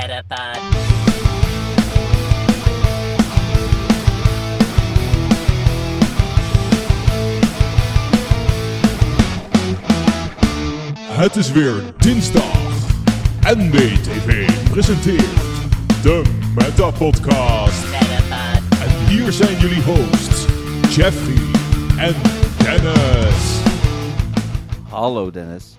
Metapod. Het is weer dinsdag. NBTV presenteert de Meta Podcast. Metapod. En hier zijn jullie hosts, Jeffrey en Dennis. Hallo Dennis.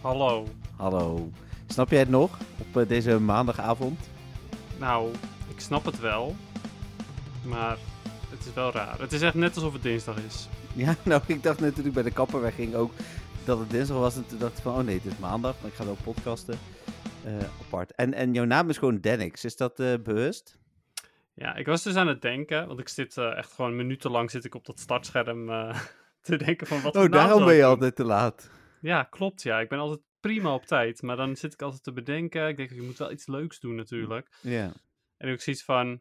Hallo. Hallo. Snap jij het nog op eh, deze maandagavond? Nou, ik snap het wel. Maar het is wel raar. Het is echt net alsof het dinsdag is. Ja, nou ik dacht net toen ik bij de kapper wegging ook dat het dinsdag was. En toen dacht ik van, oh nee, het is maandag. Maar ik ga wel podcasten. Eh, apart. En, en jouw naam is gewoon Dennix. Is dat eh, bewust? Ja, ik was dus aan het denken. Want ik zit echt gewoon minutenlang zit ik op dat startscherm te denken van wat Oh, daarom ben je altijd te laat. Ja, klopt. Ja, ik ben altijd prima op tijd. Maar dan zit ik altijd te bedenken. Ik denk, je moet wel iets leuks doen natuurlijk. Ja. En ik zoiets van...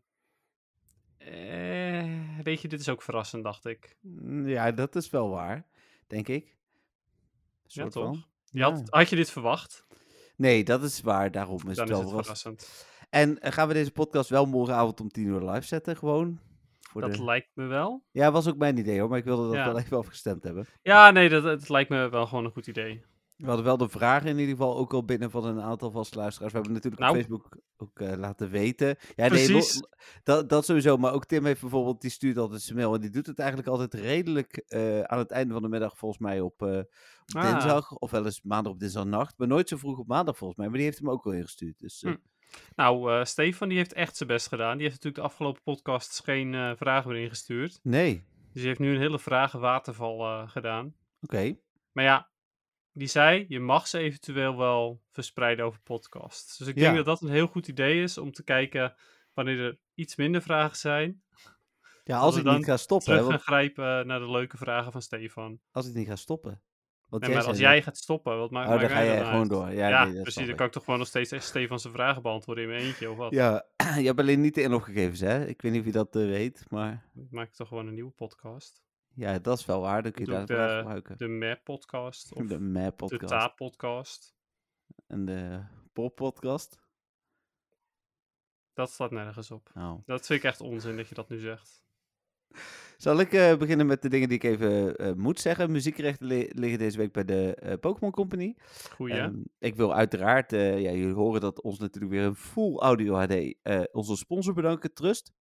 Eh, weet je, dit is ook verrassend, dacht ik. Mm, Ja, dat is wel waar. Denk ik. Ja, toch? van. Je had, had je dit verwacht? Nee, dat is waar. Daarom is Dan het is wel het verrassend. En eh, gaan we deze podcast wel morgenavond om tien uur live zetten? Gewoon? Voor Dat de... lijkt me wel. Ja, was ook mijn idee hoor. Maar ik wilde dat Ja. wel even afgestemd hebben. Ja, nee, dat, het lijkt me wel gewoon een goed idee. We hadden wel de vragen in ieder geval ook al binnen van een aantal vaste luisteraars. We hebben natuurlijk Nou. op Facebook ook eh, laten weten. Ja, nee, Precies. lo- dat, dat sowieso. Maar ook Tim heeft bijvoorbeeld, die stuurt altijd zijn mail. En die doet het eigenlijk altijd redelijk eh, aan het einde van de middag volgens mij op, eh, op Ah. dinsdag. Of wel eens maandag op dinsdagnacht. Maar nooit zo vroeg op maandag volgens mij. Maar die heeft hem ook al ingestuurd. Dus Hm. Nou, Stefan die heeft echt zijn best gedaan. Die heeft natuurlijk de afgelopen podcasts geen vragen meer ingestuurd. nee, oké. Dus die heeft nu een hele vragenwaterval gedaan. Maar ja, die zei, je mag ze eventueel wel verspreiden over podcasts. Dus ik denk Ja. dat dat een heel goed idee is om te kijken wanneer er iets minder vragen zijn. Ja, Als ik niet ga stoppen. Terug gaan want grijpen naar de leuke vragen van Stefan. als ik niet ga stoppen. Want Nee, maar als jij gaat stoppen, wat maakt Oh, dan ga dat gewoon uit? door. Ja, Ja, nee, dat precies. Dan ik. kan ik toch gewoon nog steeds echt Stefan zijn vragen beantwoorden in mijn eentje, of wat? Ja, je hebt alleen niet de inloggegevens, hè? Ik weet niet of je dat eh, weet, maar Dan maak ik toch gewoon een nieuwe podcast. Ja, dat is wel waar. Dan kun je daar de- gebruiken. De Map-podcast of De de, Map-podcast Ta-podcast. en de Pop-podcast. Dat staat nergens op. Oh. Dat vind ik echt onzin dat je dat nu zegt. Zal ik eh, beginnen met de dingen die ik even eh, moet zeggen? Muziekrechten li- liggen deze week bij de eh, Pokémon Company. Goeie. Ehm, ik wil uiteraard, ja, jullie horen dat ons natuurlijk weer een full audio HD, onze sponsor bedanken, Trust.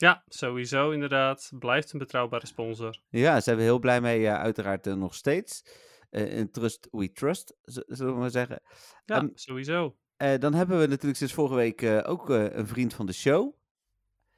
Ja, sowieso inderdaad. Blijft een betrouwbare sponsor. Ja, zijn we heel blij mee, ja, uiteraard eh, nog steeds. Eh in Trust We Trust, zullen we maar zeggen. Ja, Ehm, sowieso. Eh, dan hebben we natuurlijk sinds vorige week eh, ook eh, een vriend van de show.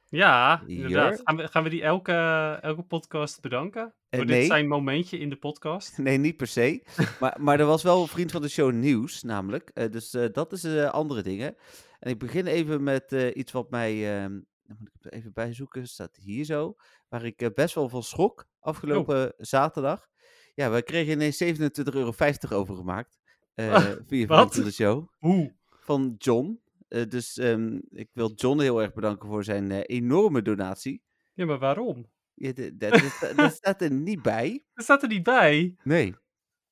Ja, inderdaad. Gaan we, gaan we die elke, elke podcast bedanken? Eh, Voor nee. dit zijn momentje in de podcast? Nee, niet per se. maar, maar er was wel een vriend van de show nieuws, namelijk. Eh, dus eh, dat is eh, andere dingen. En ik begin even met eh, iets wat mij... dan moet ik het er even bijzoeken, staat hier zo. Waar ik eh, best wel van schrok afgelopen zaterdag. Ja, we kregen ineens 27,50 euro overgemaakt. eh Ah, via wat? van de show. Hoe? Van John. Eh, dus ehm, ik wil John heel erg bedanken voor zijn eh, enorme donatie. Ja, maar waarom? Ja, dat staat er niet bij. Dat staat er niet bij. Nee.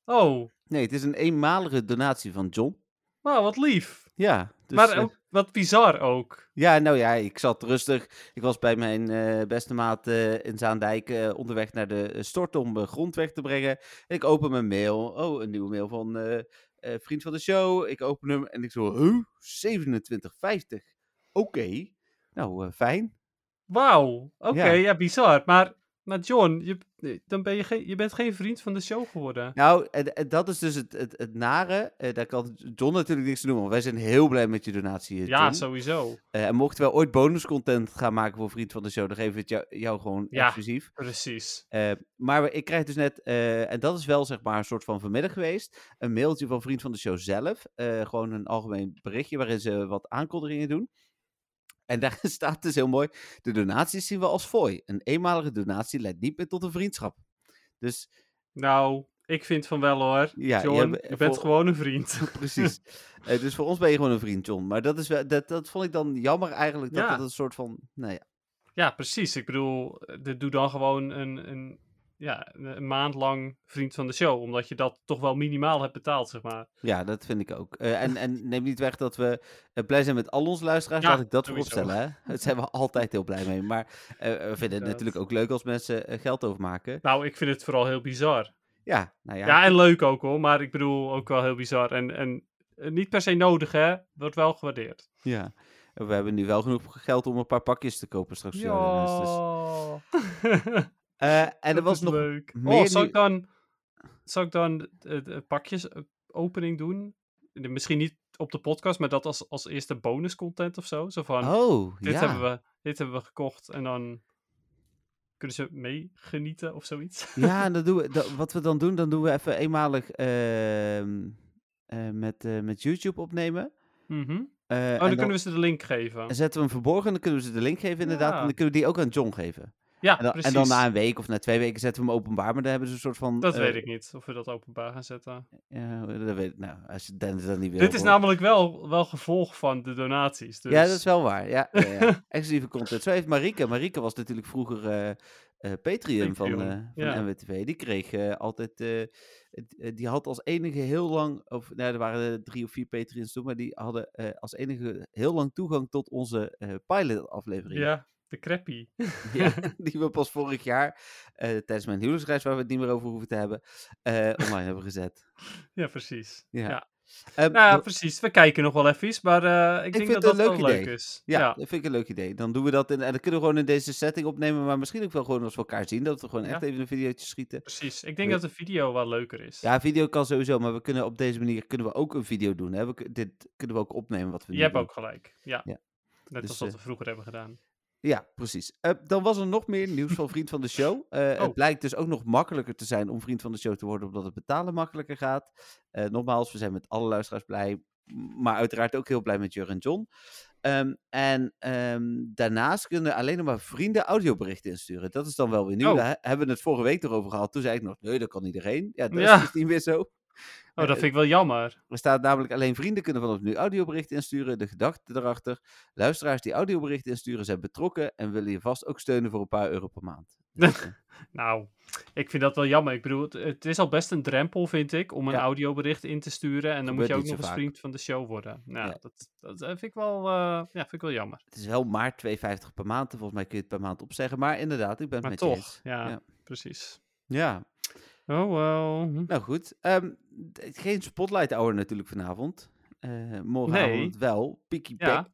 Oh, Nee, het is een eenmalige donatie van John. Nou wat lief. Ja. Dus, maar eh, ook wat bizar ook. ja, nou ja, ik zat rustig. Ik was bij mijn eh, beste maat eh, in Zaandijk eh, onderweg naar de eh, stort om eh, grond weg te brengen. En ik open mijn mail. Oh, een nieuwe mail van eh, eh, vriend van de show. Ik open hem en ik zo, huh? 27,50. Oké. Nou, eh, fijn. Wauw. Oké, Ja. ja. bizar. Maar, maar John, je, dan ben je, geen, je bent geen vriend van de show geworden. Nou, en, en dat is dus het, het, het nare. Eh, daar kan John natuurlijk niks te doen, want wij zijn heel blij met je donatie. eh, Ja, John. sowieso. Eh, en mochten we ooit bonuscontent gaan maken voor Vriend van de Show, dan geven we het jou, jou gewoon Ja. exclusief. Precies. Maar ik krijg dus net, en dat is wel zeg maar een soort van vanmiddag geweest, een mailtje van Vriend van de Show zelf. gewoon een algemeen berichtje waarin ze wat aankondigingen doen. En daar staat dus heel mooi, de donaties zien we als fooi. Een eenmalige donatie leidt niet meer tot een vriendschap. Dus Nou, ik vind van wel hoor. Ja, John, je je, hebt- bent voor- gewoon een vriend. precies. Eh, dus voor ons ben je gewoon een vriend, John. Maar dat, is wel, dat, dat vond ik dan jammer eigenlijk, dat Ja. dat een soort van, nou ja. ja, precies. Ik bedoel, eh, doe dan gewoon een, een ja, een maand lang vriend van de show. Omdat je dat toch wel minimaal hebt betaald, zeg maar. Ja, dat vind ik ook. Uh, en, en neem niet weg dat we uh, blij zijn met al onze luisteraars. Ja, laat ik dat voorop stellen. Hè? Daar zijn we altijd heel blij mee. Maar uh, we vinden het natuurlijk ook leuk als mensen geld overmaken. Nou, ik vind het vooral heel bizar. Ja, nou ja. Ja, en leuk ook hoor. Maar ik bedoel ook wel heel bizar. En, en niet per se nodig, hè. Wordt wel gewaardeerd. Ja. We hebben nu wel genoeg geld om een paar pakjes te kopen straks. Ja. Dus... Uh, en er was nog leuk. Meer oh, zal ik dan, zal ik dan de, pakjes eh, opening doen? Misschien niet op de podcast, maar dat als, als eerste bonus content of zo. Zo van, oh, dit, hebben we, dit hebben we gekocht en dan kunnen ze meegenieten of zoiets. Ja, en dat doen we, wat we dan doen, dan doen we even eenmalig uh, met, met YouTube opnemen. Mm -hmm. oh, dan, kunnen we ze de link geven. En zetten we hem verborgen en dan kunnen we ze de link geven inderdaad. En dan kunnen we die ook aan John geven. Ja, en dan, precies. En dan na een week of na twee weken zetten we hem openbaar, maar dan hebben ze een soort van... Dat uh, weet ik niet, of we dat openbaar gaan zetten. Ja, dat weet ik. Nou, als je Dennis dat niet wil... Dit is namelijk wel, wel gevolg van de donaties, dus... Ja, dat is wel waar. Ja, ja, ja. exclusieve content. Zo heeft Marike. Marike was natuurlijk vroeger uh, uh, Patreon, van, van ja. NWTV. Die kreeg altijd... die had als enige heel lang... Of, nou, er waren drie of vier Patreons toen, maar die hadden als enige heel lang toegang tot onze pilot-aflevering. Ja. De crappy. ja, die we pas vorig jaar, uh, tijdens mijn huwelijksreis, waar we het niet meer over hoeven te hebben, uh, online hebben gezet. Ja, precies. Ja. ja. Um, nou ja, precies. We kijken nog wel even, maar uh, ik, ik, denk dat dat wel leuk is. Ja, ja, dat vind ik een leuk idee. Dan doen we dat in, en dan kunnen we gewoon in deze setting opnemen, maar misschien ook wel gewoon als we elkaar zien, dat we gewoon echt even een videootje schieten. Precies. Ik denk dat de video wel leuker is. Ja, video kan sowieso, maar we kunnen op deze manier kunnen we ook een video doen. Hè? We, dit kunnen we ook opnemen wat we Je hebt ook gelijk, ja. Net dus, als wat we vroeger hebben gedaan. Ja, precies. Uh, dan was er nog meer nieuws van Vriend van de Show. Uh, oh. Het blijkt dus ook nog makkelijker te zijn om Vriend van de Show te worden, omdat het betalen makkelijker gaat. Uh, nogmaals, we zijn met alle luisteraars blij, maar uiteraard ook heel blij met Jur en John. Um, en um, daarnaast kunnen alleen nog maar vrienden audioberichten insturen. Dat is dan wel weer nieuw. Oh. Daar hebben we het vorige week erover gehad. Toen zei ik nog, nee, dat kan iedereen. Ja, dat ja. is niet meer zo. Oh, dat vind ik wel jammer. Er staat namelijk alleen vrienden kunnen vanaf nu audioberichten insturen. De gedachte erachter. Luisteraars die audioberichten insturen zijn betrokken en willen je vast ook steunen voor een paar euro per maand. Nou, ik vind dat wel jammer. Ik bedoel, het, is al best een drempel, vind ik, om een ja. audiobericht in te sturen. En dan moet je ook nog eens vriend van de show worden. Nou, ja. dat, dat vind, ik wel, uh, ja, vind ik wel jammer. Het is wel maar 2,50 per maand. Volgens mij kun je het per maand opzeggen. Maar inderdaad, ik ben het met toch, je eens. Ja, ja, precies. Ja. Oh, well. Nou goed. Um, geen spotlight hour natuurlijk vanavond. Uh, morgenavond nee. wel. Picky ja.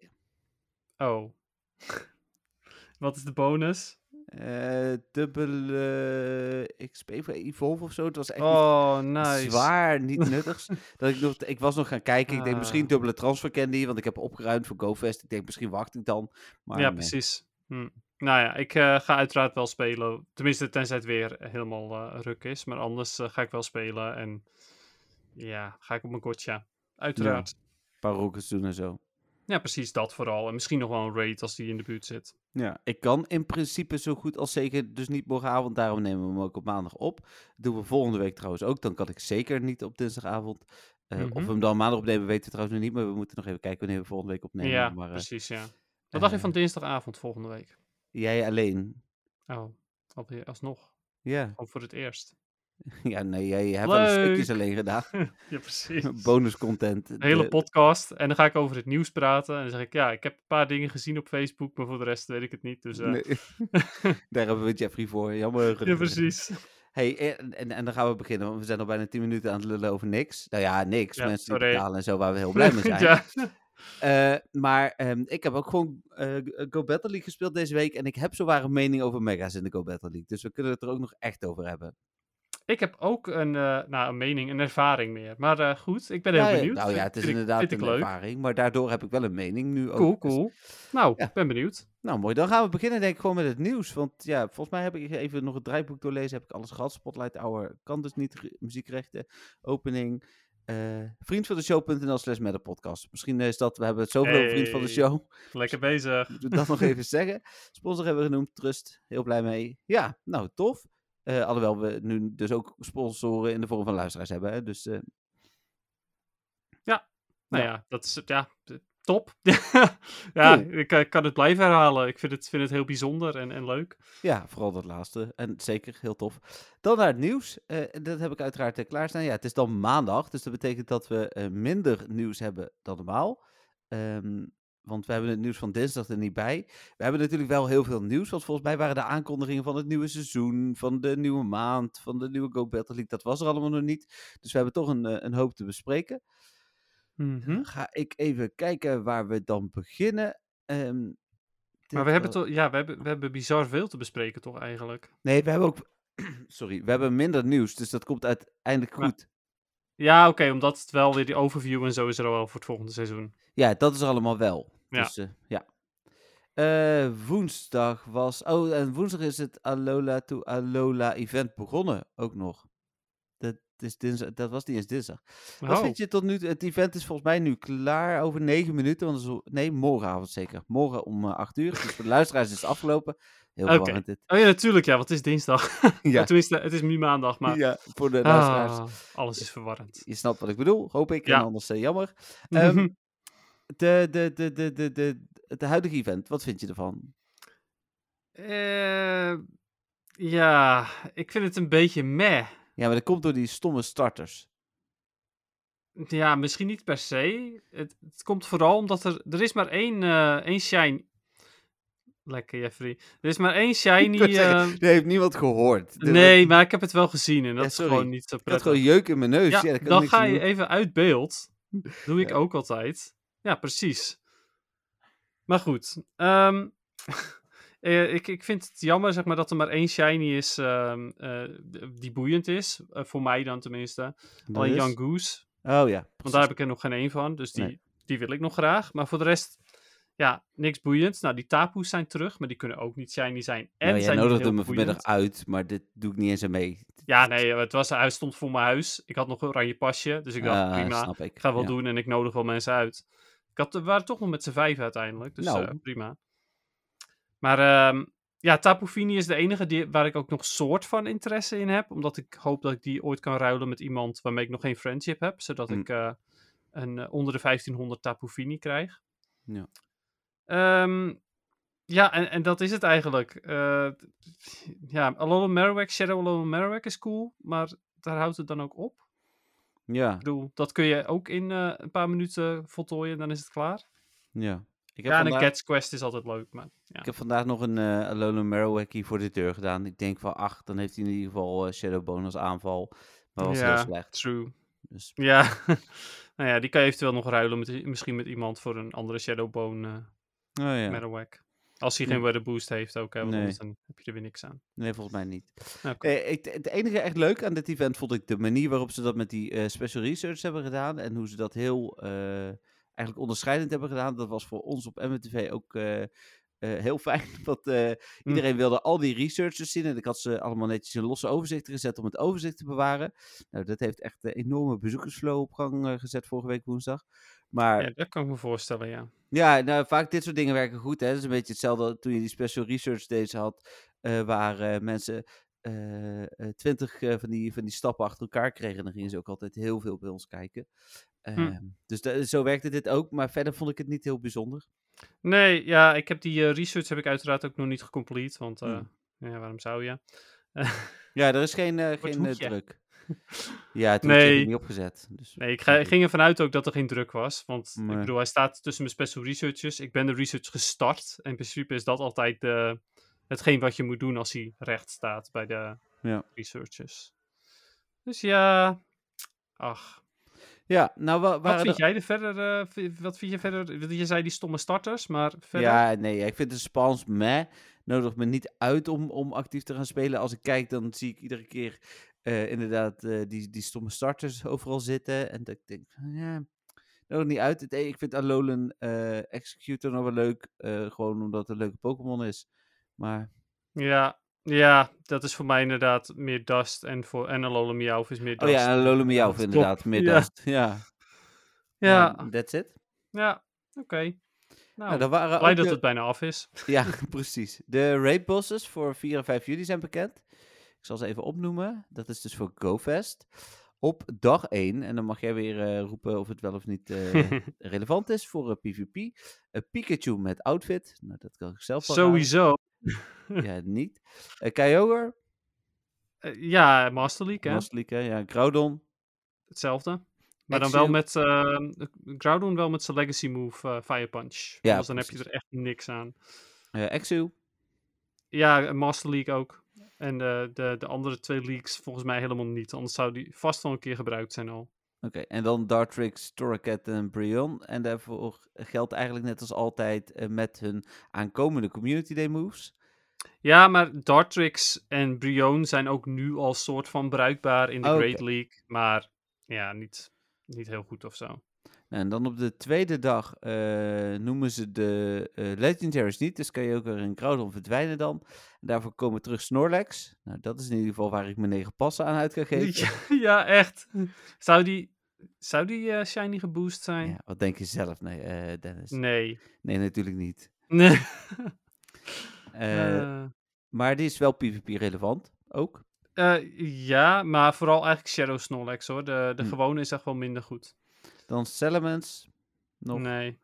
Oh. Wat is de bonus? Uh, dubbele XP voor Evolve of zo. Het was echt oh, nice. zwaar, niet nuttigs. dat ik, nog, ik was nog gaan kijken. Ah. Ik denk misschien dubbele transfer candy, want ik heb opgeruimd voor GoFest. Ik denk misschien wacht ik dan. Maar ja, nee. precies. Hm. Nou ja, ik uh, ga uiteraard wel spelen. Tenminste, tenzij het weer helemaal uh, ruk is. Maar anders uh, ga ik wel spelen. En ja, ga ik op mijn gotcha. Uiteraard. Ja, een paar rockets doen en zo. Ja, precies dat vooral. En misschien nog wel een raid als die in de buurt zit. Ja, ik kan in principe zo goed als zeker dus niet morgenavond. Daarom nemen we hem ook op maandag op. Dat doen we volgende week trouwens ook. Dan kan ik zeker niet op dinsdagavond. Uh, mm -hmm. Of we hem dan maandag opnemen weten we trouwens nog niet. Maar we moeten nog even kijken wanneer we volgende week opnemen. Ja, maar, precies ja. Wat dacht je van dinsdagavond volgende week? Jij alleen. Oh, alweer alsnog. Ja. Of voor het eerst. Ja, nee, jij hebt wel stukjes alleen gedaan. ja, precies. Bonus content. Een hele de... podcast. En dan ga ik over het nieuws praten. En dan zeg ik, ja, ik heb een paar dingen gezien op Facebook, maar voor de rest weet ik het niet. Dus, uh... nee. Daar hebben we Jeffrey voor. Jammer. Ja, precies. Hey, en, en, en, dan gaan we beginnen, want we zijn al bijna 10 minuten aan het lullen over niks. Nou ja, niks. Ja, Mensen die betalen en zo, waar we heel blij mee zijn. ja. Uh, maar um, ik heb ook gewoon uh, Go Battle League gespeeld deze week. En ik heb zowaar een mening over mega's in de Go Battle League. Dus we kunnen het er ook nog echt over hebben. Ik heb ook een, uh, nou, een mening, een ervaring meer. Maar uh, goed, ik ben heel benieuwd. Nou ja, het is inderdaad een ervaring. Maar daardoor heb ik wel een mening nu ook. Cool, cool. Dus, nou, ja. ik ben benieuwd. Nou, mooi. Dan gaan we beginnen denk ik gewoon met het nieuws. Want ja, volgens mij heb ik even nog het draaiboek doorlezen. Heb ik alles gehad. Spotlight Hour kan dus niet. Muziekrechten, opening. Uh, vriend van de show.nl slash met podcast. Misschien is dat, we hebben het zoveel hey, vriend van de show. Lekker bezig. Moet dat nog even zeggen. Sponsor hebben we genoemd, Trust. Heel blij mee. Ja, nou tof. Uh, alhoewel we nu dus ook sponsoren in de vorm van luisteraars hebben. Hè? Dus, uh... ja, nou ja. ja, dat is ja. Top. ja, ik, ik, kan het blijven herhalen. Ik vind het, vind het heel bijzonder en, en leuk. Ja, vooral dat laatste. En zeker heel tof. Dan naar het nieuws. Uh, dat heb ik uiteraard uh, klaarstaan. Ja, het is dan maandag, dus dat betekent dat we uh, minder nieuws hebben dan normaal. Um, want we hebben het nieuws van dinsdag er niet bij. We hebben natuurlijk wel heel veel nieuws. Want volgens mij waren de aankondigingen van het nieuwe seizoen, van de nieuwe maand, van de nieuwe Go Battle League, dat was er allemaal nog niet. Dus we hebben toch een, een hoop te bespreken. Mm -hmm. Ga ik even kijken waar we dan beginnen. Um, maar we hebben, toch, ja, we, hebben, we hebben bizar veel te bespreken, toch eigenlijk? Nee, we hebben ook. Sorry, we hebben minder nieuws, dus dat komt uiteindelijk goed. Ja, oké, okay, omdat het wel weer die overview en zo is er al wel voor het volgende seizoen. Ja, dat is allemaal wel. Ja. Dus uh, ja. Uh, woensdag was. Oh, en woensdag is het Alola to Alola event begonnen. Ook nog. Dat, is dinsdag, dat was niet eens dinsdag. Oh. Wat vind je tot nu Het event is volgens mij nu klaar over negen minuten. Want nee, morgenavond zeker. Morgen om uh, acht uur. Dus voor de luisteraars is het afgelopen. Heel okay. verwarrend dit. Oh ja, natuurlijk. Ja, want het is dinsdag. ja. Tenminste, het is nu maandag. Maar... Ja, voor de luisteraars. Ah, alles is verwarrend. Je snapt wat ik bedoel, hoop ik. Ja. En anders uh, jammer. Um, de, de, de, de, de, de, het huidige event, wat vind je ervan? Uh, ja, ik vind het een beetje meh. Ja, maar dat komt door die stomme starters. Ja, misschien niet per se. Het, het komt vooral omdat er... Er is maar één, uh, één shine... Lekker, Jeffrey. Er is maar één shiny... Uh... Zeggen, dat heeft niemand gehoord. Nee, maar ik heb het wel gezien en dat ja, is gewoon niet zo prettig. Ik had gewoon jeuk in mijn neus. Ja, ja dan ga je doen. even uit beeld. doe ik ja. ook altijd. Ja, precies. Maar goed. Um, ik, ik vind het jammer zeg maar, dat er maar één shiny is um, uh, die boeiend is. Uh, voor mij dan tenminste. Alleen Young Goose. Oh ja. Precies. Want daar heb ik er nog geen één van. Dus die, nee. die wil ik nog graag. Maar voor de rest, ja, niks boeiend. Nou, die tapoes zijn terug, maar die kunnen ook niet shiny zijn. En nou, jij zijn nodigde me vanmiddag uit, maar dit doe ik niet eens aan mee. Ja, nee, het was, hij stond voor mijn huis. Ik had nog een oranje pasje, dus ik dacht, uh, prima, ik. ga wel ja. doen en ik nodig wel mensen uit. Ik had, we waren toch nog met z'n vijf uiteindelijk, dus nou. prima. Maar um, ja, Tapu Fini is de enige die, waar ik ook nog soort van interesse in heb, omdat ik hoop dat ik die ooit kan ruilen met iemand waarmee ik nog geen friendship heb, zodat Mm. ik uh, een onder de 1500 Tapu Fini krijg. Ja. Um, ja, en, en dat is het eigenlijk. Uh, ja, Alolan Marowak, Shadow Alolan Marowak is cool, maar daar houdt het dan ook op. Ja. Ik bedoel, dat kun je ook in uh, een paar minuten voltooien en dan is het klaar. Ja. Ik heb ja, vandaag... een Cats Quest is altijd leuk, maar... Ja. Ik heb vandaag nog een uh, Alolan Marowak voor de deur gedaan. Ik denk van, ach, dan heeft hij in ieder geval uh, Shadow Bonus aanval. Maar was ja, heel slecht. true. Dus... Ja. nou ja, die kan je eventueel nog ruilen met, misschien met iemand voor een andere Shadowbone uh, oh, ja. Marowak. Als hij geen weather boost heeft ook, hè, want Nee. anders dan heb je er weer niks aan. Nee, volgens mij niet. Eh, ik, het enige echt leuk aan dit event vond ik de manier waarop ze dat met die eh, special research hebben gedaan. En hoe ze dat heel eh, eigenlijk onderscheidend hebben gedaan. Dat was voor ons op MWTV ook eh, eh, heel fijn. Want eh, iedereen wilde al die researchers zien. En ik had ze allemaal netjes in losse overzichten gezet om het overzicht te bewaren. Nou, dat heeft echt een enorme bezoekersflow op gang gezet vorige week woensdag. Maar Ja, dat kan ik me voorstellen, ja. ja, nou, vaak dit soort dingen werken goed. Hè? Het is een beetje hetzelfde toen je die special research days had, eh, waar mensen twintig van, die, van die stappen achter elkaar kregen. En dan gingen ze ook altijd heel veel bij ons kijken. Ehm, Dus zo werkte dit ook, maar verder vond ik het niet heel bijzonder. Nee, ja, ik heb die eh, research heb ik uiteraard ook nog niet gecomplete, want eh, Hmm. ja, waarom zou je? Ja, er is geen, eh, geen eh, druk. Ja, het hoekje heb Nee. ik niet opgezet. Dus Nee, ik, ga, ik ging ervan uit ook dat er geen druk was. Want Nee. ik bedoel, hij staat tussen mijn special researchers. Ik ben de research gestart. En in principe is dat altijd de, hetgeen wat je moet doen als hij recht staat bij de Ja. researchers. Dus ja, ach. Ja, nou, wa- Wat vind jij er verder? eh, wat vind je verder? Je zei die stomme starters, maar verder? Ja, nee, ik vind de spans meh. Nodig me niet uit om, om actief te gaan spelen. Als ik kijk, dan zie ik iedere keer eh, inderdaad eh, die, die stomme starters overal zitten. En dat ik denk, ja, nodig niet uit. Ik vind Alolan Executor nog wel leuk. gewoon omdat het een leuke Pokémon is. Maar Ja, ja, dat is voor mij inderdaad meer Dust. En voor en is meer Oh Dust. ja, en Top. inderdaad. Meer Ja. Dust. Ja. Ja, Maar That's it. ja, oké. Nou, Nou, waren blij dat de- het bijna af is. Ja, precies. De raid bosses voor 4 en 5 juli zijn bekend. Ik zal ze even opnoemen. Dat is dus voor GoFest. Op dag 1, en dan mag jij weer roepen of het wel of niet relevant is voor PvP. Pikachu met outfit. Nou, dat kan ik zelf wel Sowieso. ja, niet. Kyogre. ja, Master League, hè? Master League, hè? Ja, Groudon. Hetzelfde. Maar dan wel met, uh, Groudon wel met zijn legacy move uh, Fire Punch. Ja, dan heb je er echt niks aan. Uh, Exu? Ja, Master League ook. En de, de, de andere twee leagues volgens mij helemaal niet. Anders zou die vast wel een keer gebruikt zijn al. Oké, en dan Dartrix, Torracat en Brion. En daarvoor geldt eigenlijk net als altijd met hun aankomende Community Day moves. Ja, maar Dartrix en Brion zijn ook nu al soort van bruikbaar in de Great League. Maar ja, niet, niet heel goed of zo. En dan op de tweede dag uh, noemen ze de uh, Legendaries niet. Dus kan je ook er een Groudon verdwijnen dan. En daarvoor komen terug Snorlax. Nou, dat is in ieder geval waar ik mijn negen passen aan uit ga geven. Ja, echt. Zou die, zou die uh, shiny geboost zijn? Ja, wat denk je zelf, nee, Dennis? Nee. Nee, natuurlijk niet. Nee. maar die is wel PvP relevant, ook. ja, maar vooral eigenlijk Shadow Snorlax hoor. De, de hm. gewone is echt wel minder goed. Dan Salamence. Nog. Nee.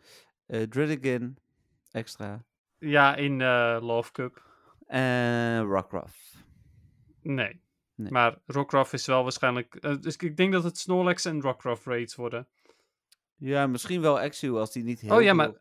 Extra. Ja, in Love Cup. En Rockruff. Nee. Nee. Maar Rockruff is wel waarschijnlijk... Uh, dus ik denk dat het Snorlax en Rockruff raids worden. Ja, misschien wel Exu als die niet heel... Oh ja, maar...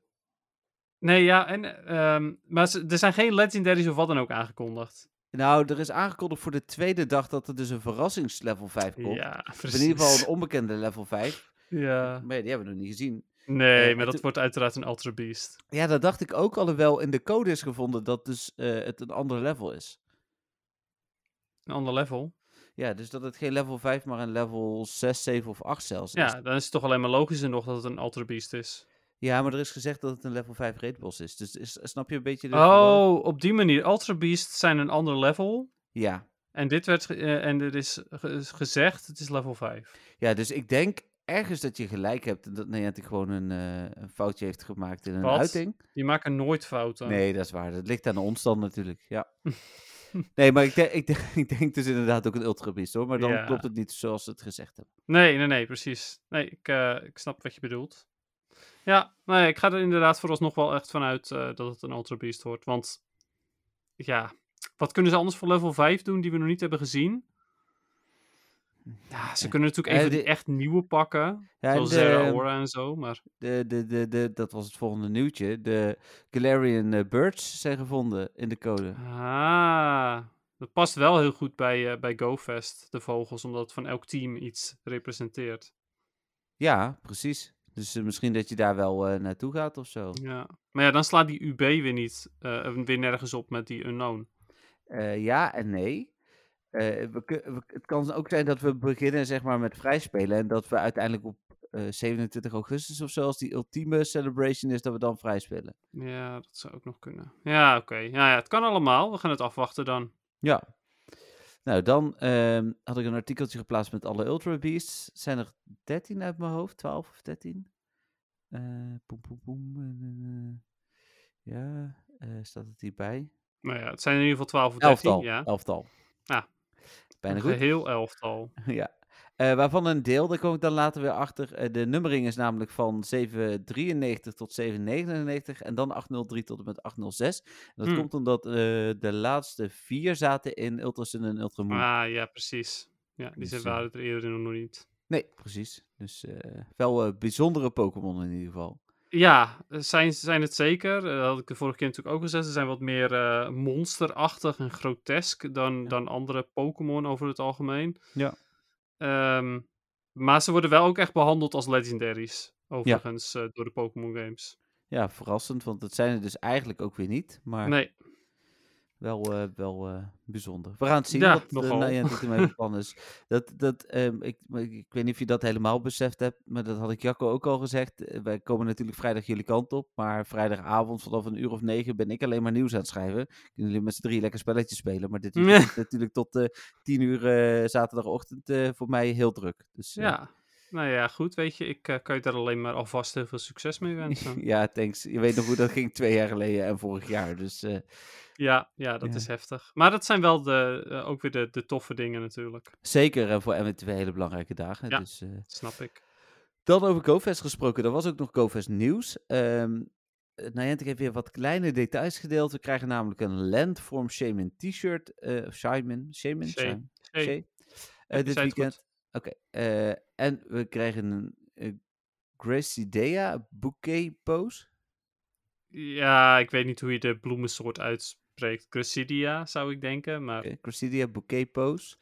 Nee, ja, en, um, maar er zijn geen legendaries of wat dan ook aangekondigd. Nou, er is aangekondigd voor de tweede dag dat er dus een verrassingslevel 5 komt. Ja, precies. in ieder geval een onbekende level 5. Ja. Maar die hebben we nog niet gezien. Nee, uh, maar dat wordt uiteraard een Ultra Beast. Ja, dat dacht ik ook al wel in de code is gevonden dat dus uh, het een ander level is. Een ander level? Ja, dus dat het geen level 5, maar een level 6, 7 of 8 zelfs ja, is. Ja, dan is het toch alleen maar logisch nog dat het een Ultra Beast is. Ja, maar er is gezegd dat het een level 5 raid boss is. Dus is, snap je een beetje... De oh, op die manier. Ultra Beasts zijn een ander level. Ja. En dit werd uh, en er is gezegd, het is level 5. Ja, dus ik denk ergens dat je gelijk hebt en dat Niantic gewoon een, uh, een foutje heeft gemaakt in een Wat? uiting. Die maken nooit fouten. Nee, dat is waar. Dat ligt aan ons dan natuurlijk, ja. nee, maar ik, denk, ik, denk, ik denk dus inderdaad ook een Ultra Beast hoor, maar dan ja. klopt het niet zoals ze het gezegd hebben. Nee, nee, nee, precies. Nee, ik, uh, ik snap wat je bedoelt. Ja, nee, ik ga er inderdaad vooralsnog wel echt vanuit uh, dat het een Ultra Beast wordt, want ja, wat kunnen ze anders voor level 5 doen die we nog niet hebben gezien? Ja, ze kunnen natuurlijk even de, echt nieuwe pakken. Ja, zoals Zera Aura en zo, maar... De, de, de, de, dat was het volgende nieuwtje. De Galarian uh, Birds zijn gevonden in de code. Ah, dat past wel heel goed bij, uh, bij GoFest, de vogels, omdat het van elk team iets representeert. Ja, precies. Dus uh, misschien dat je daar wel naartoe gaat of zo. Ja, maar ja, dan slaat die UB weer niet, weer nergens op met die Unknown. ja en nee. Uh, we, het kan ook zijn dat we beginnen zeg maar, met vrijspelen en dat we uiteindelijk op uh, eh, 27 augustus of zo, als die ultieme celebration is, dat we dan vrijspelen. Ja, dat zou ook nog kunnen. Ja, oké. Okay. Ja, ja, het kan allemaal. We gaan het afwachten dan. Ja. Nou, dan uh, had ik een artikeltje geplaatst met alle Ultra Beasts. Zijn er 13 uit mijn hoofd? 12 of 13? Uh, boem, boem, boem. ja, staat het hierbij? Nou ja, het zijn in ieder geval 12 of 13. Elftal, ja. elftal. Ah, Bijna een goed. Heel elftal. ja. Uh, waarvan een deel, daar kom ik dan later weer achter. Uh, de nummering is namelijk van 793 tot 799 en dan 803 tot en met 806. En dat hmm. komt omdat uh, de laatste vier zaten in Ultrasun en Ultramoon. Ah, ja, precies. Ja, die dus, waren er eerder nog niet. Nee, precies. Dus wel bijzondere Pokémon in ieder geval. Ja, zijn, zijn het zeker. Dat had ik de vorige keer natuurlijk ook gezegd. Ze zijn wat meer uh, monsterachtig en grotesk dan, dan andere Pokémon over het algemeen. Ja. Um, maar ze worden wel ook echt behandeld als legendaries. Overigens, ja. uh, door de Pokémon games. Ja, verrassend, want dat zijn er dus eigenlijk ook weer niet. Maar... Nee, wel, uh, wel uh, bijzonder. We gaan het zien ja, wat de Niantic ermee plan is. Dat, dat, um, ik, ik weet niet of je dat helemaal beseft hebt, maar dat had ik Jacco ook al gezegd. Eh, wij komen natuurlijk vrijdag jullie kant op, maar vrijdagavond vanaf een uur of negen ben ik alleen maar nieuws aan het schrijven. Kunnen jullie met z'n drie lekker spelletjes spelen, maar dit is natuurlijk tot tien uur zaterdagochtend voor mij heel druk. Dus ja. Nou ja, goed, weet je, ik kan je daar alleen maar alvast heel veel succes mee wensen. ja, thanks. Je weet nog hoe dat ging twee jaar geleden en vorig jaar, dus... Ja, ja, dat is heftig. Maar dat zijn wel de, ook weer de, de toffe dingen natuurlijk. Zeker, voor en twee hele belangrijke dagen. Ja, dus, snap ik. Dan over GoFest gesproken, er was ook nog GoFest nieuws. Um, Niantic heeft weer wat kleine details gedeeld. We krijgen namelijk een Landform Shaman t-shirt. Uh, Shaman? Shaman? Shaman. Uh, dit weekend. Oké. Okay. Uh, en we krijgen een uh, Gracidea bouquet pose. Ja, ik weet niet hoe je de bloemensoort uitspreekt. Gracidia zou ik denken, maar... Okay. Bouquet pose.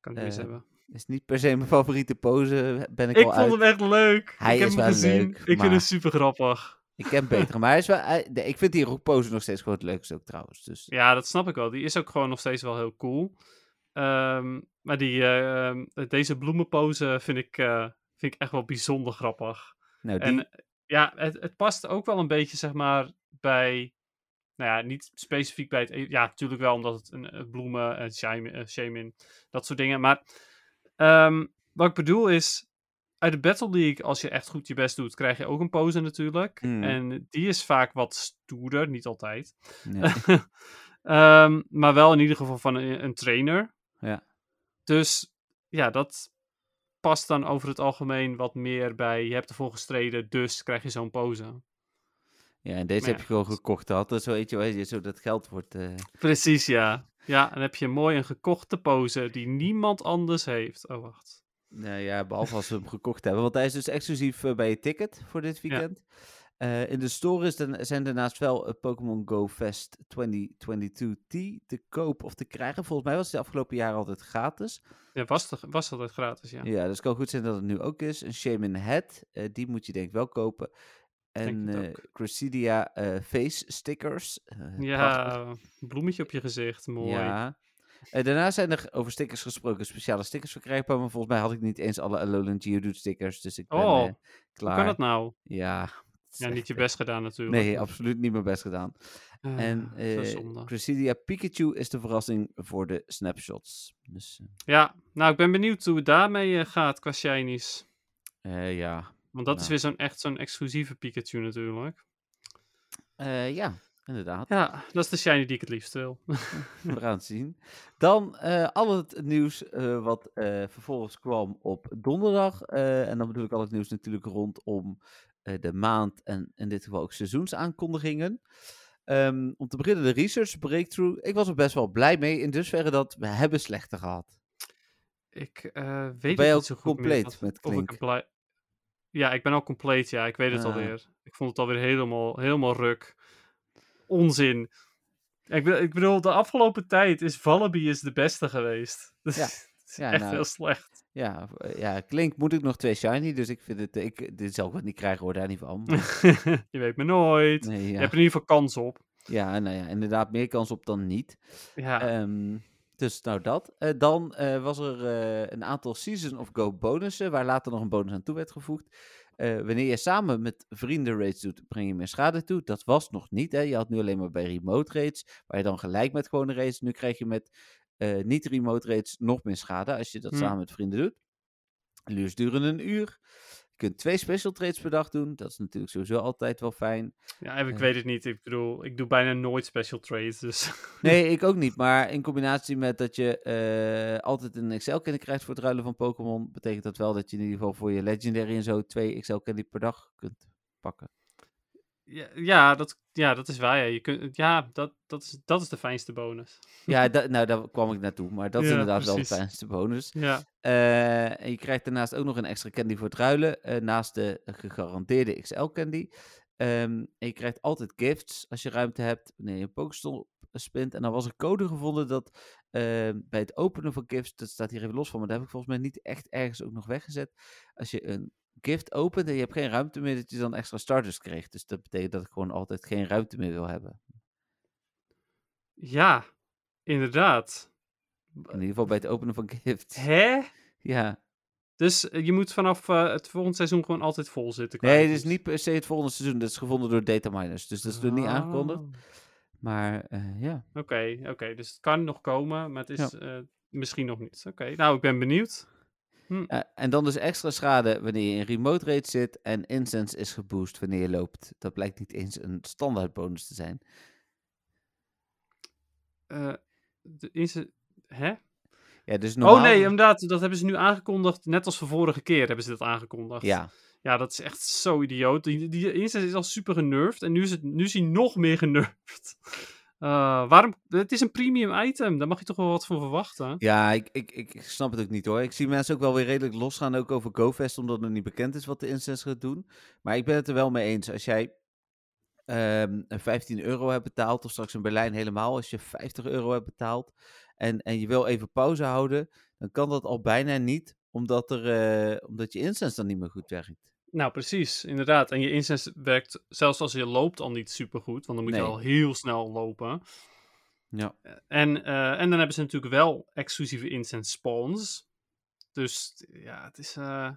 Kan ik eens hebben. Is niet per se mijn favoriete pose, ben ik, ik al vond hem echt leuk. Hij ik heb is hem wel gezien. leuk, ik maar... vind hem super grappig. Ik ken betere, maar hij is wel, hij, ik vind die pose nog steeds gewoon het leukste ook trouwens. Dus. Ja, dat snap ik wel. Die is ook gewoon nog steeds wel heel cool. Um, maar die, uh, deze bloemenpose vind ik, uh, vind ik echt wel bijzonder grappig. Nou, die... En ja, het, het past ook wel een beetje zeg maar bij nou ja, niet specifiek bij het. e- Ja, natuurlijk wel, omdat het een, een bloemen, een shaman, shaman, dat soort dingen. Maar um, wat ik bedoel is. Uit de Battle League, als je echt goed je best doet, krijg je ook een pose natuurlijk. Mm. En die is vaak wat stoerder, niet altijd. Um, maar wel in ieder geval van een, een trainer. Ja. Dus ja, dat past dan over het algemeen wat meer bij. Je hebt ervoor gestreden, dus krijg je zo'n pose. Ja, en deze heb je gewoon gekocht. Dat is zo eentje waar je zo dat geld wordt. eh, Precies, ja. Ja, dan heb je mooi een gekochte pose die niemand anders heeft. Oh, wacht. Nou ja, behalve als we hem gekocht hebben. Want hij is dus exclusief eh, bij je ticket voor dit weekend. Eh, in de store is dan, zijn daarnaast wel Pokémon Go Fest 2022T te koop of te krijgen. Volgens mij was het de afgelopen jaren altijd gratis. Ja, was, toch, was altijd gratis, ja. Ja, dus het kan goed zijn dat het nu ook is. Een Shaman Head, die moet je denk ik wel kopen. En. Crucidia eh, face stickers. eh, prachtig. Ja, bloemetje op je gezicht, mooi. Ja. Daarna zijn er over stickers gesproken, speciale stickers verkrijgbaar. Maar volgens mij had ik niet eens alle Alolan Geodude stickers. Dus ik ben Oh, eh, Hoe klaar. kan dat nou? Ja. Ja, niet je best gedaan natuurlijk. Nee, absoluut niet mijn best gedaan. Ah, en. Crucidia Pikachu is de verrassing voor de snapshots. Dus Ja, nou, ik ben benieuwd hoe het daarmee gaat qua shinies. ja. Want dat is weer zo'n echt zo'n exclusieve Pikachu natuurlijk. Eh, ja, inderdaad. Ja, dat is de shiny die ik het liefst wil. We gaan het zien. Dan eh, al het nieuws eh, wat vervolgens kwam op donderdag. en dan bedoel ik al het nieuws natuurlijk rondom de maand en in dit geval ook seizoensaankondigingen. Ehm, om te beginnen de research breakthrough. Ik was er best wel blij mee in dusverre dat we hebben slechter gehad. Ik weet Ben je niet zo goed meer compleet met of ik Klink? blij... Ja, ik ben al compleet, ja. Ik weet het Ah. alweer. Ik vond het alweer helemaal, helemaal ruk. Onzin. Ik, ik bedoel, de afgelopen tijd is Vallaby is de beste geweest. Dus Ja. is Ja, echt nou, heel slecht. Ja, ja, Klink moet ik nog twee shiny, dus ik vind het, ik, dit zal ik wel niet krijgen hoor, daar niet van. je weet me nooit. Nee, Je hebt er in ieder geval kans op. ja, nou ja, inderdaad meer kans op dan niet. Ja, Ehm, dus nou dat. Eh, dan eh, was er eh, een aantal Season of Go bonussen, waar later nog een bonus aan toe werd gevoegd. Wanneer je samen met vrienden raids doet, breng je meer schade toe. Dat was nog niet. Hè? Je had nu alleen maar bij remote raids, waar je dan gelijk met gewone raids. Nu krijg je met niet-remote raids nog meer schade als je dat Hm. samen met vrienden doet. Luurs duren een uur. Kunt twee special trades per dag doen. Dat is natuurlijk sowieso altijd wel fijn. ja ik eh. weet het niet. Ik bedoel, ik doe bijna nooit special trades, dus... Nee, ik ook niet. Maar in combinatie met dat je eh, altijd een Excel-candy krijgt voor het ruilen van Pokémon, betekent dat wel dat je in ieder geval voor je Legendary en zo twee Excel-candy per dag kunt pakken. Ja, ja, dat, ja, dat is waar. Ja, je kunt, ja dat, dat, is, dat is de fijnste bonus. Ja, nou, daar kwam ik naartoe. Maar dat is Ja, inderdaad wel de fijnste bonus. Ja, Eh, en je krijgt daarnaast ook nog een extra candy voor het ruilen, eh, naast de gegarandeerde XL-candy. Ehm, en je krijgt altijd gifts als je ruimte hebt, wanneer je een Pokestop spint. En dan was er code gevonden dat ehm, bij het openen van gifts, dat staat hier even los van, maar dat heb ik volgens mij niet echt ergens ook nog weggezet. Als je een gift opent en je hebt geen ruimte meer, dat je dan extra starters kreeg. Dus dat betekent dat ik gewoon altijd geen ruimte meer wil hebben. ja inderdaad. In ieder geval bij het openen van gifts. Hè? Ja. Dus eh, je moet vanaf eh, het volgende seizoen gewoon altijd vol zitten. Nee, dit is niet per se het volgende seizoen. Dat is gevonden door dataminers. Dus dat is er niet aangekondigd. Oh. Maar eh, ja. Oké, oké. Dus het kan nog komen, maar het is misschien nog niet. Oké, nou, ik ben benieuwd. Hm. Uh, en dan dus extra schade wanneer je in remote raid zit. En incense is geboost wanneer je loopt. Dat blijkt niet eens een standaard bonus te zijn. Uh, de incense... Hè? Ja, dus normaal... Oh nee, inderdaad. Dat hebben ze nu aangekondigd. Net als de vorige keer hebben ze dat aangekondigd. Ja. Ja, dat is echt zo idioot. Die, die incense is al super genervd. En nu is, het, nu is hij nog meer genervd. Uh, waarom? Het is een premium item. Daar mag je toch wel wat van verwachten. Ja, ik, ik, ik snap het ook niet hoor. Ik zie mensen ook wel weer redelijk losgaan ook over GoFest, omdat het niet bekend is wat de incense gaat doen. Maar ik ben het er wel mee eens. Als jij um, 15 euro hebt betaald, of straks in Berlijn helemaal, als je 50 euro hebt betaald en, en je wil even pauze houden, dan kan dat al bijna niet, omdat, er, uh, omdat je incense dan niet meer goed werkt. Nou, precies, inderdaad. En je incense werkt zelfs als je loopt al niet super goed, want dan moet je al heel snel lopen. Ja. En, uh, en dan hebben ze natuurlijk wel exclusieve incense spawns. Dus ja, het is, uh,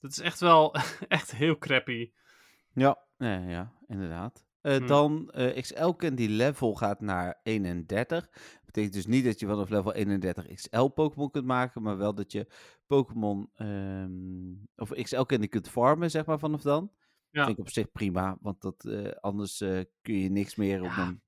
het is echt wel echt heel crappy. Ja, ja, ja inderdaad. Uh, hm. Dan uh, XL Candy level gaat naar 31 betekent dus niet dat je vanaf level 31 XL Pokémon kunt maken, maar wel dat je Pokémon um, of XL Candy kunt farmen, zeg maar, vanaf dan. Ja. Dat vind ik op zich prima, want dat, uh, anders kun je niks meer op een...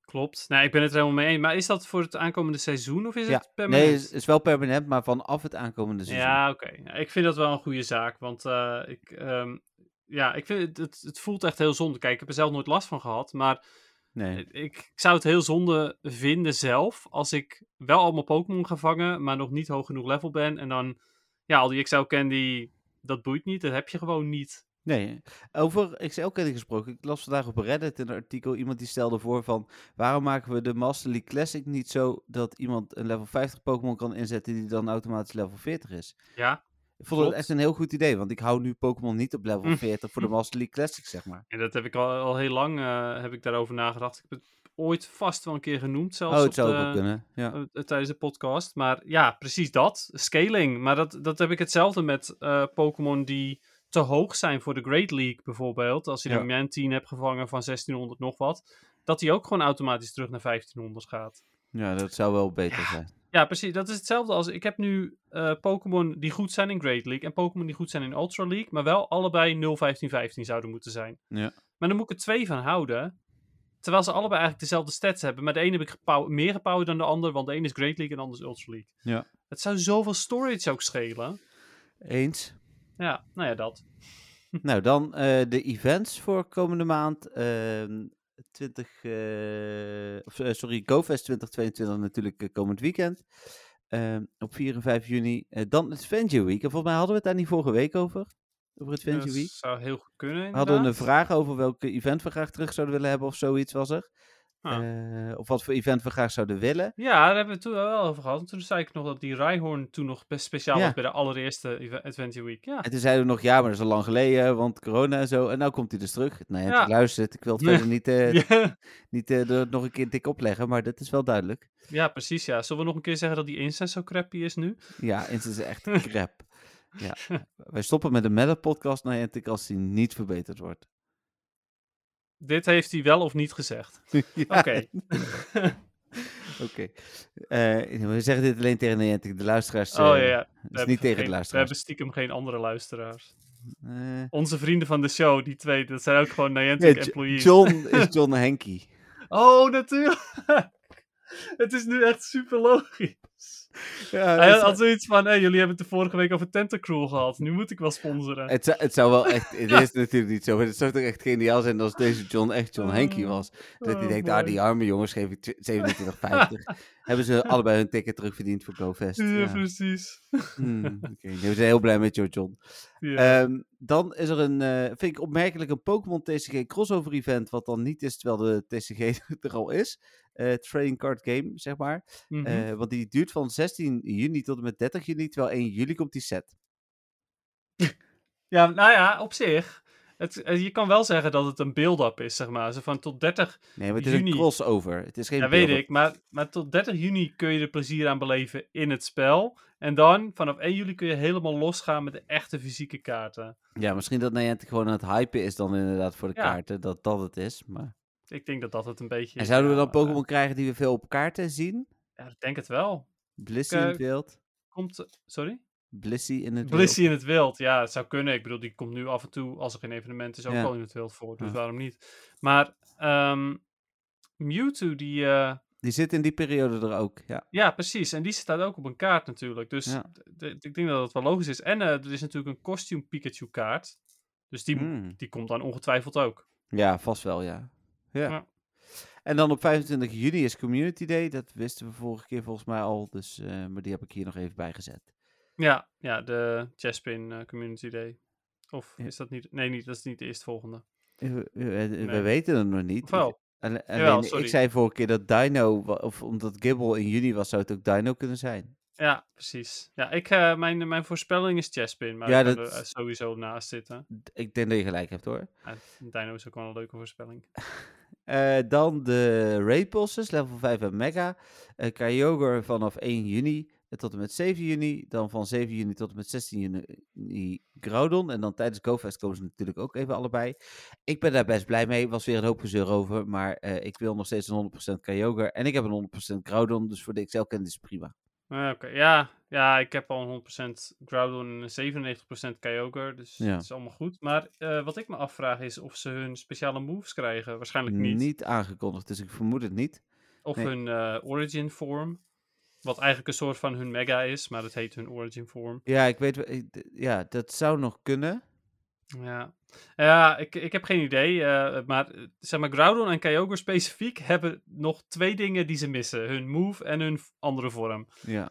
Klopt. Nee, ik ben het er helemaal mee eens. Maar is dat voor het aankomende seizoen of is het permanent? Nee, het is, wel permanent, maar vanaf het aankomende seizoen. Ja, oké. Okay. ik vind dat wel een goede zaak, want ik, um, ja, ik vind het, het, het, voelt echt heel zonde. Kijk, ik heb er zelf nooit last van gehad, maar Nee. Ik, ik, zou het heel zonde vinden zelf als ik wel allemaal Pokémon ga vangen, maar nog niet hoog genoeg level ben. En dan, ja, al die XL Candy, dat boeit niet. Dat heb je gewoon niet. Nee, over XL Candy gesproken. Ik las vandaag op Reddit een artikel. Iemand die stelde voor van, waarom maken we de Master League Classic niet zo dat iemand een level 50 Pokémon kan inzetten die dan automatisch level 40 is? Ja, ik vond het echt een heel goed idee, want ik hou nu Pokémon niet op level 40 voor de Master League Classic, zeg maar. En dat heb ik al, al heel lang uh, heb ik daarover nagedacht. Ik heb het ooit vast wel een keer genoemd, zelfs oh, het zou ook kunnen. Ja. Uh, tijdens de podcast. Maar ja, precies dat. Scaling. Maar dat, dat heb ik hetzelfde met Pokémon die te hoog zijn voor de Great League bijvoorbeeld. Als je ja. een Mantine hebt gevangen van 1600 nog wat. Dat die ook gewoon automatisch terug naar 1500 gaat. Ja, dat zou wel beter ja. zijn. Ja, precies. Dat is hetzelfde als. Ik heb nu uh, Pokémon die goed zijn in Great League en Pokémon die goed zijn in Ultra League, maar wel allebei 0-15-15 zouden moeten zijn. Ja. Maar dan moet ik er twee van houden. Terwijl ze allebei eigenlijk dezelfde stats hebben. Maar de ene heb ik meer gepowered dan de ander, want de ene is Great League en de ander is Ultra League. Ja. Het zou zoveel storage ook schelen. Eens. Ja, nou ja, dat. nou, dan uh, de events voor komende maand. Uh, 20, uh, of, uh, sorry, GoFest 2022 natuurlijk uh, komend weekend. Ehm, op 4 en 5 juni. dan het Venture Week. En volgens mij hadden we het daar niet vorige week over. Over het Venture Week. Dat zou heel goed kunnen. We hadden een vraag over welke event we graag terug zouden willen hebben of zoiets was er. Uh, of wat voor event we graag zouden willen. Ja, daar hebben we het toen wel over gehad. En toen zei ik nog dat die Rijhoorn toen nog best speciaal ja. was bij de allereerste Adventure Week. Ja. En toen zeiden we nog, ja, maar dat is al lang geleden, want corona en zo. En nou komt hij dus terug. Nou ja, ja. luistert. Ik wil het verder niet, ja. niet uh, nog een keer dik opleggen, maar dat is wel duidelijk. Ja, precies, ja. Zullen we nog een keer zeggen dat die Incense zo crappy is nu? Ja, Incense is echt crap. ja. Wij stoppen met de Meta podcast Niantic als die niet verbeterd wordt. Dit heeft hij wel of niet gezegd. Oké. Oké. Uh, we zeggen dit alleen tegen Niantic. De luisteraars. Oh ja, ja. Dus niet tegen de luisteraars. We hebben stiekem geen andere luisteraars. Uh, Onze vrienden van de show, die twee, dat zijn ook gewoon Niantic ja, employees. John is John Henky. oh, natuurlijk. Het is nu echt super logisch. Ja, Hij had zoiets van, hey, jullie hebben het de vorige week over Tentacruel gehad. Nu moet ik wel sponsoren. Het zou, het zou wel echt, het is natuurlijk niet zo, maar het zou toch echt geniaal zijn als deze John echt John Henky oh. was. Dat hij oh, denkt, ah, die arme jongens geef ik 27,50. Hebben ze allebei hun ticket terugverdiend voor GoFest. Ja, ja. precies. Hmm, okay. We zijn heel blij met jou, John. Ja. Um, dan is er een, uh, vind ik opmerkelijk, een Pokémon TCG crossover event, wat dan niet is terwijl de TCG er al is. Uh, trading card game, zeg maar. Mm -hmm. uh, want die duurt van 16 juni tot en met 30 juni, terwijl 1 juli komt die set. ja, nou ja, op zich. Het, je kan wel zeggen dat het een build-up is, zeg maar. Zo van tot 30 Nee, maar het juni... is een crossover. Het is geen Ja, weet ik. Maar, maar tot 30 juni kun je er plezier aan beleven in het spel. En dan, vanaf 1 juli kun je helemaal losgaan met de echte fysieke kaarten. Ja, misschien dat Niantic gewoon aan het hypen is dan inderdaad voor de ja. kaarten. Dat dat het is, maar... Ik denk dat dat het een beetje En zouden we dan Pokémon uh, krijgen die we veel op kaarten zien? Ja, ik denk het wel. Bliss in het beeld. Komt... Sorry? Blissy in het Blissy in het wild, ja, het zou kunnen. Ik bedoel, die komt nu af en toe, als er geen evenement is, ook wel in het wild voor. Dus waarom niet? Maar um, Mewtwo, die... Uh, die zit in die periode er ook, ja. Ja, precies. En die staat ook op een kaart natuurlijk. Dus ik denk dat het wel logisch is. En uh, er is natuurlijk een costume Pikachu kaart. Dus die, hmm. die komt dan ongetwijfeld ook. Ja, vast wel, ja. Ja. ja. En dan op 25 juni is Community Day. Dat wisten we vorige keer volgens mij al. Dus, uh, maar die heb ik hier nog even bijgezet. Ja, ja de Chespin uh, Community Day. Of is dat niet? Nee, niet, dat is niet de eerstvolgende. We, we, we weten het nog niet. wel? Alleen, ik zei vorige keer dat Dino, of omdat Gibble in juni was, zou het ook Dino kunnen zijn. Ja, precies. Ja, ik, uh, mijn, mijn voorspelling is Chespin, maar ja, ik dat... er sowieso naast zitten. Ik denk dat je gelijk hebt hoor. Ja, Dino is ook wel een leuke voorspelling. uh, dan de Raid level 5 en Mega. Uh, Kyogre vanaf 1 juni tot en met 7 juni. Dan van 7 juni tot en met 16 juni Groudon. En dan tijdens GoFest komen ze natuurlijk ook even allebei. Ik ben daar best blij mee. Was weer een hoop gezeur over. Maar ik wil nog steeds een 100% Kyogre. En ik heb een 100% Groudon. Dus voor de Excel-kennis is prima. Uh, Oké, ja. ja, ik heb al 100% Groudon en 97% Kyogre. Dus ja. het is allemaal goed. Maar uh, wat ik me afvraag is of ze hun speciale moves krijgen. Waarschijnlijk niet. Niet aangekondigd, dus ik vermoed het niet. Of nee. hun uh, origin vorm. Wat eigenlijk een soort van hun mega is, maar dat heet hun origin vorm. Ja, ik weet, ja, dat zou nog kunnen. Ja, ja ik, ik heb geen idee. Uh, maar zeg maar, Groudon en Kyogre specifiek hebben nog twee dingen die ze missen: hun move en hun andere vorm. Ja,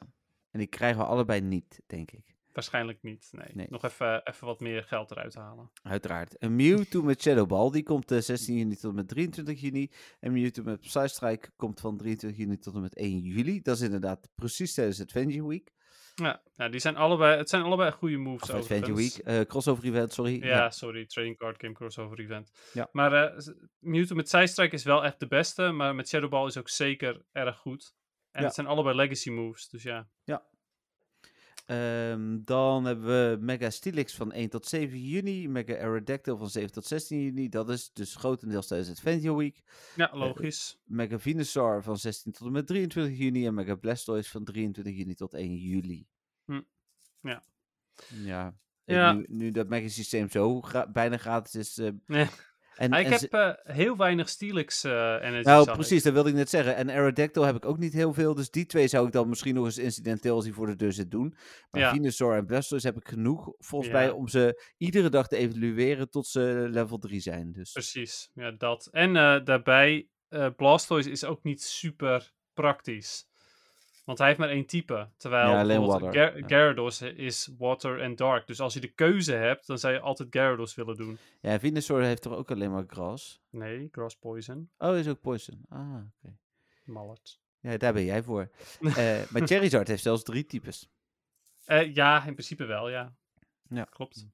en die krijgen we allebei niet, denk ik. Waarschijnlijk niet. Nee. Nog even, even wat meer geld eruit halen. Uiteraard. En Mewtwo met Shadow Ball, die komt uh, eh, 16 juni tot en met 23 juni. En Mewtwo met Psystrike komt van 23 juni tot en met 1 juli. Dat is inderdaad precies tijdens Adventure Week. Ja, ja die zijn allebei, het zijn allebei goede moves. Of Adventure Week, uh, crossover event, sorry. Ja, ja, sorry, trading card game crossover event. Ja. Maar uh, Mewtwo met Psystrike is wel echt de beste, maar met Shadow Ball is ook zeker erg goed. En het zijn allebei legacy moves, dus ja. Ja, Um, dan hebben we Mega Stilix van 1 tot 7 juni. Mega Aerodactyl van 7 tot 16 juni. Dat is dus grotendeels tijdens het Adventure Week. Ja, eh, logisch. Uh, Mega Venusaur van 16 tot en met 23 juni. En Mega Blastoise van 23 juni tot 1 juli. Hm. Ja. Ja. ja. Nu, nu, dat Mega systeem zo gra bijna gratis is, uh, ja. En, ik heb uh, heel weinig Steelix uh, energy. Nou, precies, dat wilde ik net zeggen. En Aerodactyl heb ik ook niet heel veel. Dus die twee zou ik dan misschien nog eens incidenteel als die voor de deur zit doen. Maar ja. Venusaur en Blastoise heb ik genoeg, volgens ja. mij, om ze iedere dag te evalueren tot ze level 3 zijn. Dus. Precies, ja, dat. En uh, daarbij, Blastoise is ook niet super praktisch. Want hij heeft maar één type. Terwijl ja, alleen water. Ger Gyarados is water en dark. Dus als je de keuze hebt, dan zou je altijd Gyarados willen doen. Ja, Venusaur heeft toch ook alleen maar grass? Nee, grass poison. Oh, is ook poison. Ah, oké. Okay. Mallet. Ja, daar ben jij voor. uh, maar Charizard heeft zelfs drie types. Uh, ja, in principe wel, ja. Ja. Klopt.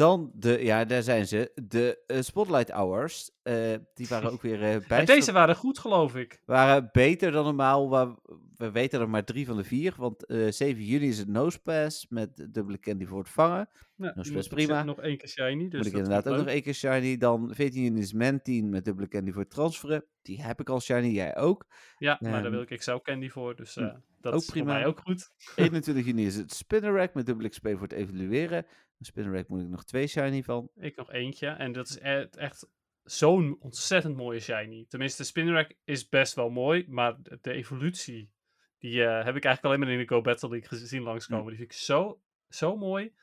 Dan de, ja, daar zijn ze. De uh, Spotlight Hours. Uh, die waren ook weer uh, bij. Deze waren goed, geloof ik. Waren beter dan normaal. Waar, we weten er maar drie van de vier. Want 7 juni is het Nosepass met dubbele candy voor het vangen. Ja, Nosepass prima. Nog één keer shiny. Dus moet ik inderdaad ook nog één keer shiny. Dan 14 juni is Mantine met dubbele candy voor het transferen. Die heb ik al shiny, jij ook. Ja, maar daar ehm, wil ik Excel candy voor. Dus hm, dat ook is prima. voor mij ook goed. 21 juni is het Spinnerack met dubbele XP voor het evalueren. Een Spinnerack moet ik nog twee shiny van. Ik nog eentje. En dat is e-, echt zo'n ontzettend mooie shiny. Tenminste, de Spinnerack is best wel mooi, maar de evolutie, die uh, heb ik eigenlijk alleen maar in de Go Battle League gezien langskomen. Die vind ik zo, zo mooi.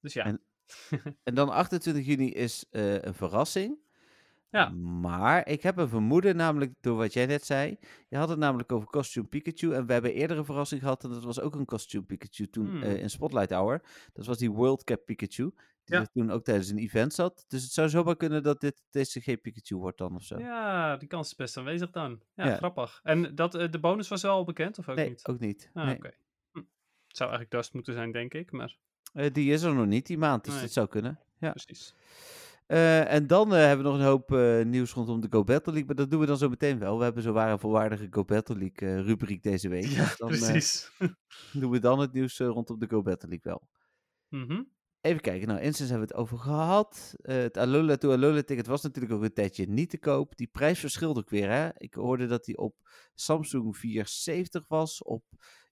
Dus ja. En, en dan 28 juni is uh, een verrassing. Ja. Maar ik heb een vermoeden, namelijk door wat jij net zei. Je had het namelijk over Costume Pikachu. En we hebben eerder een verrassing gehad. En dat was ook een Costume Pikachu toen hmm. uh, in Spotlight Hour. Dat was die World Cup Pikachu. Die ja. toen ook tijdens een event zat. Dus het zou zomaar kunnen dat dit TCG Pikachu wordt dan of zo. Ja, die kans is best aanwezig dan. Ja, ja. grappig. En dat, uh, de bonus was wel bekend of ook nee, niet? ook niet. Ah, nee. Okay. Hm. Het zou eigenlijk Dust moeten zijn, denk ik. Maar... Uh, die is er nog niet, die maand. Dus nee. dat zou kunnen. Ja. Precies. Uh, en dan uh, hebben we nog een hoop uh, nieuws rondom de Go Battle League. Maar dat doen we dan zo meteen wel. We hebben zo waar een volwaardige Go Battle League rubriek deze week. Ja, dus dan, precies. doen we dan het nieuws rondom de Go Battle League wel. Mm -hmm. Even kijken. Nou, Instance hebben we het over gehad. het Alola to Alola ticket was natuurlijk ook een tijdje niet te koop. Die prijs verschilt ook weer. Hè? Ik hoorde dat die op Samsung 470 was. Op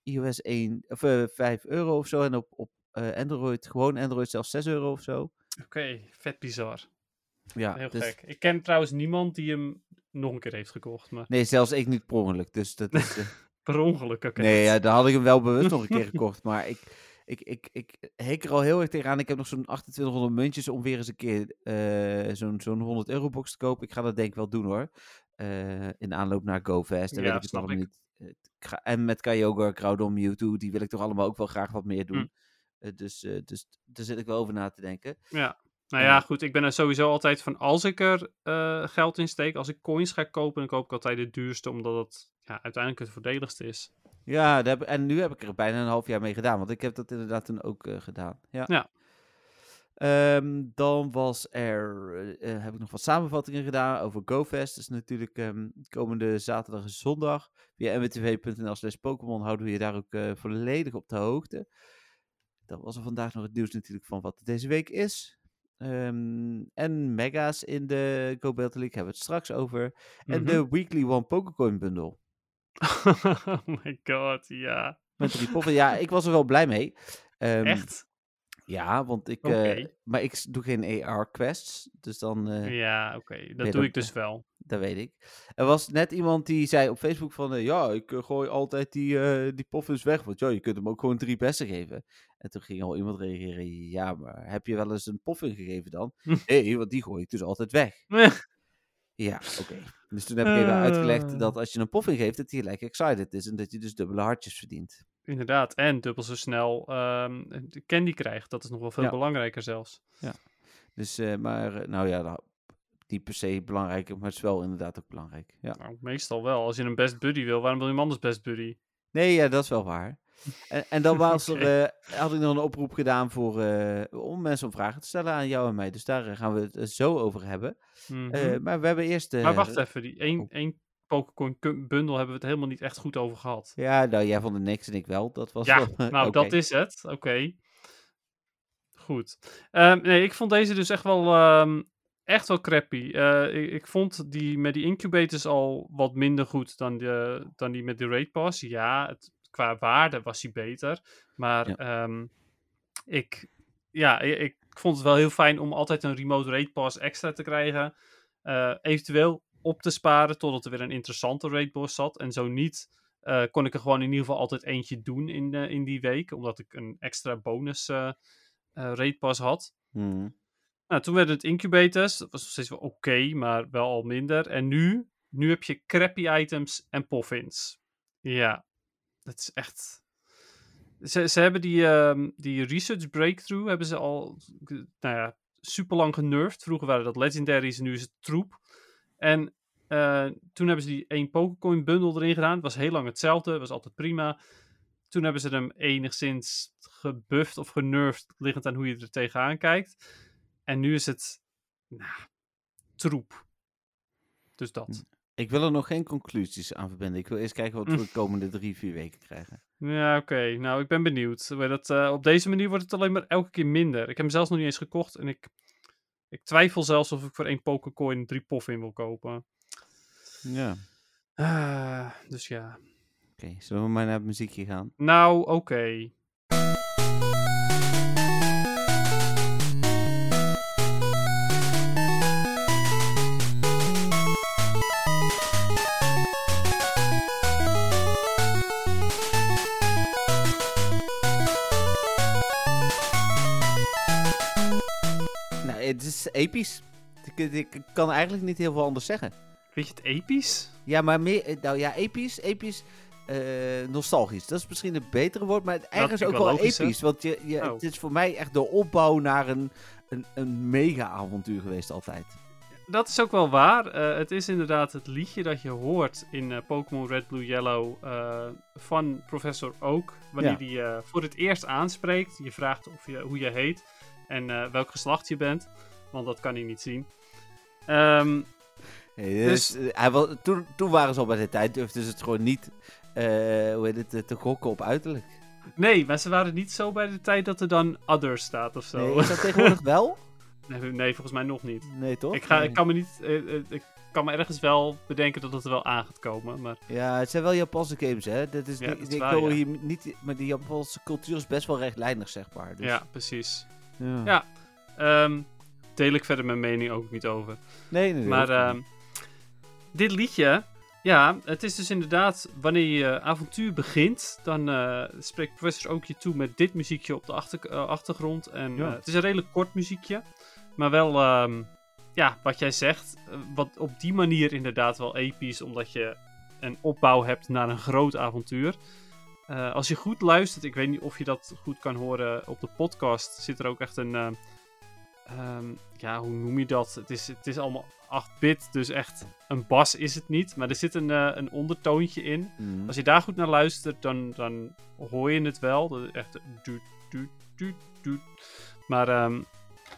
iOS 1, of, 5 euro of zo. En op, op Android, gewoon Android zelfs 6 euro of zo. Oké, vet bizar. Ja, Heel dus- gek. Ik ken trouwens niemand die hem nog een keer heeft gekocht. Maar Nee, zelfs ik niet per ongeluk. Dus dat is, eh, per ongeluk, oké. Nee, ja, dan had ik hem wel bewust nog een keer gekocht. Maar ik, ik, ik, ik heek er al heel erg tegenaan. Ik heb nog zo'n 2800 muntjes om weer eens een keer eh, zo'n zo'n 100 euro box te kopen. Ik ga dat denk ik wel doen hoor. Eh, in aanloop naar GoFest. Ja, weet ik het ik. niet. En met Kyogre, Groudon, Mewtwo. Die wil ik toch allemaal ook wel graag wat meer doen. Hm. Eh, dus, eh, dus daar zit ik wel over na te denken. Ja. Nou Ja. ja, goed. Ik ben er sowieso altijd van als ik er eh, geld in steek, als ik coins ga kopen, dan koop ik altijd het duurste, omdat het ja, uiteindelijk het voordeligste is. Ja, heb, en nu heb ik er bijna een half jaar mee gedaan. Want ik heb dat inderdaad toen ook eh, gedaan. Ja. Ja. Ehm, dan was er, eh, eh, heb ik nog wat samenvattingen gedaan over GoFest. Dus natuurlijk ehm, komende zaterdag en zondag. Via mwtv.nl slash Pokémon houden we je daar ook eh, volledig op de hoogte. Dan was er vandaag nog het nieuws natuurlijk van wat deze week is. Ehm, en mega's in de Go Battle League hebben we het straks over. En Mhm. de Weekly One Pokécoin bundle. oh my god, ja. Met drie poppen. Ja, ik was er wel blij mee. Ehm, Echt? Ja, want ik. Eh, maar ik doe geen AR-quests. Dus dan. eh, Ja, oké. Dat doe dat- ik dus wel. Dat weet ik. Er was net iemand die zei op Facebook van... eh, ja, ik eh, gooi altijd die, eh die poffins weg. Want ja, je kunt hem ook gewoon drie bessen geven. En toen ging al iemand reageren... Ja, maar heb je wel eens een poffin gegeven dan? nee, want die gooi ik dus altijd weg. Ja, oké. Dus toen heb ik even uitgelegd dat als je een poffin geeft... dat hij gelijk excited is. En dat je dus dubbele hartjes verdient. Inderdaad. En dubbel zo snel de candy krijgt. Dat is nog wel veel Ja. belangrijker zelfs. Dus, eh, maar nou ja, niet per se belangrijk, maar het is wel inderdaad ook belangrijk. Ja. Nou, meestal wel. Als je een best buddy wil, waarom wil je hem anders best buddy? Nee, ja, dat is wel waar. En, en dan was er, eh, had ik nog een oproep gedaan voor, eh, om mensen om vragen te stellen aan jou en mij. Dus daar eh, gaan we het zo over hebben. Mhm. Maar we hebben eerst... maar wacht even, die één, oh. één Pokémon bundle hebben we het helemaal niet echt goed over gehad. Ja, nou, jij vond het niks en ik wel. Dat was Ja, wel, nou, dat is het. Oké. Goed. Ehm, nee, ik vond deze dus echt wel, ehm, echt wel crappy. Eh, ik, ik vond die met die incubators al wat minder goed dan, de, dan die met de Raid Pass. Ja, het, qua waarde was hij beter. Maar Ja. ehm, ik, ja, ik, ik vond het wel heel fijn om altijd een remote Raid Pass extra te krijgen. Eh, eventueel op te sparen totdat er weer een interessante Raid Boss zat. En zo niet, eh, kon ik er gewoon in ieder geval altijd eentje doen in, in die week. Omdat ik een extra bonus Raid Pass had. Mhm. Nou, toen werden het incubators. Dat was nog steeds wel oké, maar wel al minder. En nu, nu heb je crappy items en poffins. Ja, dat is echt... Ze, ze hebben die, ehm, die research breakthrough hebben ze al nou ja, super lang genervd. Vroeger waren dat legendaries, nu is het troep. En eh, toen hebben ze die één Pokécoin bundle erin gedaan. Het was heel lang hetzelfde, was altijd prima. Toen hebben ze hem enigszins gebufft of genervd, liggend aan hoe je er tegenaan kijkt. En nu is het, nou, troep. Dus dat. Ik wil er nog geen conclusies aan verbinden. Ik wil eerst kijken wat we de komende drie, vier weken krijgen. Ja, oké. Nou, ik ben benieuwd. Dat, eh, op deze manier wordt het alleen maar elke keer minder. Ik heb hem zelfs nog niet eens gekocht. En ik, ik twijfel zelfs of ik voor één Pokécoin drie poffen wil kopen. Ja. Ah, dus ja. Oké, zullen we maar naar het muziekje gaan? Nou, oké. Het is episch. Ik, ik kan eigenlijk niet heel veel anders zeggen. Vind je het episch? Ja, maar meer, eh, nou ja, episch, episch, eh, nostalgisch. Dat is misschien een betere woord, maar ergens ook wel wel logisch, hè? episch. Want je, je, Oh. het is voor mij echt de opbouw naar een, een, een mega-avontuur geweest altijd. Dat is ook wel waar. Eh, het is inderdaad het liedje dat je hoort in Pokémon Red, Blue, Yellow van Professor Oak. Wanneer Ja. die eh, voor het eerst aanspreekt. Je vraagt of je, hoe je heet en eh, welk geslacht je bent. Want dat kan hij niet zien. Ehm, Hey, dus, Dus- eh, hij was, toen, toen waren ze al bij de tijd, durfden ze het gewoon niet eh, hoe heet het, te gokken op uiterlijk. nee, maar ze waren niet zo bij de tijd dat er dan Other staat of zo. Nee, is dat tegenwoordig wel? Nee, nee, volgens mij nog niet. Nee, toch? Ik, ga, Nee. ik kan me niet... ik kan me ergens wel bedenken dat het er wel aan gaat komen, maar... Ja, het zijn wel Japanse games, hè? Dat is Ja, niet, dat is ik waar, wil ja. hier niet, maar die Japanse cultuur is best wel rechtlijnig, zeg maar. Dus, Ja, precies. Ja. Ja. Ehm, deel ik verder mijn mening ook niet over. Nee, nee, nee. Maar ehm, dit liedje, ja, het is dus inderdaad, wanneer je avontuur begint, dan eh, spreekt Professor ook je toe met dit muziekje op de achter, eh, achtergrond. En Ja. eh, het is een redelijk kort muziekje, maar wel, ehm, ja, wat jij zegt, wat op die manier inderdaad wel episch, omdat je een opbouw hebt naar een groot avontuur. Eh, als je goed luistert, ik weet niet of je dat goed kan horen op de podcast, zit er ook echt een, eh, ehm, ja, hoe noem je dat? Het is, het is allemaal 8-bit, dus echt een bas is het niet. Maar er zit een, eh, een ondertoontje in. Mhm. Als je daar goed naar luistert, dan, dan hoor je het wel. Dat is echt doet, doet, doet, doet. Maar ehm,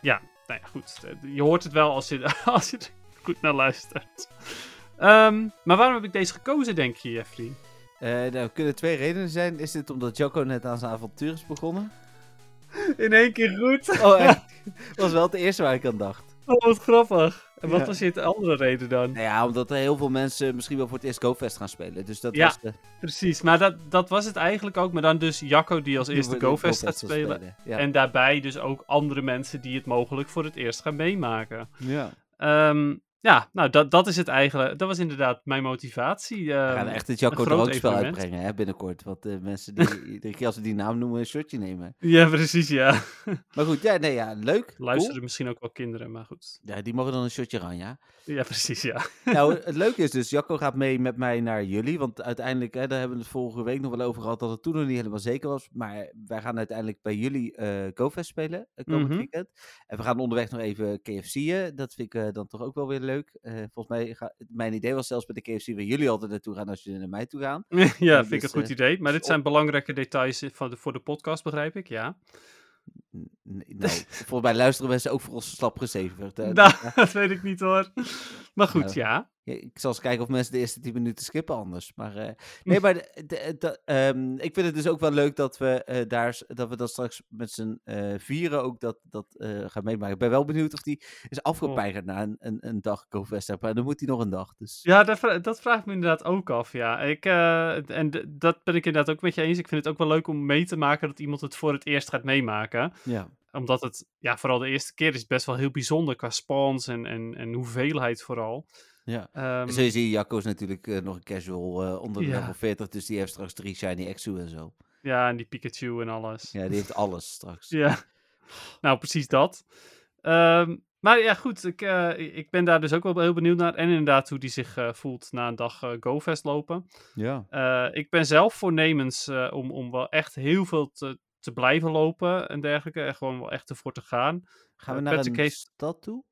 ja, nou ja, goed. Je hoort het wel als je, als je er goed naar luistert. Ehm, maar waarom heb ik deze gekozen, denk je, Jeffrey? Eh, nou, kunnen twee redenen zijn. Is dit omdat Jocko net aan zijn avontuur is begonnen? In één keer goed. Oh, echt? Dat was wel het eerste waar ik aan dacht. Oh, wat grappig. En wat Ja. was je andere reden dan? Nou ja, omdat er heel veel mensen misschien wel voor het eerst GoFest gaan spelen. Dus dat Ja. was de... Precies, maar dat, dat was het eigenlijk ook. Maar dan dus Jacco die als eerste de GoFest gaat spelen. Ja. En daarbij dus ook andere mensen die het mogelijk voor het eerst gaan meemaken. ja. Ehm, ja, nou dat, dat is het eigenlijk. Dat was inderdaad mijn motivatie. We ehm, gaan echt het Jacco Droogspel uitbrengen hè, binnenkort. Want de mensen die iedere keer als ze die naam noemen een shotje nemen. Ja, precies, ja. Maar goed, ja, nee, ja, leuk. Luisteren cool. misschien ook wel kinderen, maar goed. Ja, die mogen dan een shotje ran, ja. Ja, precies, ja. nou, het leuke is dus, Jacco gaat mee met mij naar jullie. Want uiteindelijk, hè, daar hebben we het vorige week nog wel over gehad, dat het toen nog niet helemaal zeker was. Maar wij gaan uiteindelijk bij jullie eh GoFest spelen, uh, komend Mhm. weekend. En we gaan onderweg nog even KFC'en. Dat vind ik eh, dan toch ook wel weer leuk. Eh, volgens mij, ga, mijn idee was zelfs bij de KFC waar jullie altijd naartoe gaan als jullie naar mij toe gaan. ja, vind ik dus, een goed eh, idee. Maar dit zijn belangrijke details van de, voor de podcast, begrijp ik, ja. Nou, volgens mij luisteren mensen ook voor ons slap gezeverd. Nou, dat weet ik niet hoor. Maar goed, Nou, ja. Ja, ik zal eens kijken of mensen de eerste 10 minuten skippen anders. Maar eh, nee, maar de, de- de- ehm, ik vind het dus ook wel leuk dat we, eh, daar, dat we dat straks met z'n eh, vieren ook dat, dat gaan meemaken. Ik ben wel benieuwd of die is afgepeigerd na een, een, een dag hebben. En dan moet hij nog een dag. Dus Ja, dat, vra- dat vraag ik me inderdaad ook af, ja. Ik, en dat ben ik inderdaad ook met je eens. Ik vind het ook wel leuk om mee te maken dat iemand het voor het eerst gaat meemaken. Ja. Omdat het, ja, vooral de eerste keer is best wel heel bijzonder qua spawns en, en, en hoeveelheid vooral. ja. En zo zie je, Jacco is natuurlijk eh, nog een casual eh, onder de Ja. level 40. Dus die heeft straks drie shiny Exu en zo. ja, en die Pikachu en alles. Ja, die heeft alles straks. Ja, nou precies dat. Ehm, maar ja, goed, ik, eh, ik ben daar dus ook wel heel benieuwd naar. En inderdaad hoe die zich voelt na een dag GoFest lopen. Ja. Ik ben zelf voornemens om, om wel echt heel veel te, te blijven lopen en dergelijke. En gewoon wel echt ervoor te gaan. Gaan we Eh, naar Patrick een heeft- stad toe?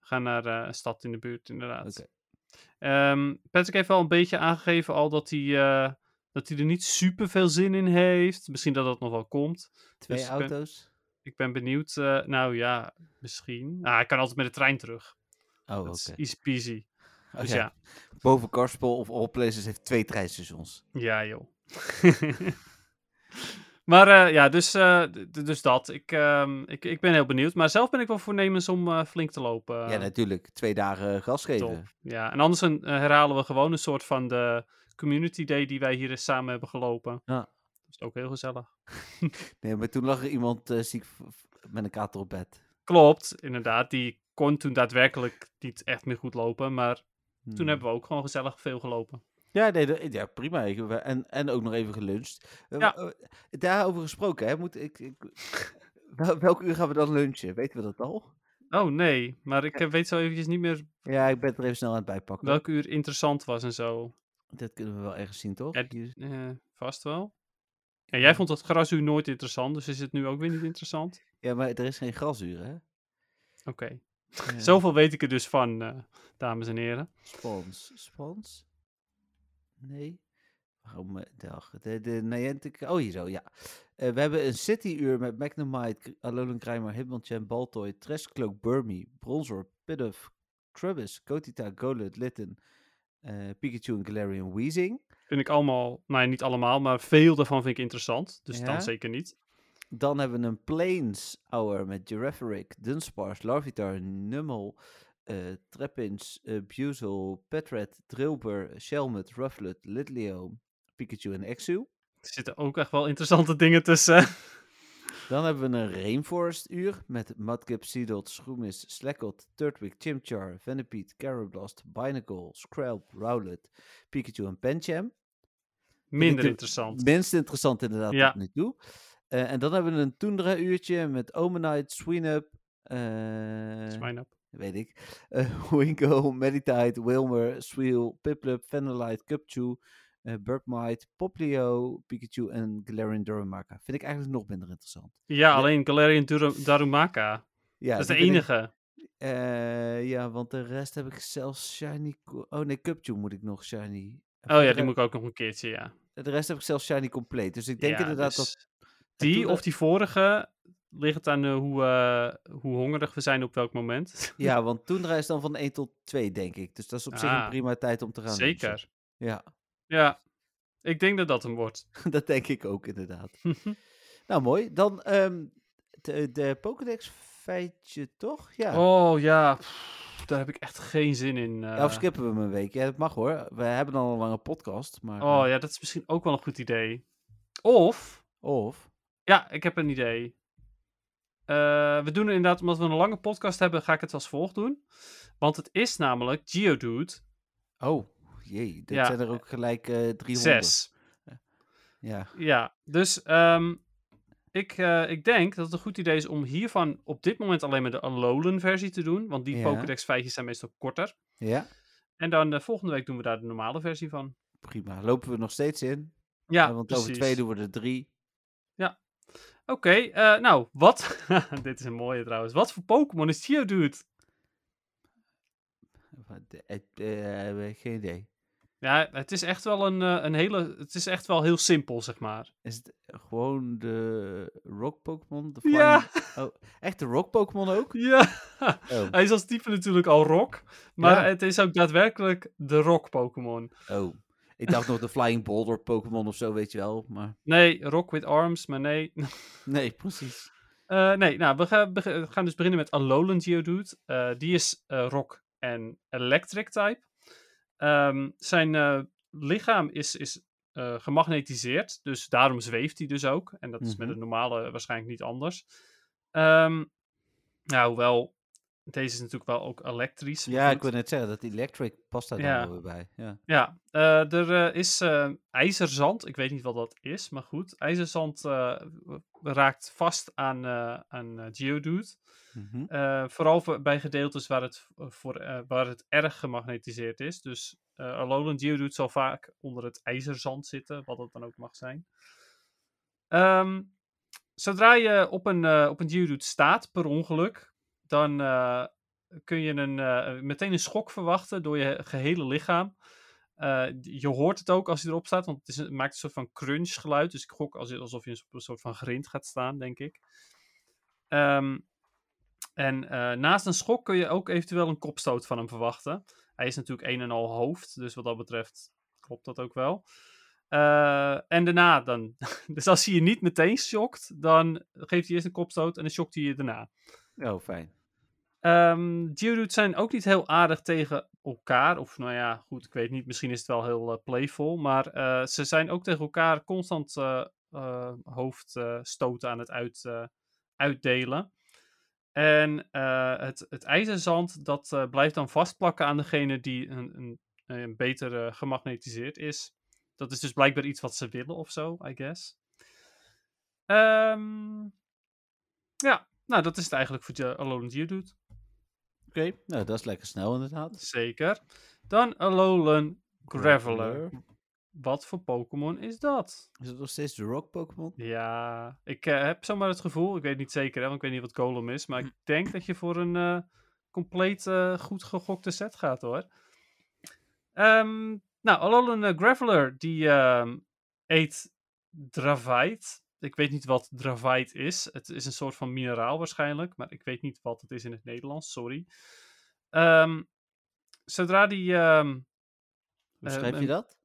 Ga naar eh, een stad in de buurt, inderdaad. Oké. Ehm, Patrick heeft wel een beetje aangegeven al dat hij, eh, dat hij er niet super veel zin in heeft. Misschien dat dat nog wel komt. Twee Dus ik ben- auto's? Ik ben benieuwd. nou ja, misschien. Ah, hij kan altijd met de trein terug. Oh, oké. is easy peasy. Dus Oké. ja, Boven Karspel of All Places heeft twee treinstations. ja joh. maar eh, ja, dus, eh, dus dat. Ik, ehm, ik, ik ben heel benieuwd. Maar zelf ben ik wel voornemens om eh, flink te lopen. ja, natuurlijk. Twee dagen gas geven. Top. Ja, en anders een, herhalen we gewoon een soort van de community day die wij hier eens samen hebben gelopen. Ja. Dat is ook heel gezellig. Nee, maar toen lag er iemand ziek met een kater op bed. Klopt, inderdaad. Die kon toen daadwerkelijk niet echt meer goed lopen. Maar toen Hmm. hebben we ook gewoon gezellig veel gelopen. Ja, nee, dat- ja, prima. En, en ook nog even geluncht. Ja. daarover gesproken, hè? Moet ik, ik, wel- welk uur gaan we dan lunchen? Weten we dat al? Oh nee, maar ik weet zo eventjes niet meer Ja, ik ben er even snel aan het bijpakken. welk uur interessant was en zo. Dat kunnen we wel ergens zien, toch? Ja, Eh, vast wel. En jij vond dat grasuur nooit interessant, dus is het nu ook weer niet interessant? Ja, maar er is geen grasuur, hè? Oké. Ja. Zoveel weet ik er dus van, eh, dames en heren. Spons. Spons? Nee. Waarom? eh, Dag. De, de Niantic. Oh, hier zo, ja. Eh, we hebben een City-uur met Magnemite, Alolan Grimer, Hitmonchan, Baltoy, Treskcloak, Burmy, Bronzor, Pidove, Krubis, Kotita, Golett, Litten, eh, Pikachu en Galarian Weezing. Vind ik allemaal, nou ja, niet allemaal, maar veel daarvan vind ik interessant. Dus Ja? dan zeker niet. Dan hebben we een Plains Hour met Giraffaric, Dunsparce, Larvitar, Nummel, uh, Trapinch, uh, Buzel, Petred, Drilber, Shelmet, Rufflet, Litleo, Pikachu en Exu. Er zitten ook echt wel interessante dingen tussen. Dan hebben we een Rainforest uur met Mudkip, Seedot, Schroemis, Slackot, Turtwig, Chimchar, Venipede, Carablast, Binacle, Skrelp, Rowlet, Pikachu en Pancham. Minder interessant. Minst interessant inderdaad ja. tot nu toe. Uh, en dan hebben we een Tundra uurtje met Omanite, Sweenup. Uh, Swineup. Weet ik. Uh, Winko, Meditite, Wilmer, Sweel, Piplup, Vanillite, Cupchew, uh, Burpmite, Poplio, Pikachu en Galarian Darumaka. Vind ik eigenlijk nog minder interessant. Ja, alleen Galarian Darumaka. Ja, dat is de enige. uh, ja, want de rest heb ik zelfs Shiny... Oh nee, Cupchew moet ik nog Shiny... Oh ja, die moet ik ook nog een keertje, ja. De rest heb ik zelfs Shiny compleet. Dus ik denk ja, inderdaad dus dat... Die of die vorige ligt het aan uh, hoe, uh, hoe hongerig we zijn op welk moment. ja, want toen is dan van 1 tot 2, denk ik. Dus dat is op ah, zich een ah, prima tijd om te gaan. Zeker. Ja. Ja, ik denk dat dat hem wordt. dat denk ik ook, inderdaad. nou, mooi. Dan um, de, de Pokédex feitje, toch? Ja. Oh, ja. Pff, daar heb ik echt geen zin in. Uh... Ja, of skippen we hem een week? Ja, dat mag hoor. We hebben dan al een lange podcast, maar... Oh ja, dat is misschien ook wel een goed idee. Of... Of... Ja, ik heb een idee. Uh, we doen het inderdaad, omdat we een lange podcast hebben, ga ik het als volgt doen. Want het is namelijk Geodude. Oh, jee. Dit zijn er ook gelijk uh, eh, 300. Zes. Ja. Ja, dus um, ik, uh, ik denk dat het een goed idee is om hiervan op dit moment alleen maar de Alolan versie te doen. Want die ja. Pokédex feitjes zijn meestal korter. Ja. En dan de volgende week doen we daar de normale versie van. Prima. Lopen we nog steeds in? Ja, Want precies. over twee doen we er drie. Oké, okay, uh, nou, wat... Dit is een mooie trouwens. Wat voor Pokémon is Geodude? Uh, geen idee. Ja, het is echt wel een, een hele... Het is echt wel heel simpel, zeg maar. Is het gewoon de rock Pokémon? Ja! Oh, echt de rock Pokémon ook? Ja! Oh. Hij is als type natuurlijk al rock. Maar ja. het is ook daadwerkelijk de rock Pokémon. Oh. Ik dacht nog de Flying Boulder Pokémon of zo, weet je wel. Maar... Nee, Rock with Arms, maar nee. nee, precies. Uh, nee, nou, we gaan, we gaan, dus beginnen met Alolan Geodude. Uh, die is uh, Rock en Electric type. Um, zijn lichaam is, is gemagnetiseerd, dus daarom zweeft hij dus ook. En dat is mm -hmm. met een normale waarschijnlijk niet anders. Um, nou, hoewel deze is natuurlijk wel ook elektrisch. Ja, ik wil net zeggen, dat electric past daar ja. dan weer bij. Ja, ja uh, er uh, is uh, ijzerzand. Ik weet niet wat dat is, maar goed. IJzerzand raakt vast aan, aan Geodude. Mm -hmm. vooral bij gedeeltes waar het, voor, waar het erg gemagnetiseerd is. Dus Alolan Geodude zal vaak onder het ijzerzand zitten, wat het dan ook mag zijn. Um, zodra je op een, op een Geodude staat, per ongeluk, dan uh, kun je een, uh, meteen een schok verwachten door je gehele lichaam. Uh, je hoort het ook als hij erop staat, want het, is, maakt een soort van crunch geluid. Dus ik gok alsof je een soort van grind gaat staan, denk ik. Um, en naast een schok kun je ook eventueel een kopstoot van hem verwachten. Hij is natuurlijk een en al hoofd, dus wat dat betreft klopt dat ook wel. en daarna dan. dus als hij je niet meteen shockt, dan geeft hij eerst een kopstoot en dan shockt hij je daarna. Oh, fijn. Um, zijn ook niet heel aardig tegen elkaar. Of nou ja, goed, ik weet niet. Misschien is het wel heel uh, playful. Maar uh, ze zijn ook tegen elkaar constant uh, hoofdstoten aan het uit, uitdelen. En het, het ijzerzand, dat blijft dan vastplakken aan degene die een, een, beter gemagnetiseerd is. Dat is dus blijkbaar iets wat ze willen of zo, I guess. Um, ja, nou, dat is het eigenlijk voor Alolan Geodude. Oké, okay, nou dat is lekker snel inderdaad. Zeker. Dan Alolan Graveler. Wat voor Pokémon is dat? Is het nog steeds de Rock Pokémon? Ja, ik uh, heb zomaar het gevoel, ik weet niet zeker, hè, want ik weet niet wat Golem is, maar ik denk dat je voor een uh, compleet uh, goed gegokte set gaat hoor. Um, nou, Alolan Graveler, die um, eet Dravite. Ik weet niet wat dravite is. Het is een soort van mineraal waarschijnlijk, maar ik weet niet wat het is in het Nederlands, sorry. Um, zodra die... Um, Hoe schrijf uh, je dat?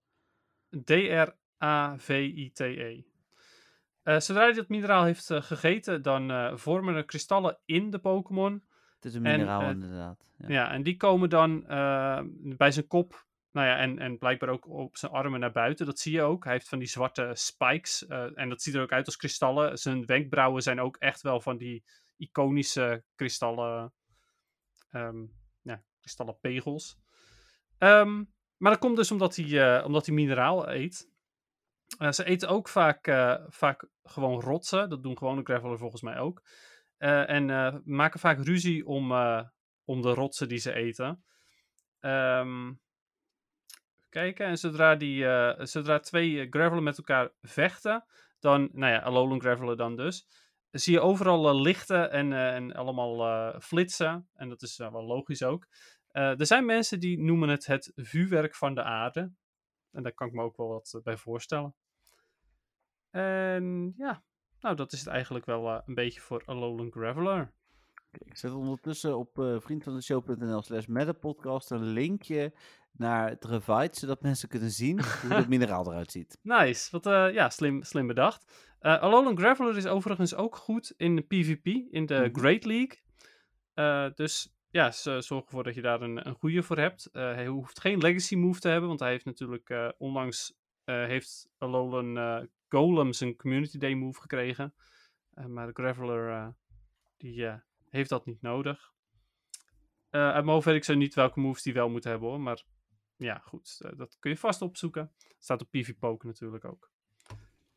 D-R-A-V-I-T-E. zodra hij dat mineraal heeft gegeten, dan vormen er kristallen in de Pokémon. Het is een mineraal inderdaad. Ja. ja. en die komen dan bij zijn kop nou ja, en, en blijkbaar ook op zijn armen naar buiten. Dat zie je ook. Hij heeft van die zwarte spikes. en dat ziet er ook uit als kristallen. Zijn wenkbrauwen zijn ook echt wel van die iconische kristallen. Um, ja, kristallen pegels. Um, maar dat komt dus omdat hij, uh, omdat hij mineraal eet. Ze eten ook vaak, vaak gewoon rotsen. Dat doen gewone graveler volgens mij ook. en maken vaak ruzie om, om de rotsen die ze eten. Um, kijken. En zodra, die, zodra twee gravelers met elkaar vechten, dan, nou ja, Alolan graveler dan dus, zie je overal lichten en, en allemaal flitsen. En dat is wel logisch ook. Er zijn mensen die noemen het het vuurwerk van de aarde. En daar kan ik me ook wel wat eh, bij voorstellen. En ja, nou dat is het eigenlijk wel een beetje voor Alolan Graveler. Ik zet ondertussen op uh, vriendvandeshow.nl slash podcast een linkje naar het Revite, zodat mensen kunnen zien hoe het mineraal eruit ziet. Nice, wat uh, ja, slim, slim bedacht. Uh, Alolan Graveler is overigens ook goed in de PvP, in de mm Great League. dus ja, zorg ervoor dat je daar een, een goede voor hebt. Uh, hij hoeft geen legacy move te hebben, want hij heeft natuurlijk onlangs heeft Alolan Golem zijn community day move gekregen. maar de Graveler die heeft dat niet nodig. uit mijn hoofd weet ik zo niet welke moves die wel moet hebben hoor, maar ja goed, dat kun je vast opzoeken. Staat op PvPoke natuurlijk ook.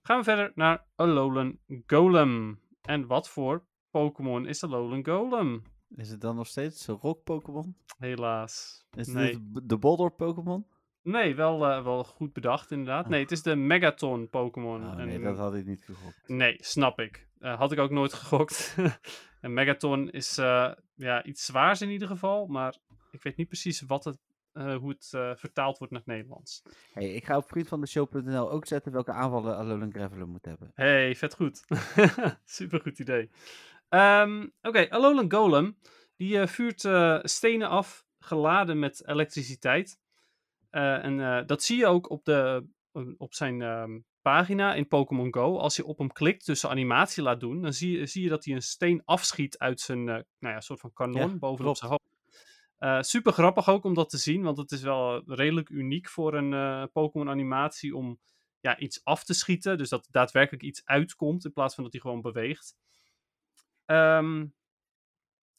Gaan we verder naar Alolan Golem. En wat voor Pokémon is Alolan Golem? Is het dan nog steeds een rock-Pokémon? Helaas. Is het de Boldor-Pokémon? Nee, wel, uh, wel goed bedacht inderdaad. Oh. Nee, het is de Megaton-Pokémon. Oh, nee, dat had ik niet gegokt. Nee, snap ik. Uh, had ik ook nooit gegokt. en Megaton is uh, ja, iets zwaars in ieder geval, maar ik weet niet precies wat het, hoe het vertaald wordt naar het Nederlands. Hey, ik ga op vriendvandeshow.nl ook zetten welke aanvallen Alolan Graveler moet hebben. Hey, vet goed. Super goed idee. Um, Oké, okay, Alolan Golem. Die vuurt stenen af, geladen met elektriciteit. En dat zie je ook op, de, op zijn um, pagina in Pokémon Go. Als je op hem klikt, dus zijn animatie laat doen, dan zie je, zie je dat hij een steen afschiet uit zijn nou ja, soort van kanon ja, bovenop zijn hoofd. super grappig ook om dat te zien, want het is wel redelijk uniek voor een Pokémon animatie om ja, iets af te schieten. Dus dat daadwerkelijk iets uitkomt in plaats van dat hij gewoon beweegt. Um,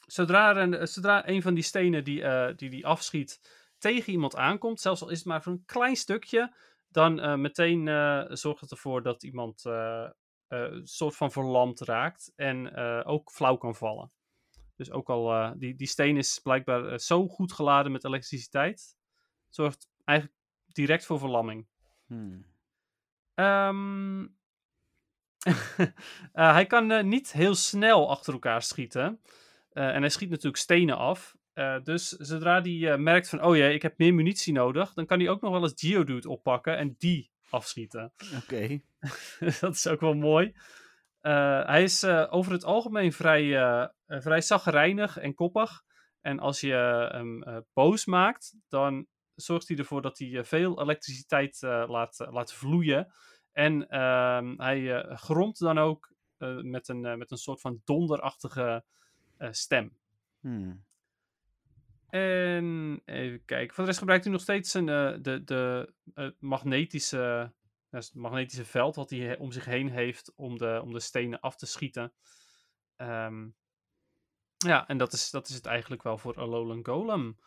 zodra, een, zodra een van die stenen die, uh, die die afschiet tegen iemand aankomt, zelfs al is het maar voor een klein stukje, dan uh, meteen uh, zorgt het ervoor dat iemand een soort van verlamd raakt en ook flauw kan vallen. Dus ook al, die, die steen is blijkbaar zo goed geladen met elektriciteit, zorgt eigenlijk direct voor verlamming. Hmm. Um, uh, hij kan uh, niet heel snel achter elkaar schieten. Uh, en hij schiet natuurlijk stenen af. Dus zodra hij merkt van, oh jee, ik heb meer munitie nodig, dan kan hij ook nog wel eens Geodude oppakken en die afschieten. Oké. dat is ook wel mooi. hij is over het algemeen vrij, vrij zagrijnig en koppig. En als je hem boos maakt, dan zorgt hij ervoor dat hij veel elektriciteit laat, laat vloeien. En uh, hij gromt dan ook met, een, met een soort van donderachtige stem. Hmm. En even kijken. Voor de rest gebruikt hij nog steeds een, de, de, magnetische, het magnetische veld wat hij om zich heen heeft om de, om de stenen af te schieten. Um, ja, en dat is, dat is het eigenlijk wel voor Alolan Golem.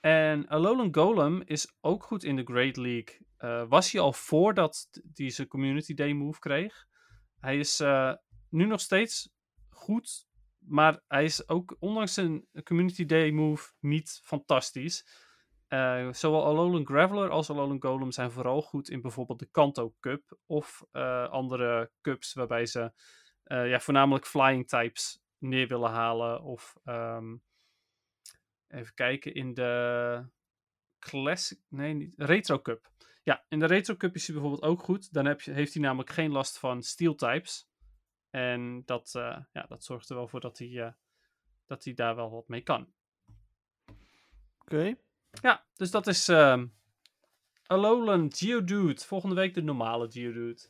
En Alolan Golem is ook goed in de Great League. Uh, was hij al voordat hij zijn Community Day move kreeg. Hij is nu nog steeds goed, maar hij is ook ondanks zijn Community Day move niet fantastisch. Uh, zowel Alolan Graveler als Alolan Golem zijn vooral goed in bijvoorbeeld de Kanto Cup of andere cups waarbij ze ja, voornamelijk flying types neer willen halen of um, Even kijken, in de Classic, nee, niet, Retro Cup. Ja, in de Retro Cup is hij bijvoorbeeld ook goed. Dan heb je, heeft hij namelijk geen last van steel types. En dat, uh, ja, dat zorgt er wel voor dat hij, uh, dat hij daar wel wat mee kan. Oké. Ja, dus dat is uh, Alolan Geodude. Volgende week de normale Geodude.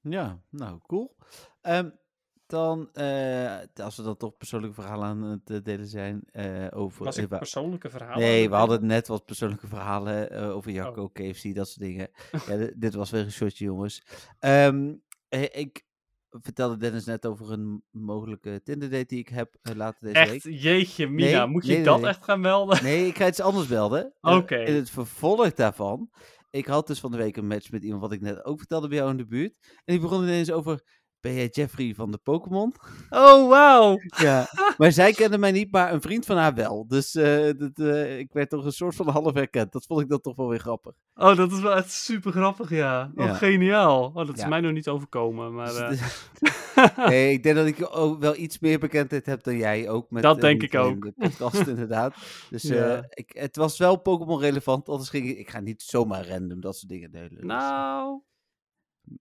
Ja, nou, cool. Um, dan, uh, als we dan toch persoonlijke verhalen aan het delen zijn uh, over... Was ik persoonlijke verhalen? Nee, we hadden net wat persoonlijke verhalen over Jacco, oh. KFC, dat soort dingen. ja, dit was weer een shortje, jongens. Um, ik vertelde Dennis net over een mogelijke Tinder date die ik heb later deze echt? week. Echt? Jeetje, Mina, moet je nee, dat echt gaan melden? Nee, ik ga iets anders belden. Oké. in het vervolg daarvan ik had dus van de week een match met iemand wat ik net ook vertelde bij jou in de buurt. En die begon ineens over, ben jij Jeffrey van de Pokémon? Oh, wauw! ja, maar zij kende mij niet, maar een vriend van haar wel. Dus uh, dat, uh, ik werd toch een soort van half herkend. Dat vond ik dan toch wel weer grappig. Oh, dat is wel echt super grappig, ja. Oh, ja. geniaal. Oh, dat is ja. mij nog niet overkomen, maar... Uh... nee, ik denk dat ik ook wel iets meer bekendheid heb dan jij ook. Met, dat denk ik ook. De podcast, inderdaad. Dus ja. ik, het was wel Pokémon relevant, anders ging ik... Ik ga niet zomaar random dat soort dingen delen. Dus, nou...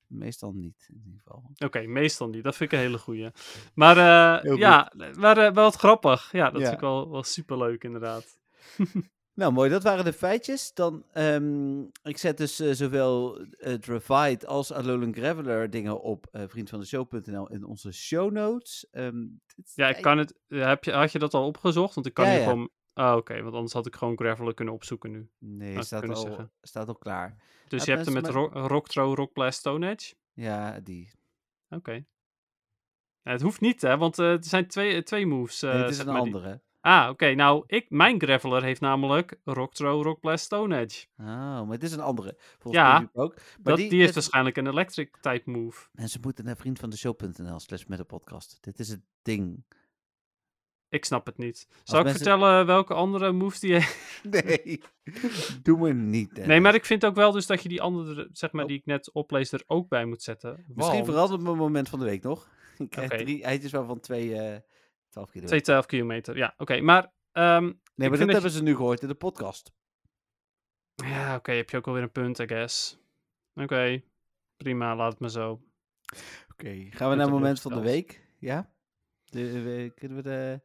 Meestal niet, in ieder geval. Oké, okay, meestal niet. Dat vind ik een hele goeie. Maar uh, ja, maar uh, wel wat grappig. Ja, dat ja. vind ik wel, wel superleuk inderdaad. nou, mooi. Dat waren de feitjes. Dan, um, ik zet dus uh, zowel Dravite als Alolan Graveler dingen op vriendvandeshow.nl in onze show notes. Um, ja, ik kan het... Heb je, had je dat al opgezocht? Want ik kan ja, hier ja. gewoon... Ah, oké. Okay, want anders had ik gewoon Graveler kunnen opzoeken nu. Nee, staat al, staat al klaar. Dus je hebt hem met. Ro Rocktro, Rockblast, Stone Edge? Ja, die. Oké. Okay. Ja, het hoeft niet, hè, want uh, er zijn twee, twee moves. Uh, nee, het is een andere. Die... Ah, oké. Okay. Nou, ik, mijn Graveler heeft namelijk Rocktro, Rockblast, Stone Edge. Oh, maar het is een andere. Volgens ja, ook. Maar dat, die, die heeft waarschijnlijk een electric type move. Mensen moeten naar vriendvandeshow.nl slash met de podcast. Dit is het ding. Ik snap het niet. Zal ik vertellen welke andere moves die je... Nee, doe me niet. Dennis. Nee, maar ik vind ook wel dus dat je die andere, zeg maar, oh. die ik net oplees, er ook bij moet zetten. Want... Misschien verandert mijn moment van de week nog. Ik krijg okay. drie eitjes waarvan twee uh, 12 kilometer. Twee 12 kilometer, ja. Oké, okay, maar... Um, nee, maar dat hebben je... ze nu gehoord in de podcast. Ja, oké, heb je ook alweer een punt, I guess. Oké, prima, laat het maar zo. Oké, gaan we naar het moment van de week? Ja? De, we, kunnen we de...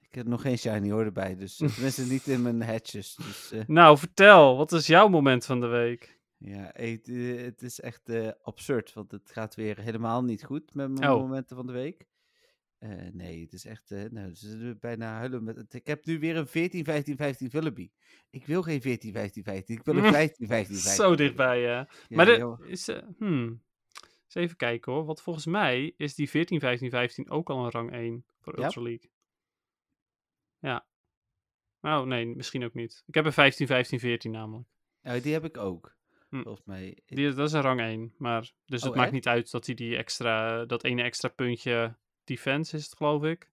Ik heb nog geen shiny hoor erbij, dus tenminste niet in mijn hatches. Dus, uh... Nou, vertel, wat is jouw moment van de week? Ja, het, het is echt uh, absurd, want het gaat weer helemaal niet goed met mijn oh. momenten van de week. Uh, nee, het is echt, nou, het is bijna huilen met het. Ik heb nu weer een 14, 15, 15 Vullaby. Ik wil geen 14, 15, 15, ik wil een 15, 15, 15. Zo dichtbij, ja. ja maar de, is, hmm, even kijken hoor, want volgens mij is die 14, 15, 15 ook al een rang 1 voor Ultra ja? League. Ja. Oh, nee, misschien ook niet. Ik heb een 15, 15, 14 namelijk. Ja, die heb ik ook. Hm. Volgens mij. Die, dat is een rang 1. Maar, dus oh, het maakt niet uit dat hij die extra, dat ene extra puntje defense is, het, geloof ik.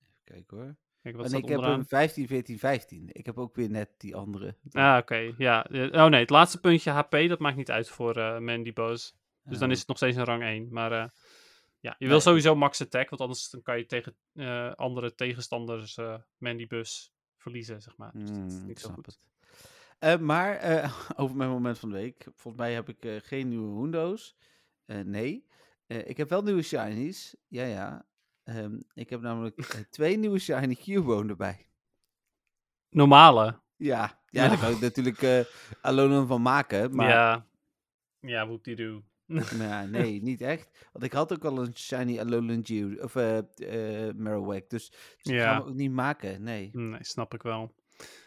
Even kijken hoor. Kijk, wat en ik onderaan? heb een 15, 14, 15. Ik heb ook weer net die andere. Ah, oké. Okay. Ja. Oh nee, het laatste puntje HP, dat maakt niet uit voor uh, Mandy Buzz. Dus dan is het nog steeds een rang 1. Maar uh, ja, je wil sowieso max attack, want anders dan kan je tegen uh, andere tegenstanders uh, Mandy Bus verliezen, zeg maar. Dus dat is Mm, niet zo goed. het. Maar over mijn moment van de week. Volgens mij heb ik geen nieuwe Hundo's. nee. ik heb wel nieuwe shinies. Ja, ja. Um, ik heb namelijk twee nieuwe shiny Cubone erbij. Normale? Ja, ja, daar kan ik natuurlijk uh, Alolan van maken. Maar... Ja, ja whoop-die-doo. ja, nee, niet echt. Want ik had ook al een shiny Alolan Geode, of uh, uh, Marowak, dus, dus Ja. ik ga hem ook niet maken, nee. Nee, snap ik wel.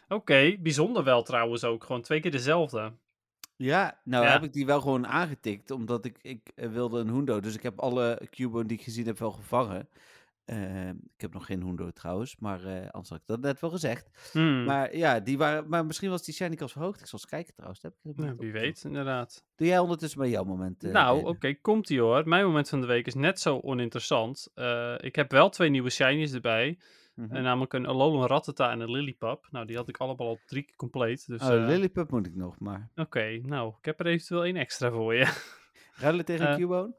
Oké, bijzonder wel trouwens ook. Gewoon twee keer dezelfde. Ja, nou Ja. heb ik die wel gewoon aangetikt, omdat ik, ik eh, wilde een Hundo. Dus ik heb alle Cubone die ik gezien heb wel gevangen. Eh, ik heb nog geen Hundo trouwens, maar eh, anders had ik dat net wel gezegd. Hmm. Maar ja, die waren, maar misschien was die shiny kans verhoogd. Ik zal eens kijken trouwens. Heb ik Ja, wie weet, inderdaad. Doe jij ondertussen maar jouw moment. eh, nou, oké, komt ie hoor. Mijn moment van de week is net zo oninteressant. Eh, ik heb wel twee nieuwe shinies erbij. Mhm. Namelijk een Alolan Rattata en een Lillipup. Nou, die had ik allemaal al drie keer compleet. Dus, oh, moet ik nog, maar... Oké, nou, ik heb er eventueel één extra voor je. Ruilen tegen Cubone?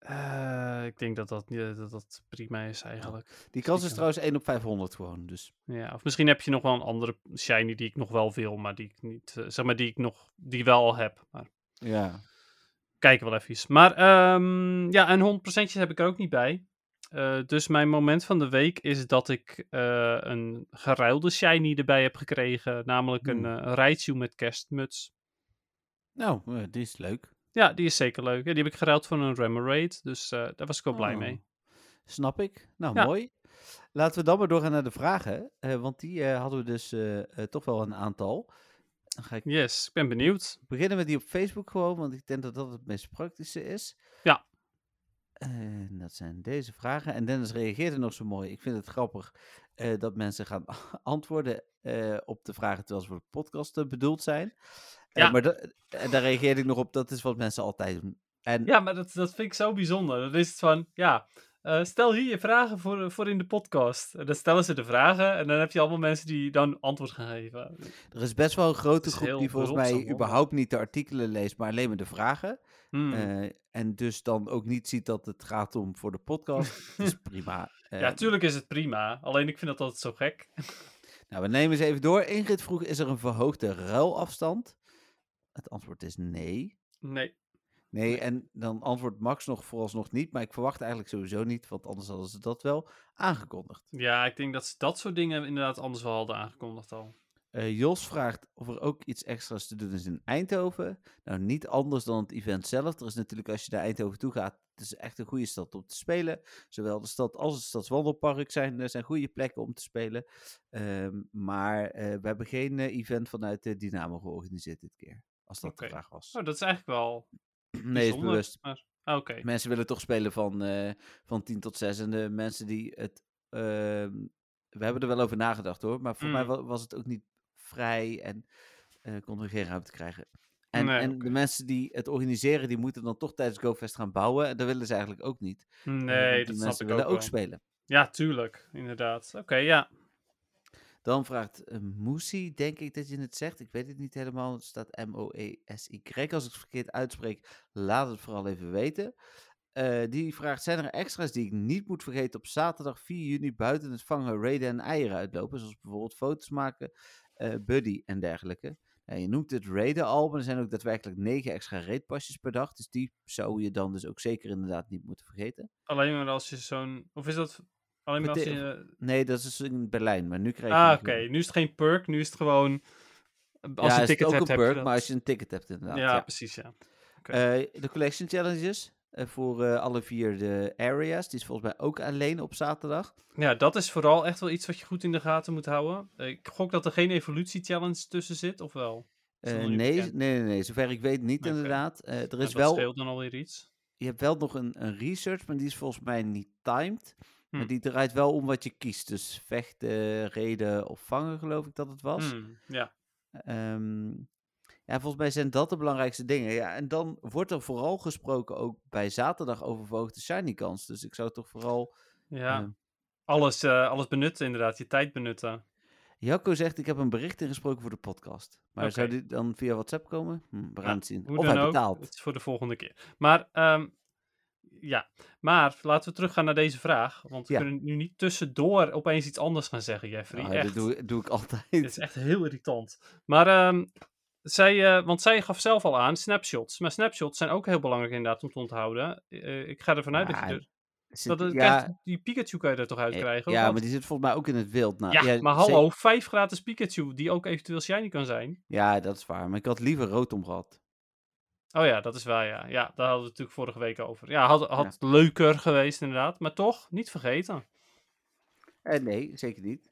Eh, ik denk dat dat, dat dat prima is eigenlijk. Die kans is trouwens 1 op 500 gewoon, dus... Ja, of misschien heb je nog wel een andere shiny die ik nog wel wil, maar die ik niet, eh, zeg maar, die ik nog, die wel al heb. Maar Ja. kijken wel even. Maar ehm, ja, en 100% heb ik er ook niet bij. Eh, dus mijn moment van de week is dat ik een geruilde shiny erbij heb gekregen. Namelijk een Hmm. Raichu met kerstmuts. Nou, die is leuk. Ja, die is zeker leuk. Ja, die heb ik geruild voor een Remoraid, dus uh, daar was ik wel blij mee. Oh, snap ik. Nou, mooi. Laten we dan maar doorgaan naar de vragen, uh, want die uh, hadden we dus toch wel een aantal. Dan ga ik yes, ik ben benieuwd. Beginnen we die op Facebook gewoon, want ik denk dat dat het meest praktische is. Ja. En dat zijn deze vragen. En Dennis reageerde nog zo mooi. Ik vind het grappig dat mensen gaan antwoorden op de vragen terwijl ze voor de podcast bedoeld zijn. Ja. maar daar reageerde ik nog op, dat is wat mensen altijd doen. En... Ja, maar dat, dat vind ik zo bijzonder. Dat is het van, ja, stel hier je vragen voor, voor in de podcast. En dan stellen ze de vragen en dan heb je allemaal mensen die dan antwoord gaan geven. Er is best wel een grote groep die volgens mij überhaupt niet de artikelen leest, maar alleen maar de vragen. Hmm. Uh, en dus dan ook niet ziet dat het gaat om voor de podcast. dat is prima. Uh, ja, tuurlijk is het prima. Alleen ik vind dat altijd zo gek. nou, we nemen eens even door. Ingrid vroeg, is er een verhoogde ruilafstand? Het antwoord is nee. Nee. Nee, en dan antwoordt Max nog vooralsnog niet, maar ik verwacht eigenlijk sowieso niet, want anders hadden ze dat wel aangekondigd. Ja, ik denk dat ze dat soort dingen inderdaad anders wel hadden aangekondigd al. Uh, Jos vraagt of er ook iets extra's te doen is in Eindhoven. Nou, niet anders dan het event zelf. Er is natuurlijk, als je naar Eindhoven toe gaat, het is echt een goede stad om te spelen. Zowel de stad als het stadswandelpark zijn, zijn goede plekken om te spelen. Um, maar uh, we hebben geen uh, event vanuit de Dynamo georganiseerd dit keer. Als dat okay. de vraag was. Oh, dat is eigenlijk wel. nee, is bewust. Maar... Oh, Oké. Mensen willen toch spelen van, van 10 tot 6. En de mensen die het. Ehm, we hebben er wel over nagedacht hoor. Maar voor mm. mij was het ook niet vrij en uh, konden we geen ruimte krijgen. En, en de mensen die het organiseren, die moeten dan toch tijdens GoFest gaan bouwen. En dat willen ze eigenlijk ook niet. Nee, uh, dat snap ik willen ook, ook spelen. Ja, tuurlijk. Inderdaad. Oké, ja. Dan vraagt uh, Moesie, denk ik dat je het zegt. Ik weet het niet helemaal. Het staat M-O-E-S-Y. Als ik het verkeerd uitspreek, laat het vooral even weten. Uh, die vraagt: Zijn er extra's die ik niet moet vergeten op zaterdag 4 juni buiten het vangen, raiden en eieren uitlopen? Zoals bijvoorbeeld foto's maken uh, Buddy en dergelijke. Ja, je noemt het raiden al, maar er zijn ook daadwerkelijk negen extra raidpasjes per dag. Dus die zou je dan dus ook zeker inderdaad niet moeten vergeten. Alleen maar als je zo'n... Of is dat alleen maar als je... Nee, dat is in Berlijn, maar nu krijg je... Ah, oké. Nu is het geen perk, nu is het gewoon... Als ja, je een ticket ook een perk, maar als je een ticket hebt inderdaad. Ja, ja. precies, ja. Okay. Uh, de collection challenges. Eh, voor uh, alle vier de areas. Die is volgens mij ook alleen op zaterdag. Ja, dat is vooral echt wel iets wat je goed in de gaten moet houden. Uh, ik gok dat er geen evolutie-challenge tussen zit, of wel? nee, nee, nee, nee, zover ik weet niet okay. inderdaad. er is wel... scheelt dan alweer iets. Je hebt wel nog een, een research, maar die is volgens mij niet timed. Hm. Maar die draait wel om wat je kiest. Dus vechten, reden of vangen, geloof ik dat het was. Hm, ja. Um, ja, volgens mij zijn dat de belangrijkste dingen. Ja, en dan wordt er vooral gesproken ook bij zaterdag over verhoogde shiny kans. Dus ik zou toch vooral... Ja, uh, alles, uh, alles benutten inderdaad, je tijd benutten. Jacco zegt, ik heb een bericht ingesproken voor de podcast. Maar okay. zou die dan via WhatsApp komen? Hm, we gaan ja, het zien. Of dan hij ook, betaalt. Het is voor de volgende keer. Maar, um, ja. Maar laten we teruggaan naar deze vraag. Want we ja. kunnen nu niet tussendoor opeens iets anders gaan zeggen, Jeffrey. Nou, echt. Dat doe, doe ik altijd. Het is echt heel irritant. Maar... Um, zij, uh, want zij gaf zelf al aan snapshots. Maar snapshots zijn ook heel belangrijk inderdaad om te onthouden. Uh, ik ga ervan uit ja, dat je er... Zit, dat, ja, die Pikachu kan je er toch uit krijgen? Ja, maar die zit volgens mij ook in het wild. Nou, ja, ja, maar hallo, vijf gratis Pikachu, die ook eventueel shiny kan zijn. Ja, dat is waar. Maar ik had liever Rotom gehad. Oh ja, dat is waar, ja. Ja, daar hadden we het natuurlijk vorige week over. Ja, had, had ja. leuker geweest inderdaad. Maar toch, niet vergeten. Eh, nee, zeker niet.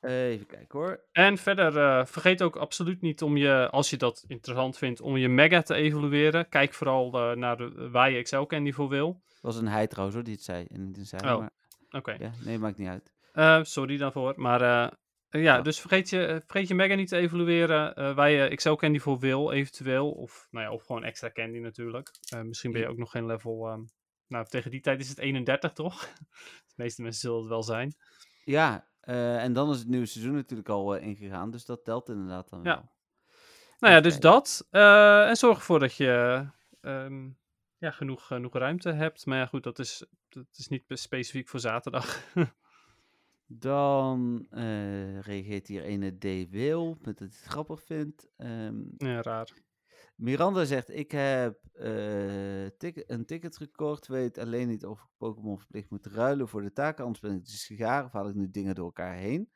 Uh, even kijken hoor. En verder, uh, vergeet ook absoluut niet om je, als je dat interessant vindt, om je mega te evalueren. Kijk vooral uh, naar de, waar je Excel Candy voor wil. Was een hij trouwens hoor, die het zei. En niet zei, oh, oké. Okay. Ja, nee, maakt niet uit. sorry daarvoor. Maar ja, oh. dus vergeet je, vergeet je mega niet te evalueren waar je Excel Candy voor wil, eventueel. Of, nou ja, of gewoon extra candy natuurlijk. misschien ben je ook nog geen level... Um, nou, tegen die tijd is het 31 toch? de meeste mensen zullen het wel zijn. Ja, uh, en dan is het nieuwe seizoen natuurlijk al uh, ingegaan, dus dat telt inderdaad dan ja. wel. Nou ja, dus dat. Uh, en zorg ervoor dat je um, ja, genoeg, genoeg ruimte hebt. Maar ja, goed, dat is, dat is niet specifiek voor zaterdag. dan reageert hier ene D. Wil, met dat hij het grappig vindt. Um, ja, raar. Miranda zegt: Ik heb uh, tic een ticket gekocht. Weet alleen niet of ik Pokémon verplicht moet ruilen voor de taken. Anders ben ik dus sigaar of haal ik nu dingen door elkaar heen.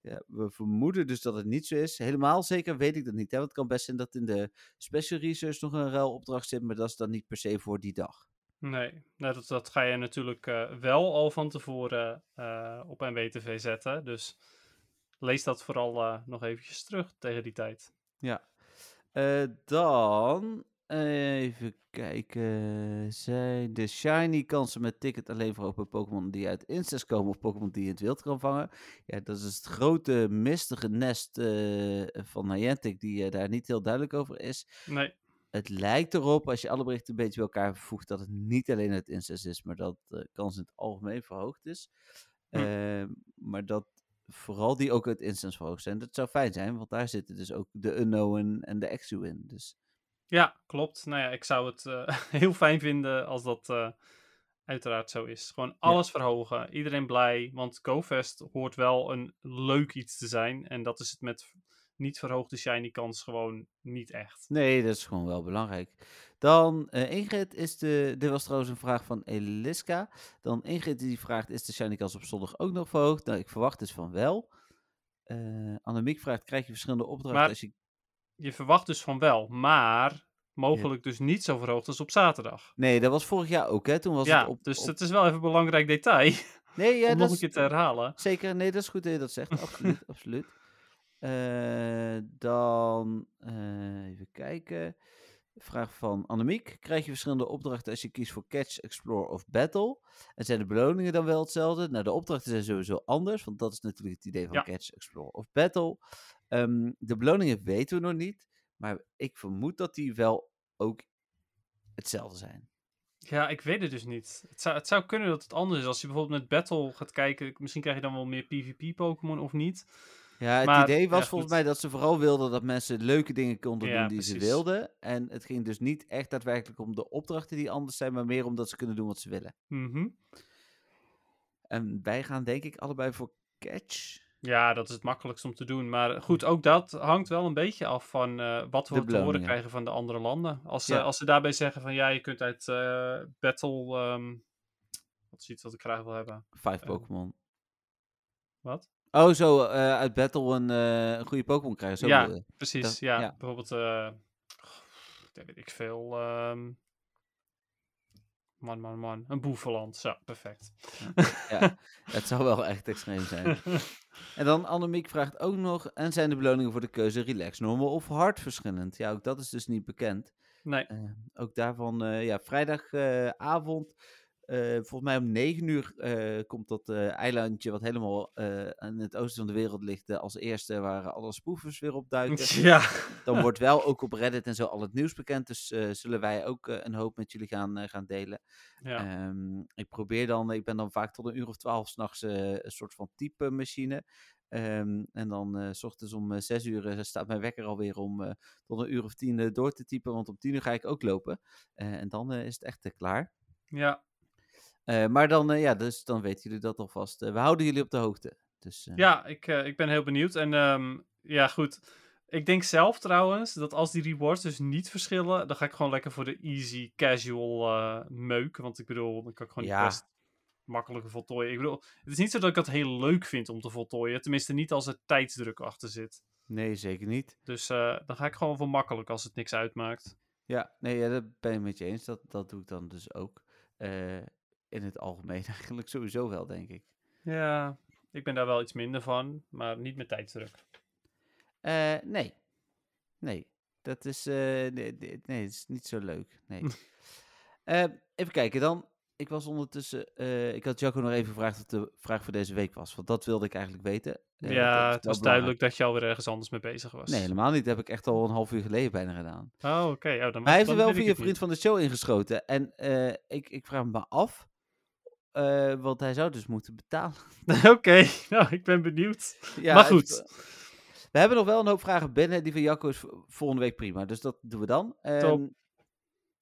Ja, we vermoeden dus dat het niet zo is. Helemaal zeker weet ik dat niet. Hè? Want het kan best zijn dat in de special research nog een ruilopdracht zit, maar dat is dan niet per se voor die dag. Nee, nou, dat, dat ga je natuurlijk uh, wel al van tevoren uh, op NWTV zetten. Dus lees dat vooral uh, nog eventjes terug tegen die tijd. Ja. dan even kijken. Zijn de shiny kansen met ticket alleen voor open Pokémon die uit Instas komen of Pokémon die je in het wild kan vangen? Ja, dat is het grote mistige nest van Niantic die daar niet heel duidelijk over is. Nee het lijkt erop, als je alle berichten een beetje bij elkaar voegt, dat het niet alleen het incest is, maar dat de kans in het algemeen verhoogd is. Hm. Ehm, maar dat vooral die ook het instance verhoogd zijn. Dat zou fijn zijn, want daar zitten dus ook de unknown en de exu in. Dus. Ja, klopt. Nou ja, ik zou het uh, heel fijn vinden als dat uh, uiteraard zo is. Gewoon alles verhogen, iedereen blij, want GoFest hoort wel een leuk iets te zijn. En dat is het met niet verhoogde shiny kans gewoon niet echt. Nee, dat is gewoon wel belangrijk. Dan uh, Ingrid is de. Dit was trouwens een vraag van Eliska. Dan Ingrid die vraagt: Is de shiny kans op zondag ook nog verhoogd? Nou, ik verwacht dus van wel. Uh, Annemiek vraagt: Krijg je verschillende opdrachten maar, als je. Je verwacht dus van wel, maar mogelijk dus niet zo verhoogd als op zaterdag. Nee, dat was vorig jaar ook, hè? Toen was ja, het op, dus dat is wel even een belangrijk detail. Nee, ja, om dat nog een keer te herhalen. Zeker, nee, dat is goed dat je dat zegt. Absoluut, absoluut. Uh, dan uh, even kijken. Vraag van Annemiek. Krijg je verschillende opdrachten als je kiest voor Catch, Explore of Battle? En zijn de beloningen dan wel hetzelfde? Nou, de opdrachten zijn sowieso anders, want dat is natuurlijk het idee van ja. Catch, Explore of Battle. Um, de beloningen weten we nog niet, maar ik vermoed dat die wel ook hetzelfde zijn. Ja, ik weet het dus niet. Het zou, het zou kunnen dat het anders is. Als je bijvoorbeeld met Battle gaat kijken, misschien krijg je dan wel meer PvP-Pokémon of niet. Ja, het Maar, idee was ja, volgens mij dat ze vooral wilden dat mensen leuke dingen konden Ja, doen die ze wilden. En het ging dus niet echt daadwerkelijk om de opdrachten die anders zijn, maar meer omdat ze kunnen doen wat ze willen. Mhm. En wij gaan denk ik allebei voor catch. Ja, dat is het makkelijkst om te doen. Maar goed, ook dat hangt wel een beetje af van eh, wat we De te horen krijgen van de andere landen. Als, ze als ze daarbij zeggen van ja, je kunt uit eh, Battle. ehm, wat is iets wat ik graag wil hebben? Vijf Eh, Pokémon. Wat? Oh, zo eh, uit Battle een, eh, een goede Pokémon krijgen. Zo ja, precies. Dat- ja. ja. bijvoorbeeld. dat weet ik veel. ehm, man, man, man. Een boeveland. Zo, perfect. Ja, het zou wel echt extreem zijn. En dan Annemiek vraagt ook nog, en zijn de beloningen voor de keuze relax, normal of hard verschillend? Ja, ook dat is dus niet bekend. nee. Ook daarvan, ja, vrijdagavond, eh, volgens mij om 9 uur eh, komt dat eh, eilandje wat helemaal aan het oosten van de wereld ligt, als eerste waar alle spoefers weer opduiken. Ja. Dan wordt wel ook op Reddit en zo al het nieuws bekend, dus zullen wij ook een hoop met jullie gaan, gaan delen. ja. Ehm, ik probeer dan, ik ben dan vaak tot een uur of twaalf s'nachts een soort van type machine. Ehm, en dan s ochtends om eh, zes uur staat mijn wekker alweer om tot een uur of tien door te typen. Want om tien uur ga ik ook lopen. En dan is het echt klaar. ja. Eh, maar dan, eh, ja, dus dan weten jullie dat alvast. Eh, we houden jullie op de hoogte. Dus, Ja, ik, ik ben heel benieuwd. En ehm, ja, goed. Ik denk zelf trouwens dat als die rewards dus niet verschillen, dan ga ik gewoon lekker voor de easy casual meuk. Want ik bedoel, dan kan ik gewoon Ja. quest makkelijker voltooien. Ik bedoel, het is niet zo dat ik dat heel leuk vind om te voltooien. Tenminste, niet als er tijdsdruk achter zit. Nee, zeker niet. Dus dan ga ik gewoon voor makkelijk als het niks uitmaakt. Ja, nee, ja, dat ben ik met je eens. Dat, dat doe ik dan dus ook. Eh, in het algemeen eigenlijk sowieso wel, denk ik. Ja, ik ben daar wel iets minder van, maar niet met tijdsdruk. Eh, nee. Nee. Dat is, eh, nee, nee, nee, het is niet zo leuk. Nee. Eh, even kijken dan. Ik was ondertussen, ik had Jacco nog even gevraagd wat de vraag voor deze week was. Want dat wilde ik eigenlijk weten. Ja, dat het was duidelijk dat je alweer ergens anders mee bezig was. Nee, helemaal niet. Dat heb ik echt al een half uur geleden bijna gedaan. Oh, oké. Oh, dan Maar hij heeft er wel via vriend van de show ingeschoten. En ik, ik vraag me af. Eh, want hij zou dus moeten betalen. Oké, nou, ik ben benieuwd. Ja, maar het- goed. We hebben nog wel een hoop vragen binnen. Die van Jacco is vo- volgende week prima. Dus dat doen we dan. Ehm,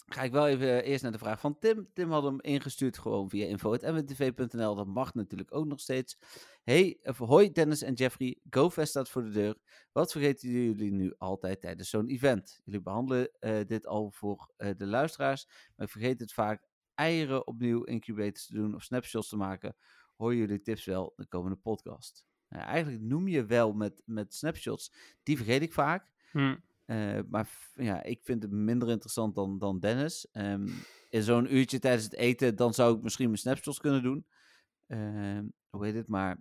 ga ik wel even eerst naar de vraag van Tim. Tim had hem ingestuurd gewoon via info.mwtv.nl. Dat mag natuurlijk ook nog steeds. Hey, of hoi Dennis en Jeffrey. GoFest staat voor de deur. Wat vergeten jullie nu altijd tijdens zo'n event? Jullie behandelen eh, dit al voor eh, de luisteraars. Maar ik vergeet het vaak eieren opnieuw incubators te doen of snapshots te maken. Hoor jullie tips wel de komende podcast? nou, eigenlijk noem je wel met, met snapshots. Die vergeet ik vaak. Hm. Uh, maar ja, ik vind het minder interessant dan, dan Dennis. Um, in zo'n uurtje tijdens het eten, dan zou ik misschien mijn snapshots kunnen doen. Uh, hoe heet het? Maar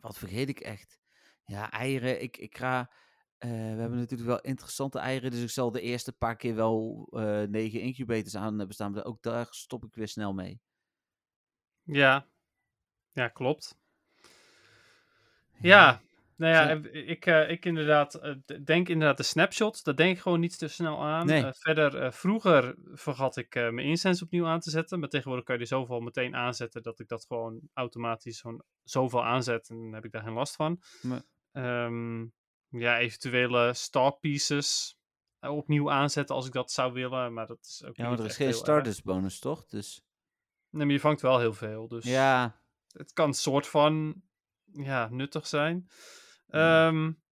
wat vergeet ik echt? Ja, eieren. Ik, ik ga. Uh, we hebben natuurlijk wel interessante eieren, dus ik zal de eerste paar keer wel uh, negen incubators aan hebben staan. Maar ook daar stop ik weer snel mee. Ja, ja klopt. Ja, nou ja, ik, uh, ik inderdaad denk inderdaad de snapshots, dat denk ik gewoon niet te snel aan. Nee. Verder, vroeger vergat ik mijn incense opnieuw aan te zetten, maar tegenwoordig kan je er zoveel meteen aanzetten dat ik dat gewoon automatisch gewoon zoveel aanzet en dan heb ik daar geen last van. Nee. Um, ja, eventuele star pieces opnieuw aanzetten als ik dat zou willen, maar dat is ook Ja, maar er is geen Stardust bonus, toch? Dus... Nee, maar je vangt wel heel veel, dus Ja, het kan soort van ja, nuttig zijn. Um,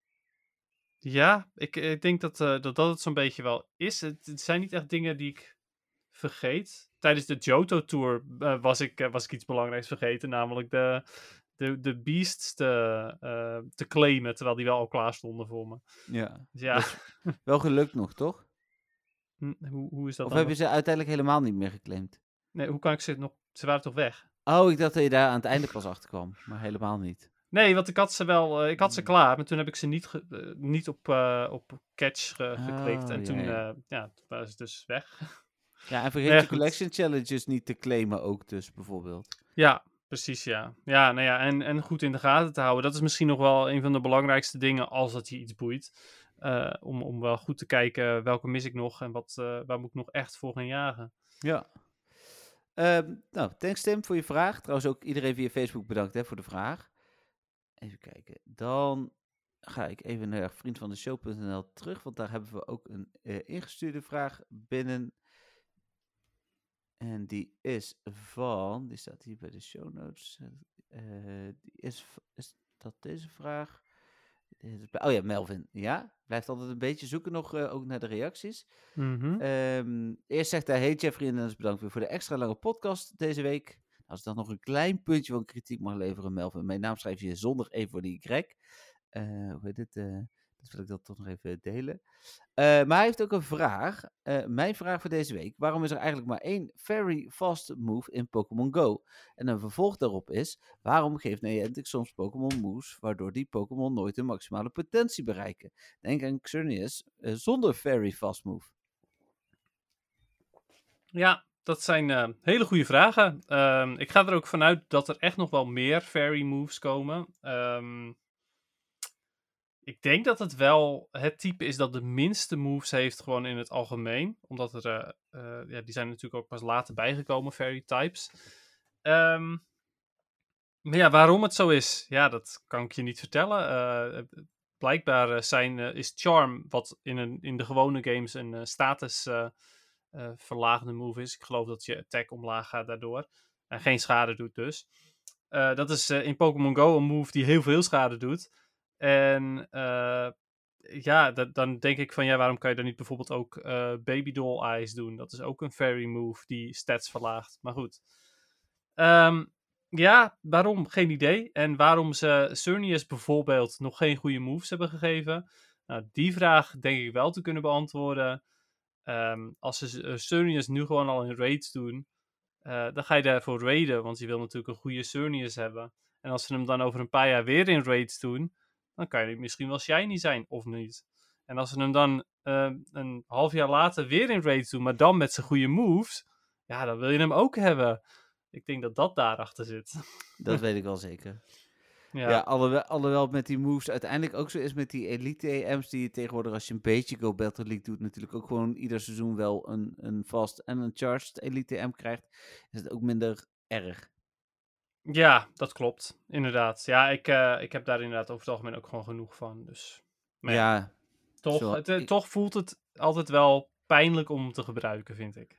ja, ik, ik denk dat, uh, dat dat het zo'n beetje wel is. Het, het, zijn niet echt dingen die ik vergeet. Tijdens de Johto Tour uh, was, ik, uh, was ik iets belangrijks vergeten, namelijk de, de, de beasts te, te claimen, terwijl die wel al klaar stonden voor me. Ja, Dus ja. wel gelukt nog, toch? hoe, hoe is dat Of dan heb je ze uiteindelijk helemaal niet meer geclaimd? Nee, hoe kan ik ze nog... Ze waren toch weg? Oh, ik dacht dat je daar aan het einde pas achter kwam, maar helemaal niet. Nee, want ik had ze wel, uh, ik had ze klaar, maar toen heb ik ze niet, ge, uh, niet op, uh, op catch ge, geklikt. Oh, en toen, ja, ja. toen waren ze dus weg. Ja, en vergeet de goed. collection challenges niet te claimen ook dus, bijvoorbeeld. ja, precies, ja. Ja, nou ja, en, en goed in de gaten te houden. Dat is misschien nog wel een van de belangrijkste dingen als dat je iets boeit. Uh, om, om wel goed te kijken welke mis ik nog en wat, uh, waar moet ik nog echt voor gaan jagen. Ja. Ehm, nou, thanks Tim voor je vraag. Trouwens ook iedereen via Facebook bedankt hè, voor de vraag. Even kijken. Dan ga ik even naar vriendvandeshow.nl terug, want daar hebben we ook een ingestuurde vraag binnen. En die is van, die staat hier bij de show notes. Uh, die is, is dat deze vraag? Oh ja, Melvin. Ja, blijft altijd een beetje zoeken nog uh, ook naar de reacties. Mm -hmm. um, eerst zegt hij, hey Jeffrey en Dennis, bedankt weer voor de extra lange podcast deze week. Als ik dan nog een klein puntje van kritiek mag leveren, Melvin. Mijn naam schrijf je zonder E voor die Y. Uh, hoe heet het? Dat wil ik dat toch nog even delen. Uh, maar hij heeft ook een vraag. Uh, mijn vraag voor deze week. Waarom is er eigenlijk maar één very fast move in Pokémon Go? En een vervolg daarop is, waarom geeft Niantic soms Pokémon moves, waardoor die Pokémon nooit hun maximale potentie bereiken? Denk aan Xerneas uh, zonder very fast move. Ja, dat zijn hele goede vragen. Um, ik ga er ook vanuit dat er echt nog wel meer fairy moves komen. Um, ik denk dat het wel het type is dat de minste moves heeft gewoon in het algemeen. Omdat er, uh, uh, ja, die zijn natuurlijk ook pas later bijgekomen, fairy types. Um, maar ja, waarom het zo is, ja, dat kan ik je niet vertellen. Uh, blijkbaar zijn, is Charm, wat in, een, in de gewone games een status verlagende move is. Ik geloof dat je attack omlaag gaat daardoor. En geen schade doet dus. dat is in Pokémon Go een move die heel veel schade doet. En uh, ja, dan denk ik van ja, waarom kan je dan niet bijvoorbeeld ook uh, Baby Doll Eyes doen? Dat is ook een fairy move die stats verlaagt. Maar goed. Um, ja, waarom? Geen idee. En waarom ze Cernius bijvoorbeeld nog geen goede moves hebben gegeven? Nou, die vraag denk ik wel te kunnen beantwoorden. Um, als ze uh, Cernius nu gewoon al in raids doen, dan ga je daarvoor raiden, want je wil natuurlijk een goede Cernius hebben. En als ze hem dan over een paar jaar weer in raids doen, dan kan je misschien wel shiny zijn of niet. En als we hem dan uh, een half jaar later weer in raids doen, maar dan met zijn goede moves, ja, dan wil je hem ook hebben. Ik denk dat dat daarachter zit. Dat weet ik wel zeker. Ja, Ja, alhoewel, alhoewel met die moves uiteindelijk ook zo is met die elite EM's die je tegenwoordig als je een beetje Go Battle League doet, natuurlijk ook gewoon ieder seizoen wel een, een vast en een charged elite EM krijgt, is het ook minder erg. Ja dat klopt. Inderdaad. Ja, ik, uh, ik heb daar inderdaad over het algemeen ook gewoon genoeg van. Dus maar ja, ja, toch, het, eh, ik- toch voelt het altijd wel pijnlijk om te gebruiken, vind ik.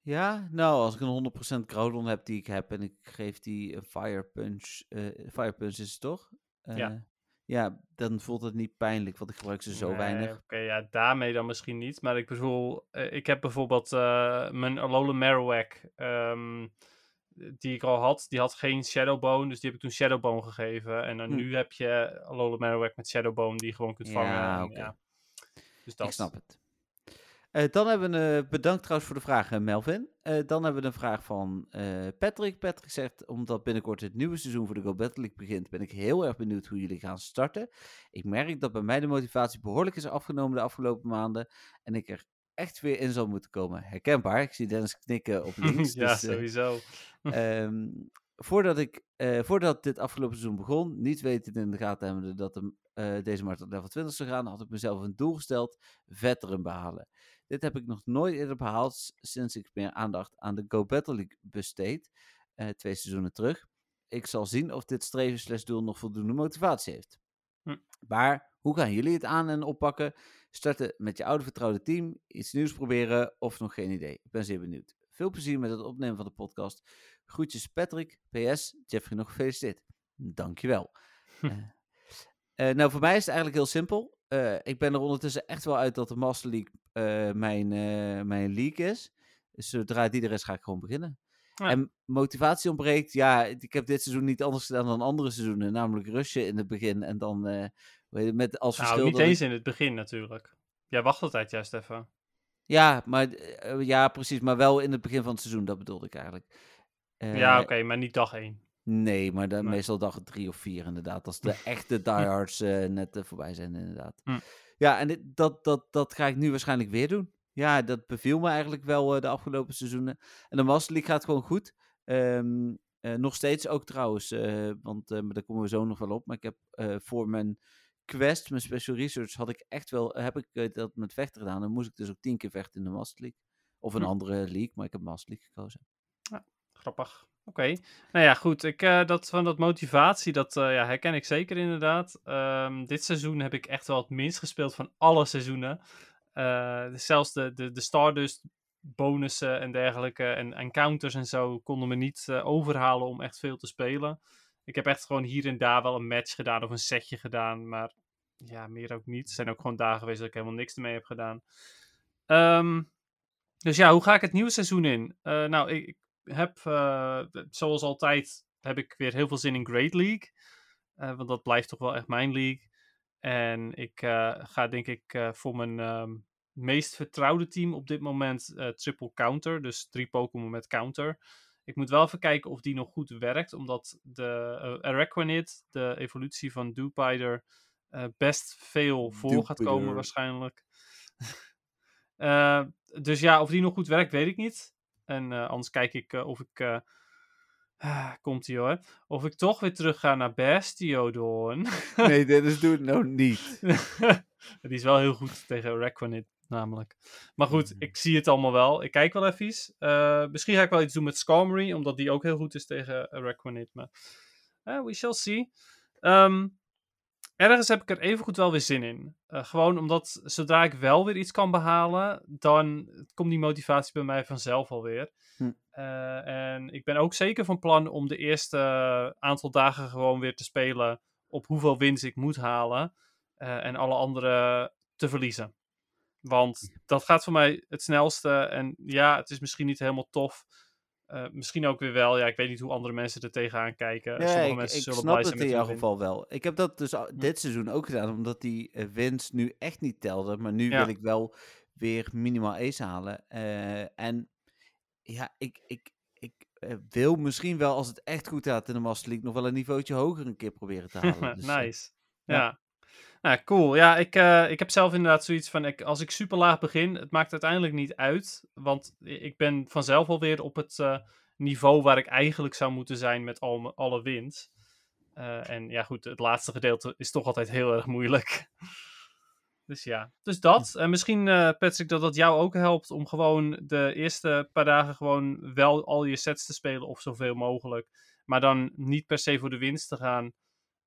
Ja, nou, als ik een 100% Groudon heb die ik heb en ik geef die een Fire Punch, eh, Fire Punch is het toch? Eh, Ja. Ja, dan voelt het niet pijnlijk, want ik gebruik ze zo Nee, weinig. Oké, ja, daarmee dan misschien niet. Maar ik bedoel, eh, ik heb bijvoorbeeld eh, mijn Alola Marowak. ehm, die ik al had, die had geen Shadowbone, dus die heb ik toen Shadowbone gegeven. En dan hm. nu heb je Alola Marowak met Shadowbone die je gewoon kunt vangen. Ja, ja. Dus dat... Ik snap het. Uh, dan hebben we, uh, bedankt trouwens voor de vraag, uh, Melvin. dan hebben we een vraag van Patrick. Patrick zegt, omdat binnenkort het nieuwe seizoen voor de Go Battle League begint, ben ik heel erg benieuwd hoe jullie gaan starten. Ik merk dat bij mij de motivatie behoorlijk is afgenomen de afgelopen maanden en ik er echt weer in zal moeten komen. Herkenbaar, ik zie Dennis knikken op links. ja, dus, sowieso. Ehm, voordat, ik, voordat dit afgelopen seizoen begon, niet weten in de gaten hebben dat de, deze maart tot level 20 zou gaan, had ik mezelf een doel gesteld, veteran behalen. Dit heb ik nog nooit eerder behaald sinds ik meer aandacht aan de Go Battle League besteed, uh, twee seizoenen terug. Ik zal zien of dit streven nog voldoende motivatie heeft. Hm. Maar hoe gaan jullie het aan en oppakken? Starten met je oude vertrouwde team, iets nieuws proberen of nog geen idee? Ik ben zeer benieuwd. Veel plezier met het opnemen van de podcast. Groetjes Patrick. PS, Jeffrey nog gefeliciteerd. Dankjewel. uh, uh, nou, voor mij is het eigenlijk heel simpel. Uh, ik ben er ondertussen echt wel uit dat de Master League mijn, mijn league is. Dus zodra die er is, ga ik gewoon beginnen. En motivatie ontbreekt. Ja, ik heb dit seizoen niet anders gedaan dan andere seizoenen. Namelijk rushen in het begin en dan met als nou, verschil... niet eens in het begin natuurlijk. Jij wacht altijd juist even. Ja, maar, ja, precies. Maar wel in het begin van het seizoen, dat bedoelde ik eigenlijk. ja, oké, maar niet dag één. Nee, maar dan meestal dag drie of vier inderdaad. Als de echte diehards uh, net uh, voorbij zijn inderdaad. Hm. Ja, en dit, dat, dat, dat ga ik nu waarschijnlijk weer doen. Ja, dat beviel me eigenlijk wel de afgelopen seizoenen. En de Master League gaat gewoon goed. Um, nog steeds ook trouwens, want daar komen we zo nog wel op. Maar ik heb voor mijn quest, mijn special research, had ik echt wel, heb ik dat met vechten gedaan. Dan moest ik dus ook tien keer vechten in de Master League. Of een hm. andere league, maar ik heb Master League gekozen. Ja, grappig. Oké, nou ja, goed. Ik, uh, dat, van dat motivatie, dat uh, ja, herken ik zeker inderdaad. Um, dit seizoen heb ik echt wel het minst gespeeld van alle seizoenen. Uh, zelfs de, de, de Stardust bonussen en dergelijke en encounters en zo konden me niet overhalen om echt veel te spelen. Ik heb echt gewoon hier en daar wel een match gedaan of een setje gedaan, maar ja, meer ook niet. Er zijn ook gewoon dagen geweest dat ik helemaal niks ermee heb gedaan. Um, dus ja, hoe ga ik het nieuwe seizoen in? nou, ik, heb, uh, zoals altijd, heb ik weer heel veel zin in Great League. Uh, want dat blijft toch wel echt mijn league. En ik ga denk ik voor mijn um, meest vertrouwde team op dit moment triple counter. Dus drie Pokémon met counter. Ik moet wel even kijken of die nog goed werkt. Omdat de uh, Araquanid, de evolutie van Dewpider, best veel voor gaat komen waarschijnlijk. dus ja, of die nog goed werkt, weet ik niet. En uh, anders kijk ik uh, of ik. Uh, komt ie hoor. Of ik toch weer terug ga naar Bastiodon. nee, Dennis, doe het nou niet. Die is wel heel goed tegen Raquanid, namelijk. Maar goed, mm. ik zie het allemaal wel. Ik kijk wel even. misschien ga ik wel iets doen met Skarmory, omdat die ook heel goed is tegen Raquanid. Maar we shall see. Um, ergens heb ik er evengoed wel weer zin in. Uh, gewoon omdat zodra ik wel weer iets kan behalen, dan komt die motivatie bij mij vanzelf alweer. Hm. Uh, en ik ben ook zeker van plan om de eerste aantal dagen gewoon weer te spelen op hoeveel wins ik moet halen. Uh, en alle andere te verliezen. Want dat gaat voor mij het snelste. En ja, het is misschien niet helemaal tof. Uh, misschien ook weer wel. Ja, ik weet niet hoe andere mensen er tegenaan kijken. Ja, Sommige ik, mensen ik zullen snap het in jouw geval wel. Ik heb dat dus hm. dit seizoen ook gedaan, omdat die uh, winst nu echt niet telde. Maar nu wil ik wel weer minimaal ace halen. Uh, en ja, ik, ik, ik wil misschien wel, als het echt goed gaat in de Master League, nog wel een niveautje hoger een keer proberen te halen. Dus, nice. ja. Nou, cool. Ja, ik, uh, ik heb zelf inderdaad zoiets van, ik, als ik super laag begin, het maakt uiteindelijk niet uit. Want ik ben vanzelf alweer op het uh, niveau waar ik eigenlijk zou moeten zijn met al, alle wins. Uh, en ja, goed, het laatste gedeelte is toch altijd heel erg moeilijk. dus ja, dus dat. En misschien, Patrick, dat dat jou ook helpt om gewoon de eerste paar dagen gewoon wel al je sets te spelen of zoveel mogelijk. Maar dan niet per se voor de winst te gaan.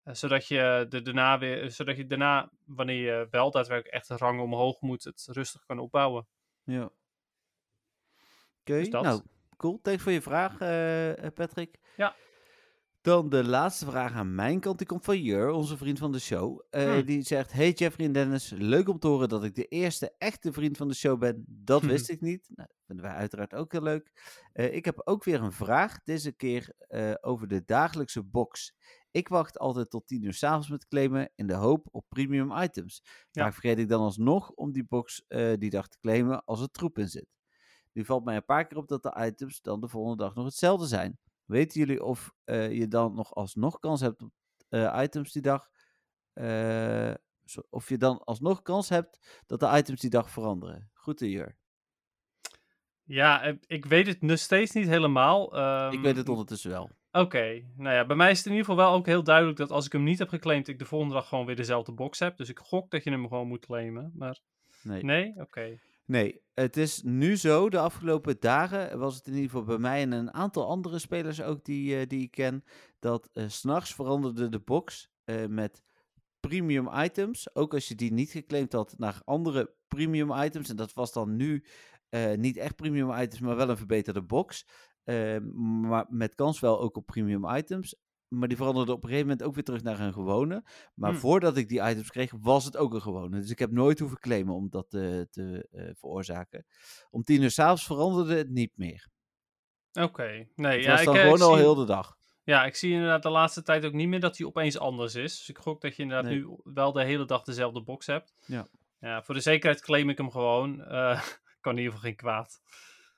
Eh, zodat je de daarna weer, zodat je daarna, wanneer je wel daadwerkelijk echt rang omhoog moet, het rustig kan opbouwen. Ja. Oké, okay, dus nou, cool. Thanks voor je vraag, uh, Patrick. Ja. Dan de laatste vraag aan mijn kant. Die komt van Jur, onze vriend van de show. Uh, Die zegt: Hey Jeffrey en Dennis, leuk om te horen dat ik de eerste echte vriend van de show ben. Dat wist ik niet. Nou, vinden wij uiteraard ook heel leuk. ik heb ook weer een vraag, deze keer over de dagelijkse box. Ik wacht altijd tot 10 uur s'avonds met claimen in de hoop op premium items. Ja. Vaak vergeet ik dan alsnog om die box die dag te claimen als er troep in zit. Nu valt mij een paar keer op dat de items dan de volgende dag nog hetzelfde zijn. Weten jullie of je dan nog alsnog kans hebt op items die dag? of je dan alsnog kans hebt dat de items die dag veranderen. Goed, Jur. Ja, eh, ik weet het nog steeds niet helemaal. ik weet het ehm, ondertussen wel. Oké, nou ja, bij mij is het in ieder geval wel ook heel duidelijk dat als ik hem niet heb geclaimd, ik de volgende dag gewoon weer dezelfde box heb. Dus ik gok dat je hem gewoon moet claimen, maar... Nee. Nee? Oké. Nee, het is nu zo, de afgelopen dagen was het in ieder geval bij mij en een aantal andere spelers ook die, uh, die ik ken, dat uh, s'nachts veranderde de box uh, met premium items, ook als je die niet geclaimd had, naar andere premium items. En dat was dan nu uh, niet echt premium items, maar wel een verbeterde box. Uh, maar met kans wel ook op premium items. Maar die veranderde op een gegeven moment ook weer terug naar een gewone. Maar hmm. voordat ik die items kreeg, was het ook een gewone. Dus ik heb nooit hoeven claimen om dat uh, te veroorzaken. Om tien uur s'avonds veranderde het niet meer. Oké, nee. Het ja, was dan ik, gewoon al heel de dag. Ja, ik zie inderdaad de laatste tijd ook niet meer dat hij opeens anders is. Dus ik gok dat je inderdaad nu wel de hele dag dezelfde box hebt. Ja. Ja, voor de zekerheid claim ik hem gewoon. Uh, kan in ieder geval geen kwaad.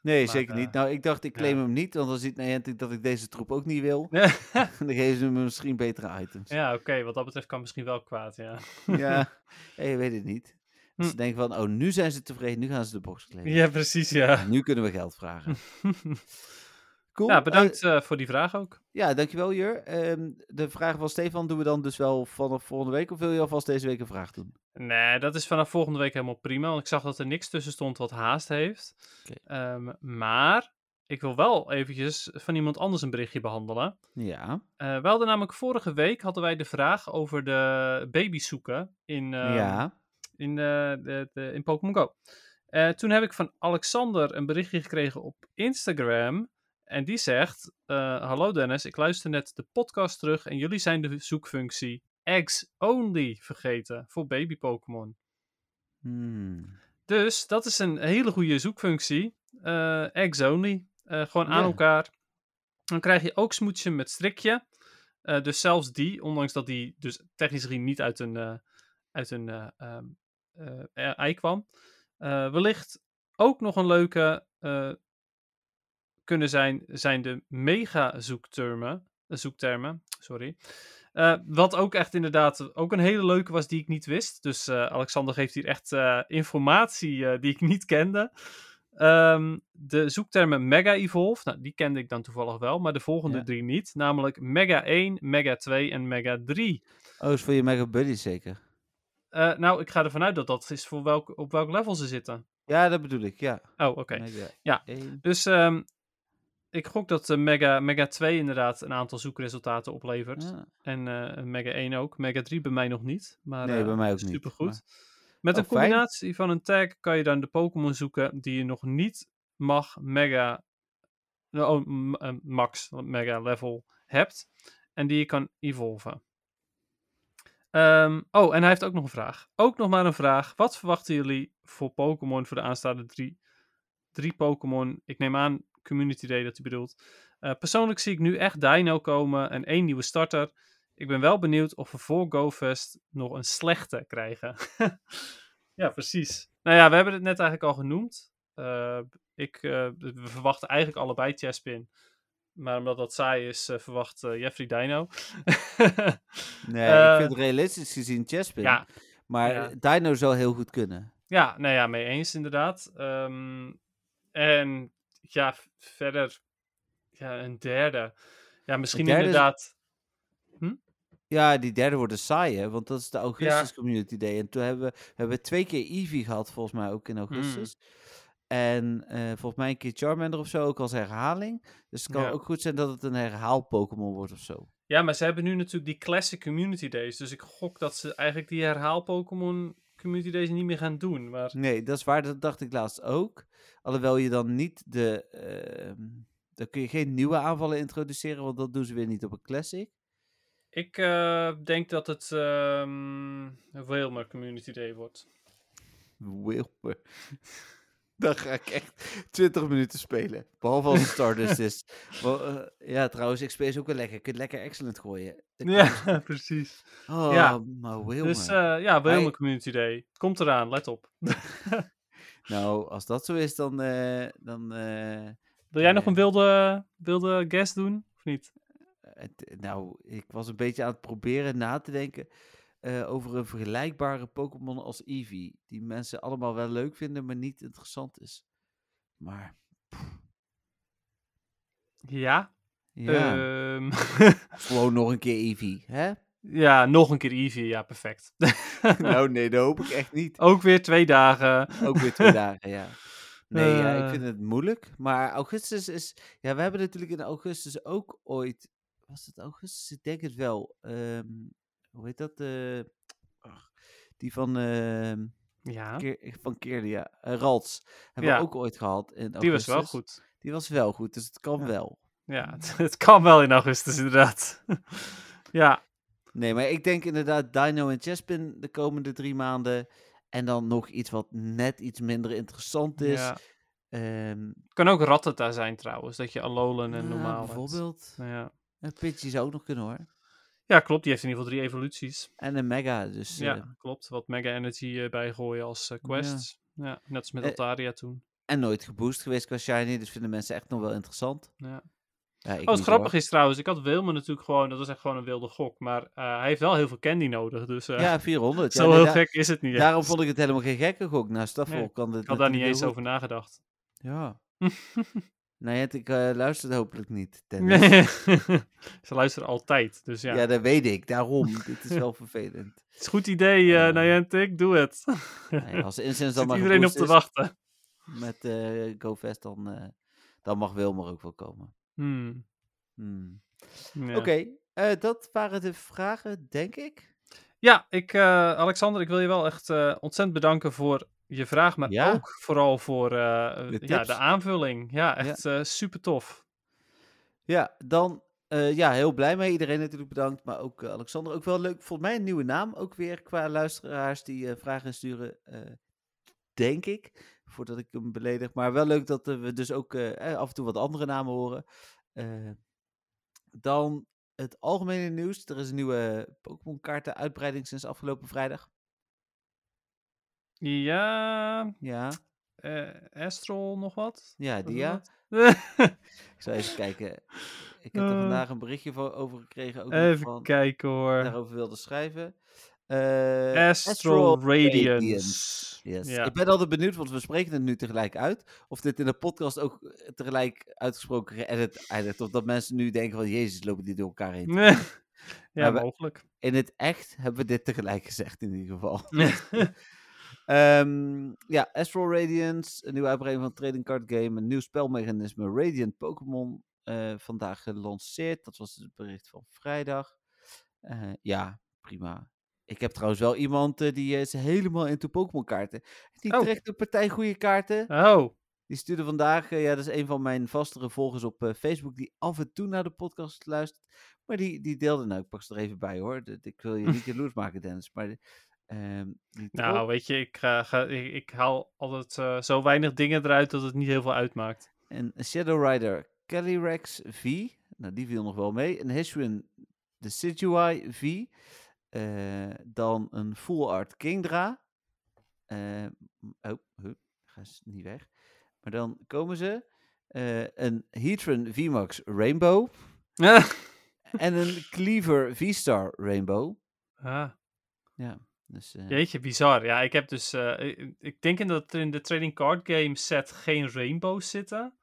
Nee, zeker niet. Eh, nou, ik dacht, ik claim hem niet, want dan ziet Niantic dat ik deze troep ook niet wil. dan geven ze me misschien betere items. Ja, oké. Wat dat betreft kan misschien wel kwaad, ja. ja, je weet het niet. Hm. Ze denken van, oh, nu zijn ze tevreden, nu gaan ze de box claimen. Ja, precies, ja. Nu kunnen we geld vragen. Cool. Ja, bedankt uh, voor die vraag ook. Ja, dankjewel Jur. Um, de vraag van Stefan doen we dan dus wel vanaf volgende week of wil je alvast deze week een vraag doen? Nee, dat is vanaf volgende week helemaal prima, want ik zag dat er niks tussen stond wat haast heeft. Okay. Um, ehm, maar ik wil wel eventjes van iemand anders een berichtje behandelen. Ja. Uh, we hadden namelijk vorige week hadden wij de vraag over de baby's zoeken in, uh, ja. in, de, de, de, in Pokémon Go. Toen heb ik van Alexander een berichtje gekregen op Instagram. En die zegt: uh, Hallo Dennis, ik luister net de podcast terug en jullie zijn de zoekfunctie Eggs Only vergeten voor baby Pokémon. Hmm. Dus dat is een hele goede zoekfunctie. Uh, eggs Only. Uh, gewoon aan elkaar. Dan krijg je ook smoetje met strikje. dus zelfs die, ondanks dat die dus technisch gezien niet uit een, uit een um, ei kwam. wellicht ook nog een leuke kunnen zijn, zijn de mega-zoektermen. Uh, zoektermen, sorry. Uh, wat ook echt inderdaad ook een hele leuke was die ik niet wist. Dus uh, Alexander geeft hier echt informatie die ik niet kende. Um, de zoektermen Mega Evolve, nou, die kende ik dan toevallig wel, maar de volgende drie niet. Namelijk Mega 1, Mega 2 en Mega 3. Oh, is voor je Mega Buddy zeker? nou, ik ga ervan uit dat dat is voor welk, op welk level ze zitten. Ja, dat bedoel ik, ja. Oh, oké. Ja, dus um, ik gok dat uh, Mega, Mega 2 inderdaad een aantal zoekresultaten oplevert. En uh, Mega 1 ook. Mega 3 bij mij nog niet. Maar, nee, bij mij ook niet. Supergoed. Met een oh, combinatie van een tag kan je dan de Pokémon zoeken die je nog niet mag Mega... Oh, max Mega level hebt. En die je kan evolven. Um, oh, en hij heeft ook nog een vraag. Ook nog maar een vraag. Wat verwachten jullie voor Pokémon voor de aanstaande drie, drie Pokémon? Ik neem aan Community Day dat hij bedoelt. Uh, persoonlijk zie ik nu echt Dino komen en één nieuwe starter. Ik ben wel benieuwd of we voor GoFest nog een slechte krijgen. ja, precies. Nou ja, we hebben het net eigenlijk al genoemd. Uh, ik, uh, we verwachten eigenlijk allebei Chespin. Maar omdat dat saai is, verwacht Jeffrey Dino. nee, ik vind realistisch gezien Chespin. Ja, maar ja. Dino zou heel goed kunnen. Ja, nou ja, mee eens inderdaad. Um, en ja, verder. Ja, een derde. Ja, misschien inderdaad. Hm? Ja, die derde wordt een saai, hè? Want dat is de Augustus Community Day. En toen hebben we, hebben twee keer Eevee gehad, volgens mij ook in hm. augustus. En uh, volgens mij een keer Charmander of zo, ook als herhaling. Dus het kan ook goed zijn dat het een herhaal-Pokémon wordt of zo. Ja, maar ze hebben nu natuurlijk die Classic Community Days. Dus ik gok dat ze eigenlijk die herhaal-Pokémon Community Days niet meer gaan doen. Maar... Nee, dat is waar. Dat dacht ik laatst ook. Alhoewel je dan niet de. Uh, dan kun je geen nieuwe aanvallen introduceren, want dat doen ze weer niet op een Classic. Ik uh, denk dat het um, Wilmer Community Day wordt. Wilmer. Dan ga ik echt 20 minuten spelen. Behalve als het Stardust is. Maar, uh, ja, trouwens, XP is ook wel lekker. Je kunt lekker excellent gooien. Ja, precies. Oh, Ja. maar Wilmer. Dus eh, ja, Wilmer Hij- Community Day. Komt eraan, let op. Nou, als dat zo is, dan... eh, dan eh, Wil jij nog Eh. een wilde, wilde guest doen? Of niet? het- nou, ik was een beetje aan het proberen na te denken... eh, over een vergelijkbare Pokémon als Eevee. Die mensen allemaal wel leuk vinden, maar niet interessant is. Maar, Ja. ja, Ehm, gewoon nog een keer Eevee, hè? ja, nog een keer Eevee. Ja, perfect. nou, nee, dat hoop ik echt niet. Ook weer twee dagen. Ook weer twee dagen, ja. Nee, ja, ik Eh. vind het moeilijk. Maar augustus is... Ja, we hebben natuurlijk in augustus ook ooit... Was het augustus? Ik denk het wel. Ehm, hoe heet dat? eh, ach, die van... ehm Ja, Keer, van ja. Rals. Hebben Ja. we ook ooit gehad in die was wel goed. Die was wel goed, dus het kan Ja. wel. Ja, het, het kan wel in augustus inderdaad. ja, Nee, maar ik denk inderdaad Dino en Chespin de komende drie maanden. En dan nog iets wat net iets minder interessant is. ja. Ehm, Kan ook Rattata zijn trouwens, dat je Alolan en ja, normaal. Bijvoorbeeld. Ja. Een Pidgey zou ook nog kunnen hoor. Ja, klopt. Die heeft in ieder geval drie evoluties. En een Mega, dus... ja, eh, klopt. Wat Mega Energy eh, bijgooien als eh, quests. Ja. net als met Altaria toen. en nooit geboost geweest qua Shiny, dus vinden mensen echt nog wel interessant. Ja. Ja, ik Oh, wat grappig hoor. is trouwens, ik had Wilmer natuurlijk gewoon, dat was echt gewoon een wilde gok, maar hij heeft wel heel veel candy nodig, dus Ja, 400. Ja, zo heel gek is het niet. Daarom echt. vond ik het helemaal geen gekke gok. Nou, Staffel Nee, kan dit Ik had daar niet eens over nagedacht. Ja. nou ja, ik eh, luisterde hopelijk niet. Dennis. Ze luisteren altijd, dus ja. Ja. dat weet ik. Daarom. Dit is wel vervelend. Het is een goed idee, Eh. Niantic, doe het. Nee, als Incense dan Zit maar iedereen op te wachten. met eh GoFest, dan, dan mag Wilmer ook wel komen. Hmm, Hmm. ja. Oké, dat waren de vragen, denk ik. Ja, ik, Alexander, ik wil je wel echt ontzettend bedanken voor je vraag, maar Ja. ook vooral voor eh, De ja, de aanvulling. Ja, echt eh, super tof. Ja, dan eh, ja, heel blij mee. Iedereen natuurlijk bedankt, maar ook Alexander. Ook wel leuk. Volgens mij een nieuwe naam ook weer qua luisteraars die vragen insturen. eh, denk ik, voordat ik hem beledig. Maar wel leuk dat we dus ook af en toe wat andere namen horen. Dan het algemene nieuws. Er is een nieuwe Pokémon kaarten uitbreiding sinds afgelopen vrijdag. Ja, Ja, eh Astral nog wat? ja die ja. Ik zal even kijken. Ik heb er Eh. vandaag een berichtje voor over gekregen. Ook Even van, kijken hoor. daarover wilde schrijven. Eh, Astral, Radiance. Radiance. Yes. Ja. Ik ben altijd benieuwd, want we spreken het nu tegelijk uit. Of dit in de podcast ook tegelijk uitgesproken geëdit eindigt. Of dat mensen nu denken van, jezus, lopen die door elkaar heen. ja, Maar we- mogelijk. In het echt hebben we dit tegelijk gezegd in ieder geval. Ehm, ja, Astral Radiance, een nieuwe uitbreiding van Trading Card Game, een nieuw spelmechanisme Radiant Pokémon, eh, vandaag gelanceerd. Dat was het bericht van vrijdag. Eh, ja, prima. Ik heb trouwens wel iemand eh, die is helemaal into Pokémon kaarten. Die Oh. trekt een partij goede kaarten. Oh, Die stuurde vandaag, ja, dat is een van mijn vastere volgers op Facebook, die af en toe naar de podcast luistert. Maar die, die deelde, nou, ik pak ze er even bij hoor. Dat- Ik wil je niet jaloers maken, Dennis. Maar ehm, nou weet je, ik, ga, ga, ik, ik haal altijd eh, zo weinig dingen eruit dat het niet heel veel uitmaart. een Shadow Rider Calyrex V. Nou, die viel nog wel mee. Een Hisuian Decidueye V. Eh, dan een Full Art Kingdra. Eh, m- oh, huh, ga eens niet weg. Maar dan komen ze. Eh, een Heatran VMAX Rainbow. En een Cleaver V-Star Rainbow. ah, Dus, jeetje, bizar. Ja, ik heb dus... eh, ik, ik denk in dat er in de trading card game set geen rainbows zitten.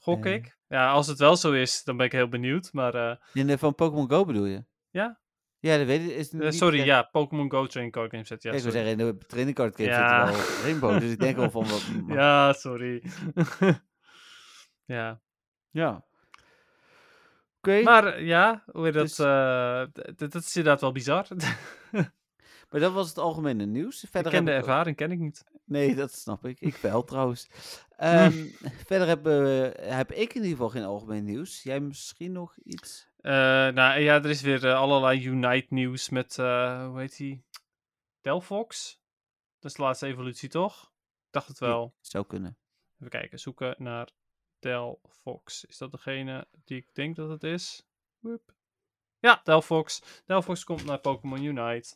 Gok Eh. ik. Ja, als het wel zo is, dan ben ik heel benieuwd. Maar in de van Pokémon Go bedoel je? Ja. Ja, dat weet ik. Is niet sorry, ja, Pokémon Go trading card game set. Ja, we sorry. zeggen in de training card game Ja. zit er wel Rainbow. Dus ik denk al van wat. Ja, sorry. ja. Ja. Maar, Maar ja, hoe je dat, Dus- eh, dat is inderdaad wel bizar. dat was het algemene nieuws. ik Verder ken de ik ervaring, ken ik niet. Nee, dat snap ik. Ik wel trouwens. Ehm, verder heb, eh, heb ik in ieder geval geen algemeen nieuws. Jij misschien nog iets? Eh, nou ja, er is weer allerlei Unite nieuws met, hoe heet die? Delphox? Dat is de laatste evolutie, toch? dacht het wel. Ja, zou kunnen. Even kijken, zoeken naar Del Fox. Is dat degene die ik denk dat het is? Woep. Ja, Del Fox. Del Fox komt naar Pokémon Unite.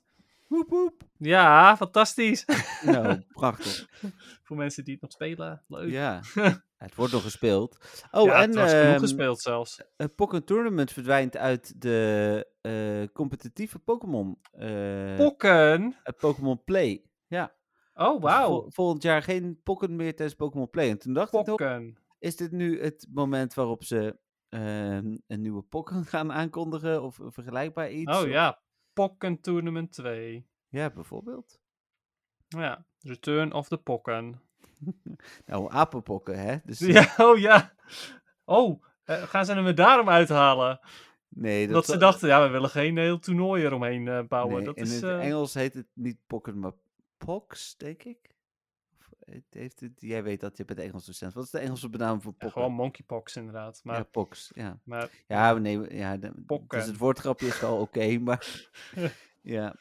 Woep woep. Ja, fantastisch. Nou, prachtig. Voor mensen die het nog spelen. Leuk. Ja, het wordt nog gespeeld. Oh, ja, en het ehm, gespeeld zelfs. het Pokémon Tournament verdwijnt uit de eh, competitieve Pokémon. eh, Pokken. het Pokémon Play. Ja. Oh, Dus wauw. vol- volgend jaar geen Pokken meer tijdens Pokémon Play. En toen dacht ik nog, Pokken. Is dit nu het moment waarop ze ehm, een nieuwe Pokken gaan aankondigen? Of een vergelijkbaar iets? Oh Of- ja, Pokken Tournament 2. Ja, bijvoorbeeld. Ja, Return of the Pokken. Nou, apenpokken, hè? Dus, Ja, oh ja. Oh, eh, gaan ze hem er daarom uithalen? nee, Dat, ze zal- dachten, ja, we willen geen heel toernooi eromheen eh, bouwen. nee, dat in is, het eh, Engels heet het niet Pokken, maar Pox, denk ik. Het heeft het, jij weet dat je bent Engels docent. Wat is de Engelse benaming voor ja, Pokken? gewoon monkeypox inderdaad. Maar, ja, Pox, ja. maar Ja, nee, ja, de- dus het woordgrapje is wel oké, maar... ja.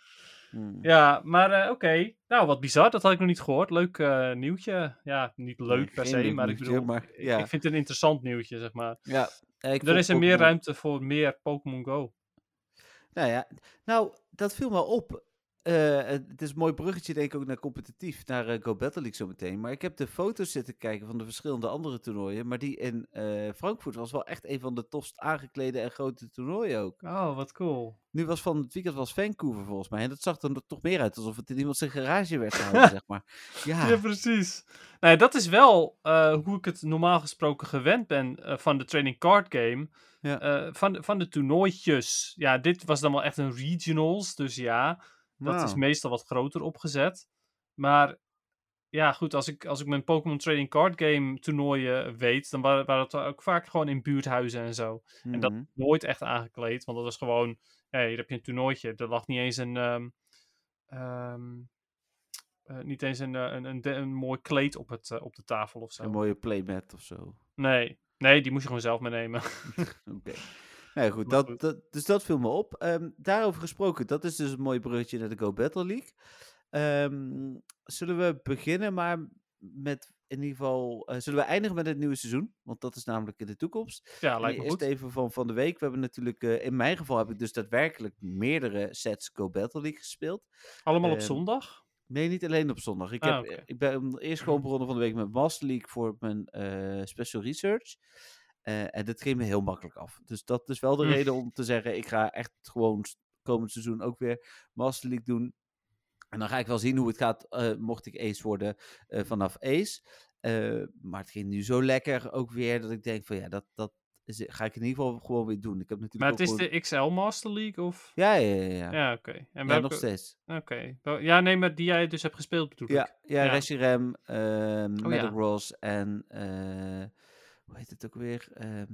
Hmm. Ja, maar eh, oké. Nou, wat bizar. Dat had ik nog niet gehoord. Leuk eh, nieuwtje. Ja, niet leuk Nee, per se, leuk maar ik bedoel, maar ik- ja. ik vind het een interessant nieuwtje, zeg maar. Ja, ik Er is er meer ruimte voor meer Pokémon Go. Nou ja, nou, dat viel me op. Eh, het is een mooi bruggetje, denk ik, ook naar competitief, naar eh, Go Battle League zometeen. Maar ik heb de foto's zitten kijken van de verschillende andere toernooien. Maar die in eh, Frankfurt was wel echt een van de tofst aangeklede en grote toernooien ook. Oh, wat cool. Nu was van het weekend was Vancouver volgens mij. En dat zag er toch meer uit alsof het in iemand zijn garage werd gehouden, zeg maar. Ja, Ja, precies. Nou, dat is wel hoe ik het normaal gesproken gewend ben van de training card game. Ja. Van, van de toernooitjes. Ja, dit was dan wel echt een regionals. Dus ja, dat is Nou. meestal wat groter opgezet. Maar ja, goed, als ik, als ik mijn Pokémon Trading Card Game toernooien weet, dan waren, waren het ook vaak gewoon in buurthuizen en zo. En dat Mhm. nooit echt aangekleed, want dat was gewoon, ja, hier heb je een toernooitje. Er lag niet eens een, ehm, ehm, eh, niet eens een, eh, een, een, een mooi kleed op, het, eh, op de tafel of zo. Een mooie playmat of zo. Nee, nee, die moest je gewoon zelf meenemen. Oké. Ja, goed, dat, goed. Dat, dus dat viel me op. Ehm, daarover gesproken, dat is dus een mooi bruggetje naar de Go Battle League. Ehm, zullen we beginnen maar met in ieder geval... eh, zullen we eindigen met het nieuwe seizoen? Want dat is namelijk in de toekomst. ja, lijkt me eerst goed. even van, van de week. We hebben natuurlijk, eh, in mijn geval heb ik dus daadwerkelijk meerdere sets Go Battle League gespeeld. Allemaal op ehm, zondag? Nee, niet alleen op zondag. Ik, Ah, heb, ik ben eerst gewoon begonnen van de week met Master League voor mijn eh, special research. Eh, en dat ging me heel makkelijk af. Dus dat is wel de Hm. reden om te zeggen, ik ga echt gewoon komend seizoen ook weer Master League doen. En dan ga ik wel zien hoe het gaat, eh, mocht ik ace worden eh, vanaf ace. Maar het ging nu zo lekker ook weer, dat ik denk van ja, dat, dat is, ga ik in ieder geval gewoon weer doen. Ik heb natuurlijk Maar het is gewoon- de XL Master League of? Ja, ja, ja. ja. Ja, oké. En Ja, welke... nog steeds. Oké. Ja, nee, maar die jij dus hebt gespeeld bedoel ik. Ja, ja, Ja. Reshiram, ehm Oh. Metagross en hoe heet het ook weer? Ehm,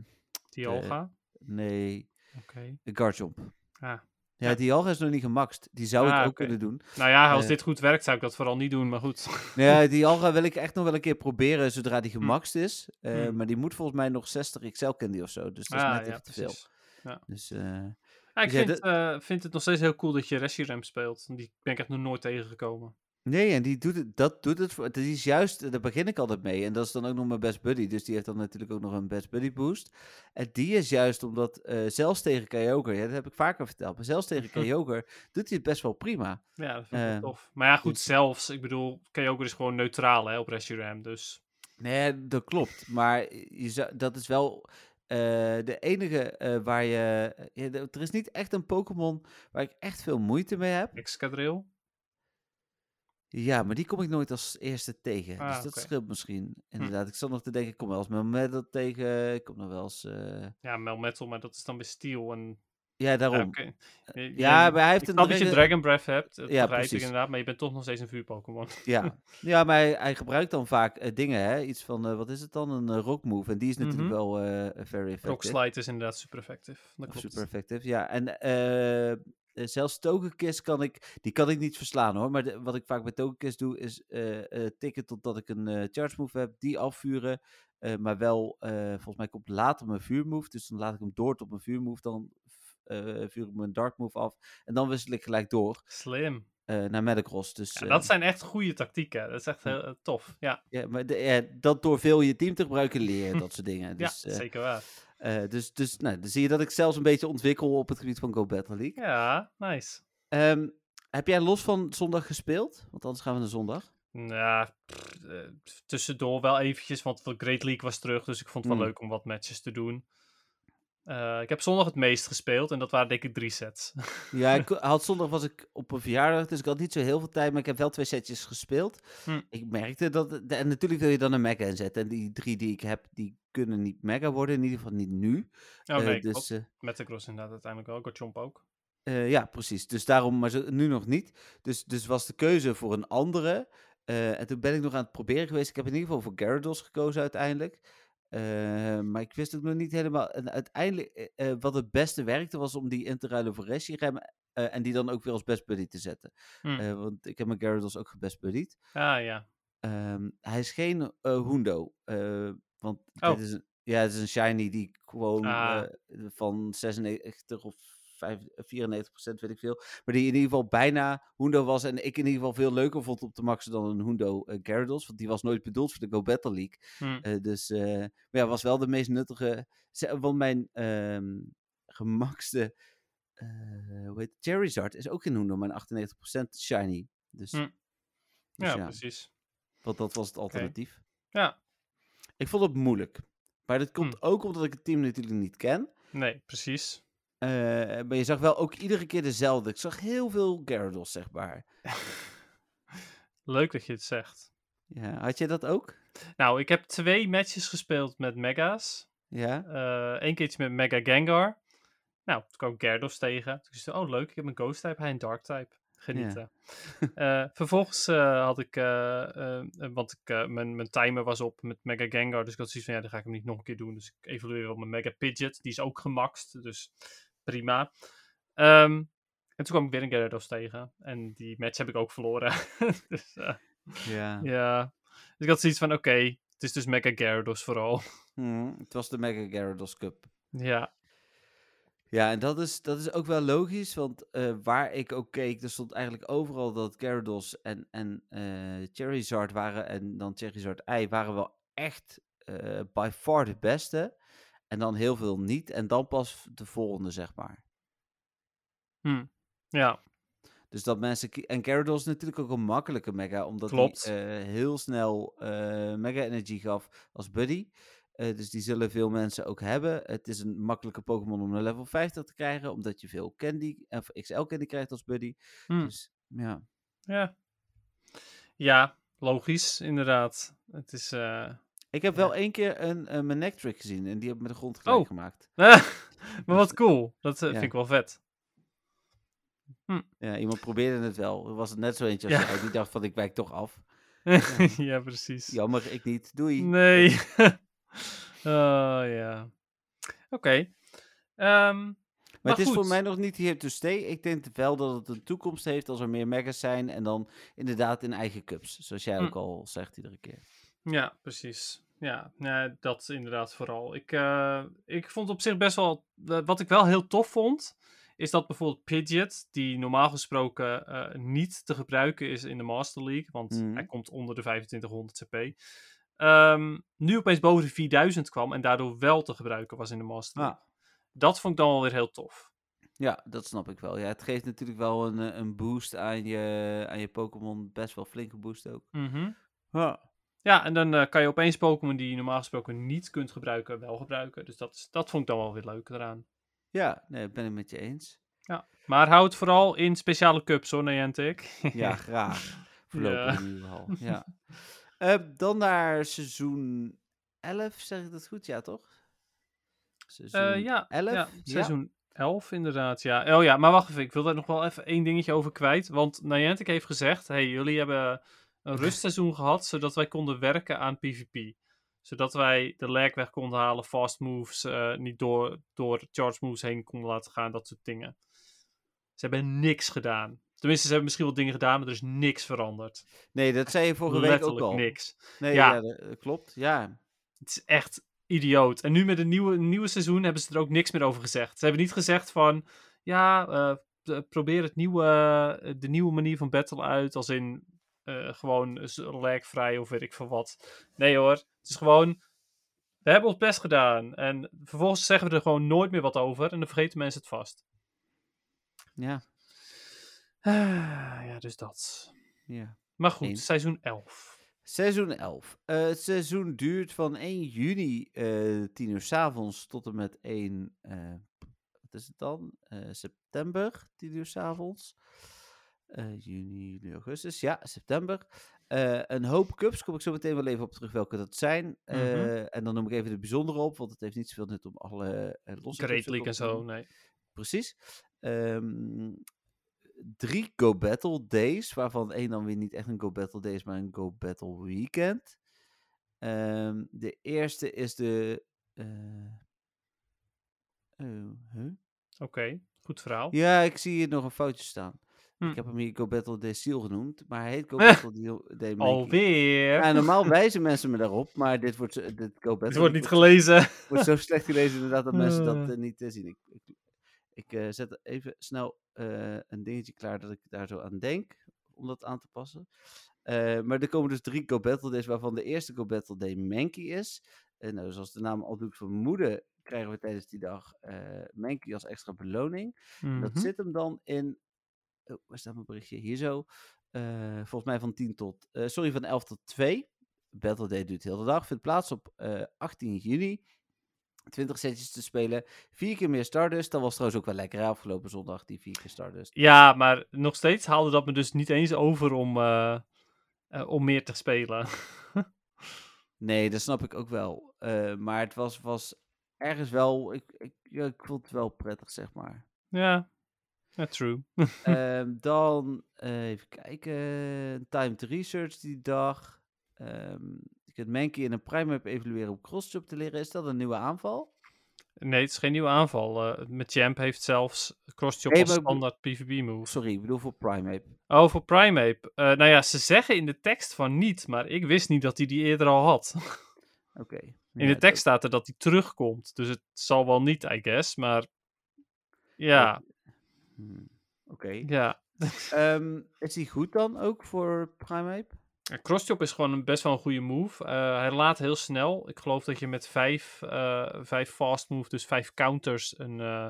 Die Eh, Alga. nee, Oké. de Garchomp. Ah. Ja, Ja. die Alga is nog niet gemaxt. Die zou ik Ah, ook oké. kunnen doen. Nou ja, als Eh. dit goed werkt, zou ik dat vooral niet doen, maar goed. Nou ja, die Alga wil ik echt nog wel een keer proberen zodra die gemaxt is. Eh, Hmm. Maar die moet volgens mij nog 60 XL candy of zo. Dus dat is ah, net ja, even te veel. precies. Dus, eh, Ja, ik Dus ja, vind, vind het nog steeds heel cool dat je Reshiram speelt. Die ben ik echt nog nooit tegengekomen. Nee, en die doet het, dat doet het. Voor, die is juist, daar begin ik altijd mee. En dat is dan ook nog mijn best buddy. Dus die heeft dan natuurlijk ook nog een best buddy boost. En die is juist omdat, eh, zelfs tegen Kyogre, ja, dat heb ik vaker verteld. Maar zelfs tegen Kyogre doet hij het best wel prima. Ja, dat vind ik Eh, tof. Maar ja, goed, dus- zelfs. Ik bedoel, Kyogre is gewoon neutraal hè, op Reshiram, dus... Nee, dat klopt. Maar je zou, dat is wel eh, de enige eh, waar je... ja, er is niet echt een Pokémon waar ik echt veel moeite mee heb. Excadrill. Ja, maar die kom ik nooit als eerste tegen. Ah, dus dat oké. scheelt misschien. Inderdaad, ik zat nog te denken, ik kom wel eens met Metal tegen. Ik kom nog wel eens... eh, Ja, Melmetal, maar dat is dan weer Steel en... Ja, daarom. Ja, maar hij heeft een dat je Dragon- Breath hebt, dat Ja, precies. inderdaad, maar je bent toch nog steeds een vuur-Pokémon. Ja, ja maar hij, hij gebruikt dan vaak eh, dingen, hè. Iets van, eh, wat is het dan? Een rock move. En die is natuurlijk Mhm. wel eh very effective. Rock Slide is inderdaad super effectief. Dat klopt. Super effective, ja. En eh, zelfs Togekiss kan ik, die kan ik niet verslaan hoor. Maar wat ik vaak bij Togekiss doe, is eh, eh, tikken totdat ik een charge move heb, die afvuren. maar wel, volgens mij komt later mijn vuurmove. Dus dan laat ik hem door tot mijn vuurmove. Dan vuur ik mijn dark move af. En dan wissel ik gelijk door. Slim. Naar Metacross. Dus, ja, dat zijn echt goede tactieken. Dat is echt heel tof. Ja, ja maar de, dat door veel je team te gebruiken leren, dat soort dingen. Dus, ja, zeker waar. dus dus nou, dan zie je dat ik zelfs een beetje ontwikkel op het gebied van Go Battle League. Ja, nice. Um, heb jij los van zondag gespeeld? Want anders gaan we naar zondag. Ja, tussendoor wel eventjes, want de Great League was terug, dus ik vond het wel mm. leuk om wat matches te doen. Uh, ik heb zondag het meest gespeeld en dat waren denk ik drie sets. ja, ik had zondag was ik op een verjaardag, dus ik had niet zo heel veel tijd, maar ik heb wel twee setjes gespeeld. Hm. Ik merkte dat, en natuurlijk wil je dan een mega inzetten. En die drie die ik heb, die kunnen niet mega worden, in ieder geval niet nu. Oh nee, uh, dus, uh, met de cross inderdaad uiteindelijk wel, Gochomp ook. Ja, precies. Dus daarom, maar zo, nu nog niet. Dus, dus was de keuze voor een andere. En toen ben ik nog aan het proberen geweest. Ik heb in ieder geval voor Gyarados gekozen uiteindelijk. Uh, maar ik wist ook nog niet helemaal. En uiteindelijk, wat het beste werkte, was om die in te ruilen voor Reshiram. en die dan ook weer als best buddy te zetten. Hmm. want ik heb mijn Gyarados ook gebest buddied. Ah ja. Um, hij is geen Hundo. want oh. dit is een, ja, het is een shiny die gewoon ah. van 96 of 94% weet ik veel. Maar die in ieder geval bijna Hundo was. En ik in ieder geval veel leuker vond op de max dan een Hundo uh, Gyarados. Want die was nooit bedoeld voor de Go Battle League. Hmm. Uh, dus, uh, maar ja, was wel de meest nuttige. Want mijn um, gemakste. hoe heet het? Charizard is ook in Hundo, maar 98% shiny. Dus, hmm. dus ja, ja, precies. Want dat was het alternatief. Ja. Ik vond het moeilijk. Maar dat komt hmm. ook omdat ik het team natuurlijk niet ken. Nee, precies. Uh, maar je zag wel ook iedere keer dezelfde. Ik zag heel veel Gyarados, zeg maar. Leuk dat je het zegt. Ja, had je dat ook? Nou, ik heb twee matches gespeeld met Mega's. Ja. Eén uh, keertje met Mega Gengar. Nou, toen kwam ik Gyarados tegen. Toen zei oh leuk, ik heb een Ghost type, hij een Dark type. Genieten. Ja. uh, vervolgens had ik, want ik, mijn, mijn timer was op met Mega Gengar, dus ik had zoiets van, ja, dan ga ik hem niet nog een keer doen. Dus ik evalueer op mijn Mega Pidget, die is ook gemaxt, dus prima. Um, en toen kwam ik weer een Gyarados tegen. En die match heb ik ook verloren. dus, uh, ja. ja. Dus ik had zoiets van, oké, okay, het is dus Mega Gyarados vooral. Hmm, het was de Mega Gyarados Cup. Ja. Ja, en dat is, dat is ook wel logisch, want uh, waar ik ook keek, er stond eigenlijk overal dat Gyarados en, en uh, Charizard waren, en dan Charizard I, waren wel echt by far de beste. En dan heel veel niet. En dan pas de volgende, zeg maar. Hm. Ja. Dus dat mensen. En Gyarados is natuurlijk ook een makkelijke mega, omdat hij uh, heel snel uh, mega energie gaf als buddy. Uh, dus die zullen veel mensen ook hebben. Het is een makkelijke Pokémon om naar level 50 te krijgen, omdat je veel candy, of XL candy krijgt als buddy. Hm. Dus ja. Ja. Ja, logisch, inderdaad. Het is. Ik heb wel één keer een, een mijn trick gezien en die heb ik met de grond gelijk oh. gemaakt. maar wat cool. Dat uh, vind ik wel vet. Hm. Ja, iemand probeerde het wel. Was het net zo eentje als jij. Die dacht van ik wijk toch af. ja. precies. Jammer, ik niet. Doei. Nee. oh ja. Oké. Okay. Um, maar, maar het is voor mij nog niet here to stay. Ik denk wel dat het een toekomst heeft als er meer megas zijn. En dan inderdaad in eigen cups. Zoals jij hm. ook al zegt iedere keer. Ja, precies. Ja, ja, dat inderdaad vooral. Ik, uh, ik vond op zich best wel. wat ik wel heel tof vond. Is dat bijvoorbeeld Pidgeot, die normaal gesproken uh, niet te gebruiken is in de Master League. Want mm. hij komt onder de 2500 CP. Um, nu opeens boven de 4000 kwam. En daardoor wel te gebruiken was in de Master League. Ah. Dat vond ik dan wel weer heel tof. Ja, dat snap ik wel. Ja, het geeft natuurlijk wel een, eh, een boost aan je, aan je Pokémon. Best wel flinke boost ook. Mm ja. Ja, en dan uh, kan je opeens Pokémon die je normaal gesproken niet kunt gebruiken, wel gebruiken. Dus dat, dat vond ik dan wel weer leuk eraan. Ja, nee, ben ik met je eens. Ja, maar houd vooral in speciale cups hoor, Niantic. ja, graag. Voorlopig in ieder geval. Ja. Uh, dan naar seizoen 11, zeg ik dat goed? Ja, toch? Seizoen uh, ja, 11? Ja, seizoen ja. 11 inderdaad, ja. Oh ja, maar wacht even, ik wil daar nog wel even één dingetje over kwijt. Want Niantic heeft gezegd, hey, jullie hebben een rustseizoen gehad, zodat wij konden werken aan PvP. Zodat wij de lag weg konden halen, fast moves, uh, niet door, door charge moves heen konden laten gaan, dat soort dingen. Ze hebben niks gedaan. Tenminste, ze hebben misschien wel dingen gedaan, maar er is niks veranderd. Nee, dat zei je vorige week ook al. niks. Nee, ja, ja klopt. Ja. Het is echt idioot. En nu met een nieuwe, nieuwe seizoen hebben ze er ook niks meer over gezegd. Ze hebben niet gezegd van, ja, uh, probeer het nieuwe, de nieuwe manier van battle uit. Als in gewoon lagvrij of weet ik veel wat. Nee hoor, het is gewoon we hebben ons best gedaan. En vervolgens zeggen we er gewoon nooit meer wat over. En dan vergeten mensen het vast. Ja. Ah, ja, dus dat. Ja. Maar goed, seizoen 11. Seizoen 11. Uh, eh, het seizoen duurt van 1 juni, uh, 10 uur s avonds, tot en met 1, uh, eh, wat is het dan? September, 10 uur s avonds. Juni, juli, augustus, ja, september. Uh, een hoop cups, kom ik zo meteen wel even op terug welke dat zijn. Uh, mm -hmm. En dan noem ik even de bijzondere op, want het heeft niet zoveel nut om alle uh, losse Great League en zo, nee. Precies. Um, drie Go Battle Days, waarvan één dan weer niet echt een Go Battle Day is, maar een Go Battle Weekend. Um, de eerste is de... Huh? Oké, okay, goed verhaal. Ja, ik zie hier nog een foutje staan. Hm. Ik heb hem hier Go Battle de Seal genoemd, maar hij heet Go Battle de Alweer? Ja, normaal wijzen mensen me daarop, maar dit wordt, dit Go Battle... Het wordt niet gelezen. wordt zo slecht gelezen inderdaad dat mensen dat uh, niet uh, zien. Ik, ik, ik uh, zet even snel een dingetje klaar dat ik daar zo aan denk, om dat aan te passen. maar er komen dus drie Go Battle Days, waarvan de eerste Go Battle Day Mankey is. En nou, zoals de naam al doet vermoeden, krijgen we tijdens die dag Mankey als extra beloning. Mm -hmm. Dat mhm. zit hem dan in Oh, waar staat mijn berichtje? Hier zo. Uh, volgens mij van 10 tot. Uh, sorry, van 11 tot 2. Battle Day duurt de hele dag. Vindt plaats op uh, eh, 18 juni. 20 setjes te spelen. Vier keer meer Stardust. Dat was trouwens ook wel lekker afgelopen zondag, die vier keer Stardust. Ja, maar nog steeds haalde dat me dus niet eens over om, om meer te spelen. nee, dat snap ik ook wel. maar het was, was ergens wel. Ik, ik, ja, ik vond het wel prettig, zeg maar. Ja, ja, true. um, dan uh, even kijken. Timed research die dag. Um, je kunt Mankey in een prime-up evalueren om crossjump te leren. Is dat een nieuwe aanval? Nee, het is geen nieuwe aanval. Uh, met Champ heeft zelfs crossjump hey, als standaard PvP-move. Sorry, ik bedoel voor Primeape. Oh, voor Primeape. Uh, nou ja, ze zeggen in de tekst van niet, maar ik wist niet dat hij die eerder al had. Oké. Okay. In ja, de tekst staat er dat hij terugkomt. Dus het zal wel niet, I guess. Maar ja. Hmm. Oké. Ja. um, is hij goed dan ook voor Primeape? Ja, crosschop is gewoon een, best wel een goede move. Uh, hij laat heel snel. Ik geloof dat je met vijf, uh, vijf fast moves, dus vijf counters, een, uh,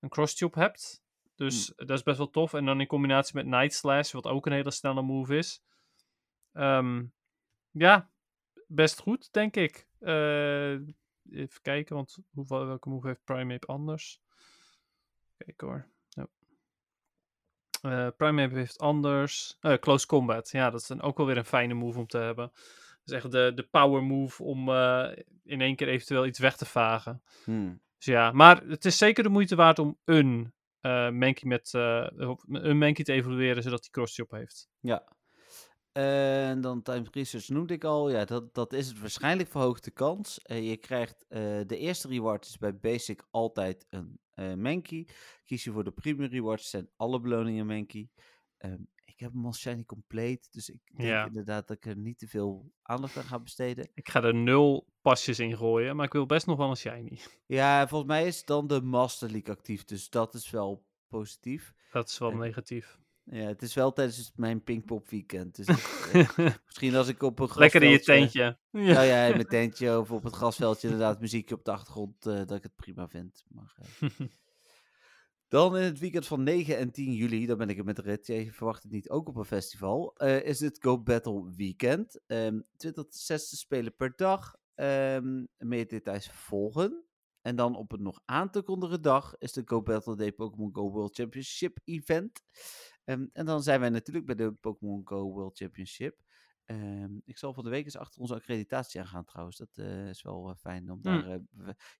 een crosschop hebt. Dus mm. dat is best wel tof. En dan in combinatie met Night Slash, wat ook een hele snelle move is. Um, ja, best goed, denk ik. even kijken, want hoeveel, welke move heeft Primeape anders? Kijk hoor. Uh, Prime heeft anders. Uh, close Combat. Ja, dat is dan ook wel weer een fijne move om te hebben. Dat is echt de, de power move om uh, in één keer eventueel iets weg te vagen. Hmm. Dus ja, maar het is zeker de moeite waard om een Mankey met een Mankey te evolueren zodat hij crossjop heeft. Ja. En dan Time Research noemde ik al. Ja, dat, dat is het waarschijnlijk verhoogde kans. je krijgt de eerste reward is bij Basic altijd een uh, Mankey. Kies je voor de premium rewards, zijn alle beloningen Mankey. Um, ik heb hem als shiny compleet, dus ik denk ja. inderdaad dat ik er niet te veel aandacht aan ga besteden. Ik ga er nul pasjes in gooien, maar ik wil best nog wel een shiny. Ja, volgens mij is dan de Master League actief, dus dat is wel positief. Dat is wel en, negatief. Ja, het is wel tijdens mijn Pinkpop weekend. Dus ik, eh, misschien als ik op een Lekker in je tentje. Ja, ja, in mijn tentje of op het grasveldje inderdaad muziekje op de achtergrond, uh, dat ik het prima vind. Maar, uh. Dan in het weekend van 9 en 10 juli, dan ben ik er met rit. Je verwacht het niet ook op een festival. is het Go Battle Weekend. Um, 20 tot 60 spelen per dag. Um, meer details volgen. En dan op een nog aan te kondigen dag is de Go Battle Day Pokémon Go World Championship Event. Um, en dan zijn wij natuurlijk bij de Pokémon Go World Championship. Um, ik zal van de week eens achter onze accreditatie aan gaan trouwens. Dat uh, is wel uh, fijn om daar... Uh,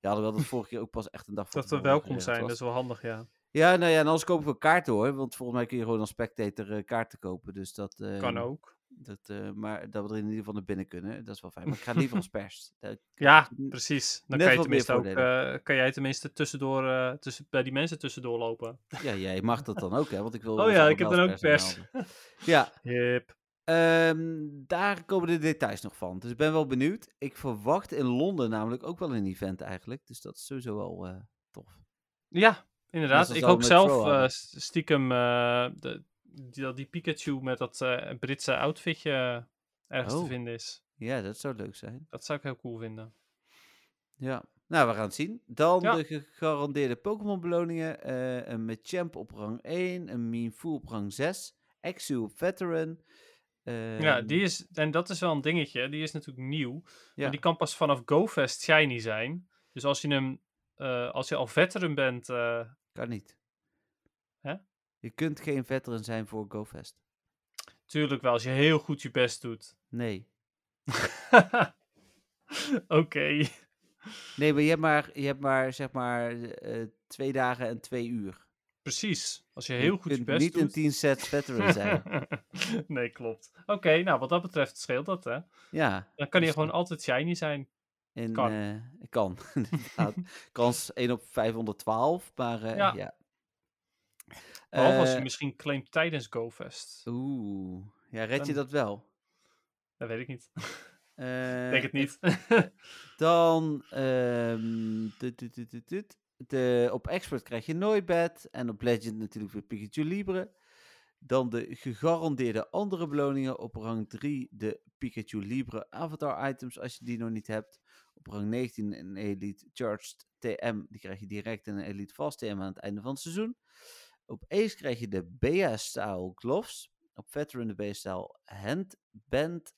ja, hadden we dat vorige keer ook pas echt een dag voor. Dat we welkom zijn, dat is wel handig, ja. Ja, nou ja, en anders kopen we kaarten hoor. Want volgens mij kun je gewoon als spectator kaarten kopen. Dus dat... kan ook. Dat, uh, maar dat we er in ieder geval naar binnen kunnen, dat is wel fijn. Maar ik ga liever als pers. ja, precies. Dan kan, je tenminste ook, uh, kan jij tenminste tussendoor, uh, tussen, bij die mensen tussendoor lopen. Ja, jij mag dat dan ook, hè? Want ik wil. Oh ja, ik heb dan ook pers. ja. Yep. Um, daar komen de details nog van. Dus ik ben wel benieuwd. Ik verwacht in Londen namelijk ook wel een event eigenlijk. Dus dat is sowieso wel tof. Ja, Inderdaad, ik hoop zelf stiekem de, die, die Pikachu met dat uh, Britse outfitje ergens te oh. vinden is. Ja, dat zou leuk zijn. Dat zou ik heel cool vinden. Ja, nou, we gaan het zien. Dan de gegarandeerde Pokémon-beloningen. Uh, een Machamp op rang 1, een Meanfu op rang 6, Exu op Veteran. ja, die ehm, is, en dat is wel een dingetje, die is natuurlijk nieuw. Ja. Maar die kan pas vanaf GoFest shiny zijn. Dus als je hem, uh, als je al Veteran bent... Kan niet. Je kunt geen Veteran zijn voor GoFest. Tuurlijk wel, als je heel goed je best doet. Nee. Oké. Nee, maar je hebt maar, je hebt maar zeg maar uh, twee dagen en twee uur. Precies. Als je heel goed je best niet doet. niet in 10 sets veteran zijn. nee, klopt. Oké, nou wat dat betreft scheelt dat, hè? Ja. Dan kan je gewoon altijd shiny zijn. In, kan. Uh, kan, Kans 1 op 512, maar uh, ja. ja. Behalve als je misschien claimt tijdens GoFest. Oeh. Ja, red je dat wel? Dat weet ik niet. Uh, Denk het niet. dan um, de, op Expert krijg je Noibat en op Legend natuurlijk weer Pikachu Libre. Dan de gegarandeerde andere beloningen. Op rang 3 de Pikachu Libre Avatar items als je die nog niet hebt. Op rang 19 een Elite Charged TM. Die krijg je direct in een Elite Fast TM aan het einde van het seizoen. Op Ace krijg je de Bea Style Gloves. Op Veteran de Bea Style Handband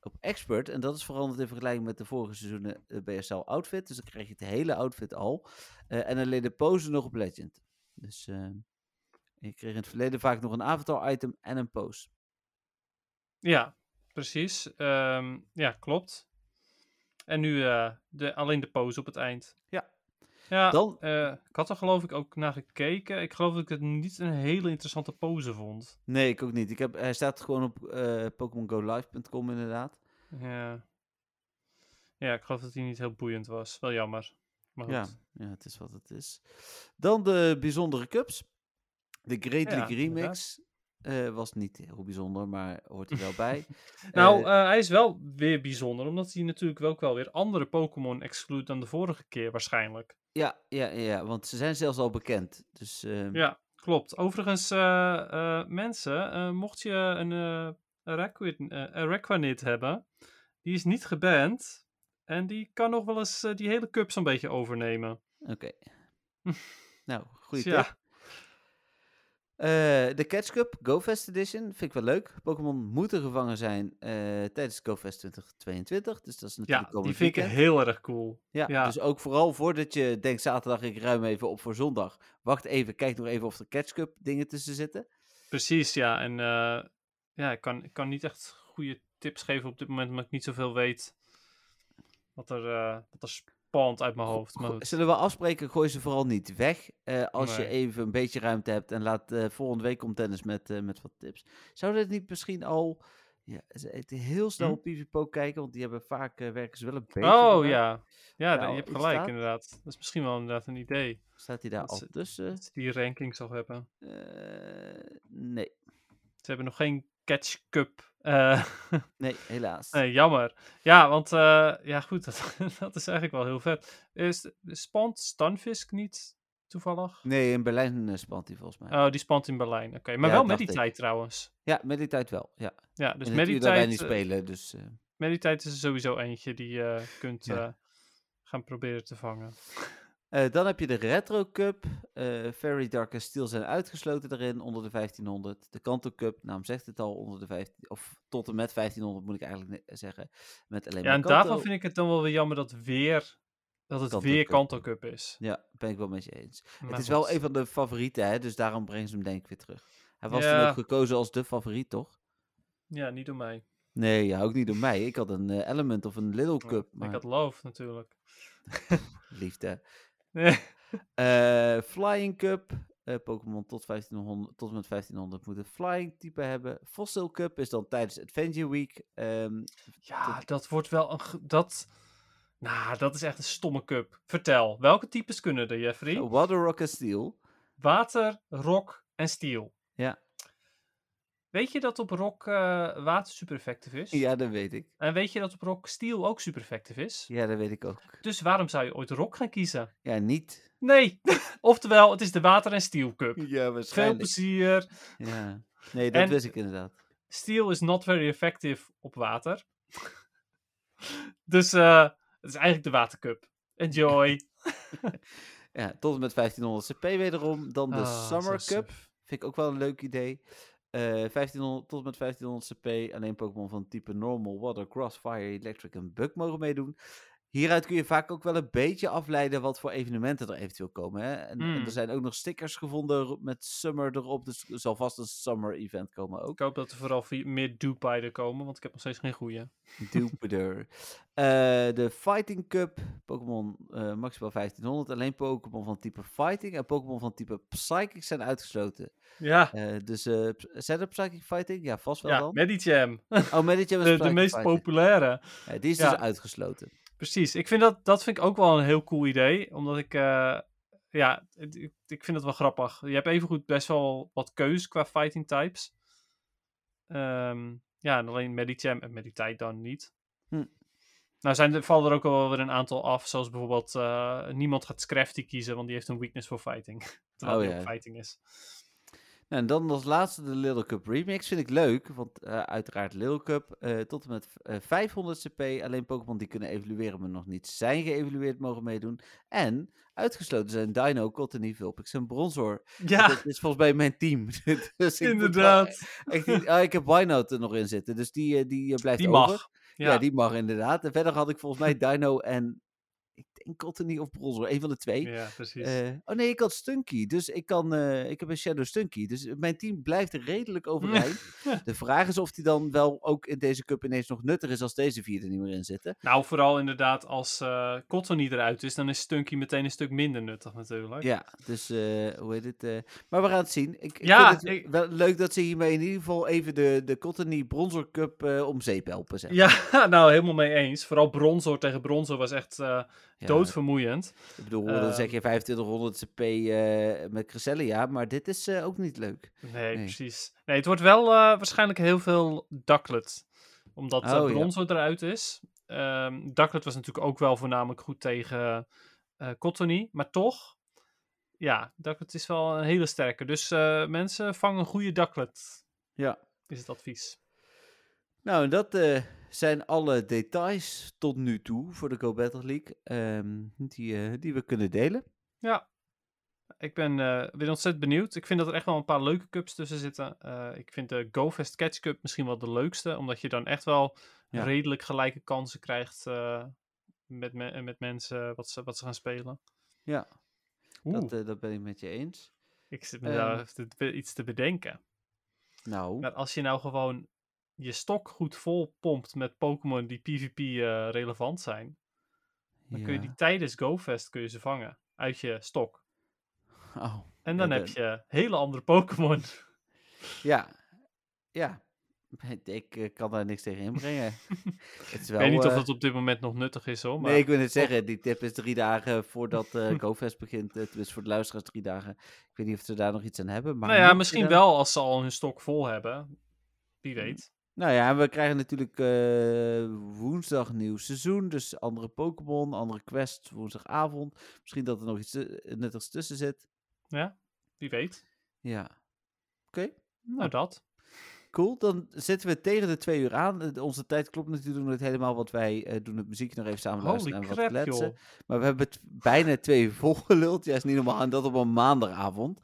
op Expert. En dat is veranderd in vergelijking met de vorige seizoenen de BSL outfit. Dus dan krijg je het hele outfit al. Uh, en alleen de pose nog op Legend. Dus uh, je kreeg in het verleden vaak nog een avatar item en een pose. Ja, precies. Um, ja, klopt. En nu uh, de, alleen de pose op het eind. Ja. Ja, Dan... ik had er geloof ik ook naar gekeken. Ik geloof dat ik het niet een hele interessante pose vond. Nee, ik ook niet. Ik heb, hij staat gewoon op uh, PokémonGoLive.com inderdaad. Ja. Ja, ik geloof dat hij niet heel boeiend was. Wel jammer. Maar goed. Ja, ja, het is wat het is. Dan de bijzondere cups. De Great League Remix. Uh, was niet heel bijzonder, maar hoort er wel bij. nou, uh, hij is wel weer bijzonder, omdat hij natuurlijk wel, ook wel weer andere Pokémon exclude dan de vorige keer waarschijnlijk. Ja, ja, ja, want ze zijn zelfs al bekend. Dus, uh... Ja, klopt. Overigens, mensen, mocht je een Requinit hebben, die is niet geband. En die kan nog wel eens die hele cup zo'n beetje overnemen. Oké. nou, goede dus tip. Uh, de Catch Cup GoFest Edition vind ik wel leuk. Pokémon moeten gevangen zijn uh, tijdens GoFest 2022. Dus dat is natuurlijk Ja, die vind ik heel erg cool. Ja, ja, dus ook vooral voordat je denkt zaterdag ik ruim even op voor zondag. Wacht even, kijk nog even of er Catch Cup dingen tussen zitten. Precies, ja. En uh, ja, ik kan, ik kan niet echt goede tips geven op dit moment, omdat ik niet zoveel weet wat er, wat er pand uit mijn hoofd. Maar Zullen we afspreken, gooi ze vooral niet weg. Uh, als je even een beetje ruimte hebt en laat uh, volgende week komt tennis met, uh, met wat tips. Zou dit niet misschien al ja, heel snel hm? op PvPo kijken, want die hebben vaak werken ze wel een beetje. Oh ja, ja nou, je hebt gelijk staat... inderdaad. Dat is misschien wel inderdaad een idee. Staat hij daar al tussen? Dat die ranking zal hebben. nee. Ze hebben nog geen Catch Cup uh, nee, helaas. Nee, jammer. Ja, want uh, ja, goed, dat, dat, is eigenlijk wel heel vet. Is, spant Stunfisk niet toevallig? Nee, in Berlijn uh, spant hij volgens mij. Oh, die spant in Berlijn. Oké, maar ja, wel met die tijd trouwens. Ja, met die tijd wel. Ja, ja dus met die tijd. wij niet spelen, dus. Met die tijd is er sowieso eentje die je kunt ja. gaan proberen te vangen. Uh, dan heb je de Retro Cup. Uh, Very Dark en Steel zijn uitgesloten erin onder de 1500. De Kanto Cup, naam zegt het al, onder de 15, of tot en met 1500 moet ik eigenlijk zeggen. Met alleen ja, en daarvan vind ik het dan wel weer jammer dat, weer, dat het Kanto weer Cup. Kanto Cup is. Ja, ben ik wel met je eens. het is wel een van de favorieten, hè, dus daarom brengen ze hem denk ik weer terug. Hij was ja. toen ook gekozen als de favoriet, toch? Ja, niet door mij. Nee, ja, ook niet door mij. Ik had een uh, Element of een Little Cup. Maar... Ik had Love natuurlijk. Liefde. Uh, Flying Cup. Uh, Pokémon tot, 1500, tot en met 1500 moeten Flying type hebben. Fossil Cup is dan tijdens Adventure Week. Um, ja, dat wordt wel een. Dat, nou, dat is echt een stomme cup. Vertel, welke types kunnen er, Jeffrey? Water, Rock en Steel. Water, Rock en Steel. Weet je dat op rock uh, water super effectief is? Ja, dat weet ik. En weet je dat op rock steel ook super effectief is? Ja, dat weet ik ook. Dus waarom zou je ooit rock gaan kiezen? Ja, niet. Nee. Oftewel, het is de water en steel cup. Ja, waarschijnlijk. Veel plezier. Ja. Nee, dat wist ik inderdaad. Steel is not very effective op water. dus uh, het is eigenlijk de watercup. Enjoy. ja, tot en met 1500 CP wederom. Dan de ah, Summer Cup. Vind ik ook wel een leuk idee. Uh, eh, 1500, tot met 1500 CP. Alleen Pokémon van type Normal, Water, Grass, Fire, Electric en Bug mogen meedoen. Hieruit kun je vaak ook wel een beetje afleiden wat voor evenementen er eventueel komen. Hè? En, en, er hmm. zijn ook nog stickers gevonden met Summer erop. Dus er zal vast een Summer event komen ook. Ik hoop dat er vooral meer Dupay er komen, want ik heb nog steeds geen goede. Duper. uh, de Fighting Cup. Pokémon uh, maximaal 1500. Alleen Pokémon van type Fighting en Pokémon van type Psychic zijn uitgesloten. Ja. Uh, dus zijn er Psychic Fighting? Ja, vast wel ja, dan. Medicham. Oh, Medicham is de, de meest populaire. Die is dus uitgesloten. Precies. Ik vind dat, dat vind ik ook wel een heel cool idee. Omdat ik, uh, ja, ik, ik vind het wel grappig. Je hebt evengoed best wel wat keus qua fighting types. Um, ja, en alleen Medicham en Meditite dan niet. Hm. Nou zijn er, vallen er ook wel weer een aantal af. Zoals bijvoorbeeld, uh, niemand gaat Scrafty kiezen, want die heeft een weakness voor fighting. Terwijl oh, die fighting is. En dan als laatste de Little Cup Remix. Vind ik leuk, want uh, uiteraard Little Cup uh, tot en met uh, eh, 500 CP. Alleen Pokémon die kunnen evolueren, maar nog niet zijn geëvalueerd, mogen meedoen. En uitgesloten zijn Dino, Cottony, Vulpix en Bronzor. Ja. Dat is volgens mij mijn team. dus inderdaad. Echt, oh, ik heb Wynout er nog in zitten, dus die, die blijft die over. Mag. Ja. ja. die mag inderdaad. En verder had ik volgens mij Dino en ik denk Cottony of Bronzor, een van de twee. Ja, precies. Uh, oh nee, ik had Stunky, dus ik, kan, uh, ik heb een Shadow Stunky. Dus mijn team blijft redelijk overeind. de vraag is of die dan wel ook in deze cup ineens nog nuttig is als deze vier er niet meer in zitten. Nou, vooral inderdaad als uh, Cottony eruit is, dan is Stunky meteen een stuk minder nuttig natuurlijk. Ja, dus hoe heet het? maar we gaan het zien. Ik, ja, vind het ik... wel leuk dat ze hiermee in ieder geval even de, de Cottony Bronzor Cup om zeep helpen. Zeg. Ja, nou helemaal mee eens. Vooral Bronzor tegen Bronzor was echt doodvermoeiend. Ik bedoel, dan uh, zeg je 2500 CP uh, met Cresselia, maar dit is uh, ook niet leuk. Nee, nee, precies. Nee, het wordt wel uh, waarschijnlijk heel veel Ducklet, omdat oh, ja. eruit is. Um, Ducklet was natuurlijk ook wel voornamelijk goed tegen Cottony, maar toch, ja, Ducklet is wel een hele sterke. Dus mensen, vangen een goede Ducklet. Ja. Is het advies. Nou, dat zijn alle details tot nu toe voor de Go Battle League um, die, uh, die we kunnen delen. Ja, ik ben uh, weer ontzettend benieuwd. Ik vind dat er echt wel een paar leuke cups tussen zitten. Uh, ik vind de GoFest Catch Cup misschien wel de leukste, omdat je dan echt wel ja. redelijk gelijke kansen krijgt met, me met mensen wat ze, wat ze gaan spelen. Ja, dat, dat ben ik met je eens. Ik zit me daar iets te bedenken. Nou. Maar als je nou gewoon je stok goed vol pompt met Pokémon die PvP uh, eh, relevant zijn, dan ja. kun je die tijdens GoFest kun je ze vangen uit je stok. Oh, en dan ja, heb je hele andere Pokémon. Ja, ja. Ik uh, kan daar niks tegen inbrengen. het is wel, ik weet niet of dat op dit moment nog nuttig is hoor. Maar... Nee, ik wil het zeggen. Die tip is drie dagen voordat uh, GoFest begint. Het is voor de luisteraars drie dagen. Ik weet niet of ze daar nog iets aan hebben. Maar nou ja, misschien wel als ze al hun stok vol hebben. Wie mm. weet. Nou ja, we krijgen natuurlijk uh, woensdag nieuw seizoen. Dus andere Pokémon, andere quests woensdagavond. Misschien dat er nog iets nuttigs tussen zit. Ja, wie weet. Ja. Oké. Okay. Nou, dat. Cool, dan zitten we tegen de twee uur aan. Onze tijd klopt natuurlijk niet helemaal, wat wij uh, doen het muziek nog even samen luisteren en wat kletsen. Maar we hebben het bijna twee uur volgeluld. Ja, is niet normaal. En dat op een maandagavond.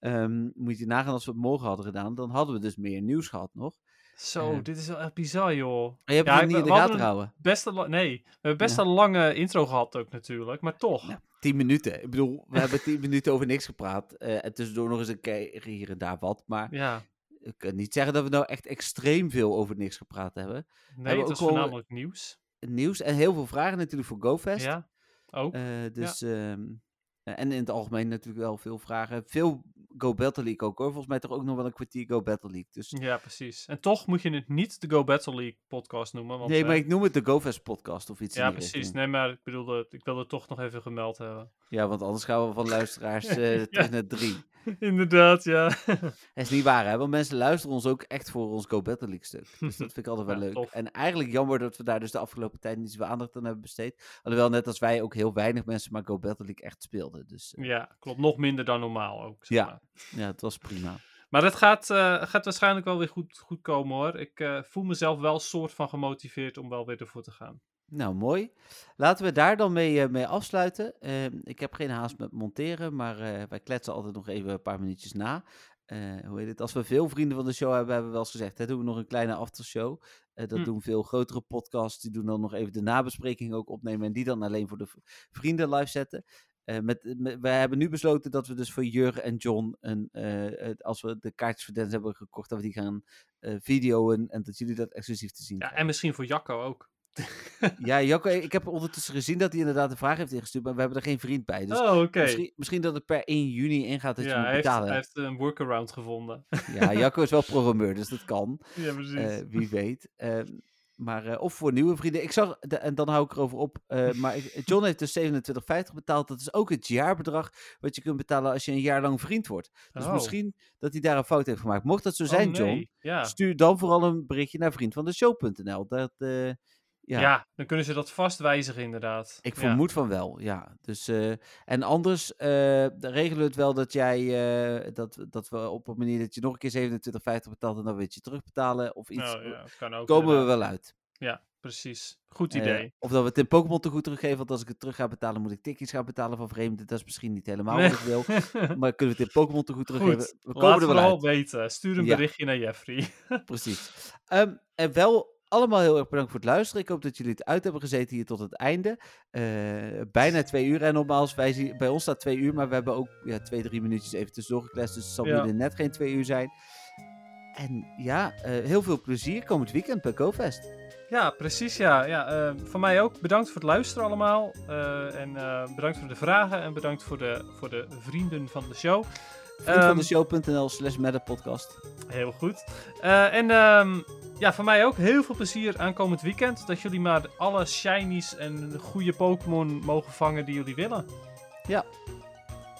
Um, moet je nagaan als we het morgen hadden gedaan, dan hadden we dus meer nieuws gehad nog. Zo, dit is wel echt bizar, joh. je hebt het niet in de gaten houden. Best nee, we hebben best een lange intro gehad ook natuurlijk, maar toch. Ja, tien minuten. Ik bedoel, we hebben tien minuten over niks gepraat. Uh, en tussendoor nog eens een keer hier en daar wat. Maar ja. ik kan niet zeggen dat we nou echt extreem veel over niks gepraat hebben. Nee, het was voornamelijk nieuws. Nieuws en heel veel vragen natuurlijk voor GoFest. Ja, ook. Uh, dus... Ja. Um, en in het algemeen natuurlijk wel veel vragen. Veel Go Battle League ook hoor. Volgens mij toch ook nog wel een kwartier Go Battle League. Dus... Ja, precies. En toch moet je het niet de Go Battle League podcast noemen. Want, nee, maar ik noem het de GoFest podcast of iets Ja, precies. Nee, maar ik bedoelde, ik wilde het toch nog even gemeld hebben. Ja, want anders gaan we van luisteraars uh, terug naar drie. Inderdaad, ja. Het is niet waar, hè? Want mensen luisteren ons ook echt voor ons Go Battle League stuk. Dus dat vind ik altijd wel Ja, leuk. tof. En eigenlijk jammer dat we daar dus de afgelopen tijd niet zoveel aandacht aan hebben besteed. Alhoewel, net als wij ook heel weinig mensen maar Go Battle League echt speelden. Dus eh, Ja, klopt. Nog minder dan normaal ook. Zeg Ja. maar. ja, het was prima. Maar het gaat, eh, gaat waarschijnlijk wel weer goed, goed komen hoor. Ik eh, voel mezelf wel soort van gemotiveerd om wel weer ervoor te gaan. Nou, mooi. Laten we daar dan mee, eh, mee afsluiten. Ehm, ik heb geen haast met monteren, maar eh, wij kletsen altijd nog even een paar minuutjes na. Eh, hoe heet het? Als we veel vrienden van de show hebben, hebben we wel eens gezegd, hè, doen we nog een kleine aftershow. Dat Hm. doen veel grotere podcasts. Die doen dan nog even de nabespreking ook opnemen en die dan alleen voor de vrienden live zetten. Met, met, wij hebben nu besloten dat we dus voor Jur en John, een, als we de kaartjes voor Dennis hebben gekocht, dat we die gaan videoen en dat jullie dat exclusief te zien Ja, krijgen. en misschien voor Jacco ook. Ja, Jacco, ik heb ondertussen gezien dat hij inderdaad een vraag heeft ingestuurd, maar we hebben er geen vriend bij. Dus oh, oké. misschien, misschien dat het per 1 juni ingaat dat Ja, je hij moet heeft, betalen. hij heeft een workaround gevonden. Ja, Jacco is wel programmeur, dus dat kan. ja, precies. Eh, wie weet. Ehm, maar, eh, of voor nieuwe vrienden. Ik zag, de- en dan hou ik erover op. eh, maar ik- John heeft dus 27,50 betaald. Dat is ook het jaarbedrag wat je kunt betalen als je een jaar lang vriend wordt. Dus Oh. misschien dat hij daar een fout heeft gemaakt. Mocht dat zo Oh, zijn, John. Ja. stuur dan vooral een berichtje naar vriendvandeshow.nl. Dat, ja. Ja. dan kunnen ze dat vast wijzigen inderdaad. Ik Ja. vermoed van wel, ja. Dus, eh, en anders eh, regelen we het wel dat jij, eh, dat, dat we op een manier dat je nog een keer 27,50 betaalt en dan weet je terugbetalen of iets. Nou, ja, kan ook komen we wel uit. Ja, precies. Goed idee. of dat we het in Pokémon te goed teruggeven, want als ik het terug ga betalen, moet ik tikjes gaan betalen van vreemden. Dat is misschien niet helemaal Nee. wat ik wil. Maar kunnen we het in Pokémon te goed teruggeven? Goed, we komen er wel uit. weten. Stuur een berichtje naar Jeffrey. Precies. Ehm, en wel allemaal heel erg bedankt voor het luisteren. Ik hoop dat jullie het uit hebben gezeten hier tot het einde. Eh, bijna twee uur. En nogmaals, wij zien, bij ons staat twee uur, maar we hebben ook ja, twee, drie minuutjes even tussendoor gekletst. Dus het zal Ja. net geen twee uur zijn. En ja, eh, heel veel plezier komend weekend bij GoFest. Ja, precies. Ja. Ja, eh, van mij ook. Bedankt voor het luisteren allemaal. Eh, en bedankt voor de vragen. En bedankt voor de, voor de vrienden van de show. Vriendvandeshow.nl slash podcast. Heel goed. Eh, en ehm, ja, van mij ook heel veel plezier aankomend weekend. Dat jullie maar alle shinies en goede Pokémon mogen vangen die jullie willen. Ja.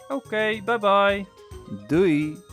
Oké, bye bye. Doei!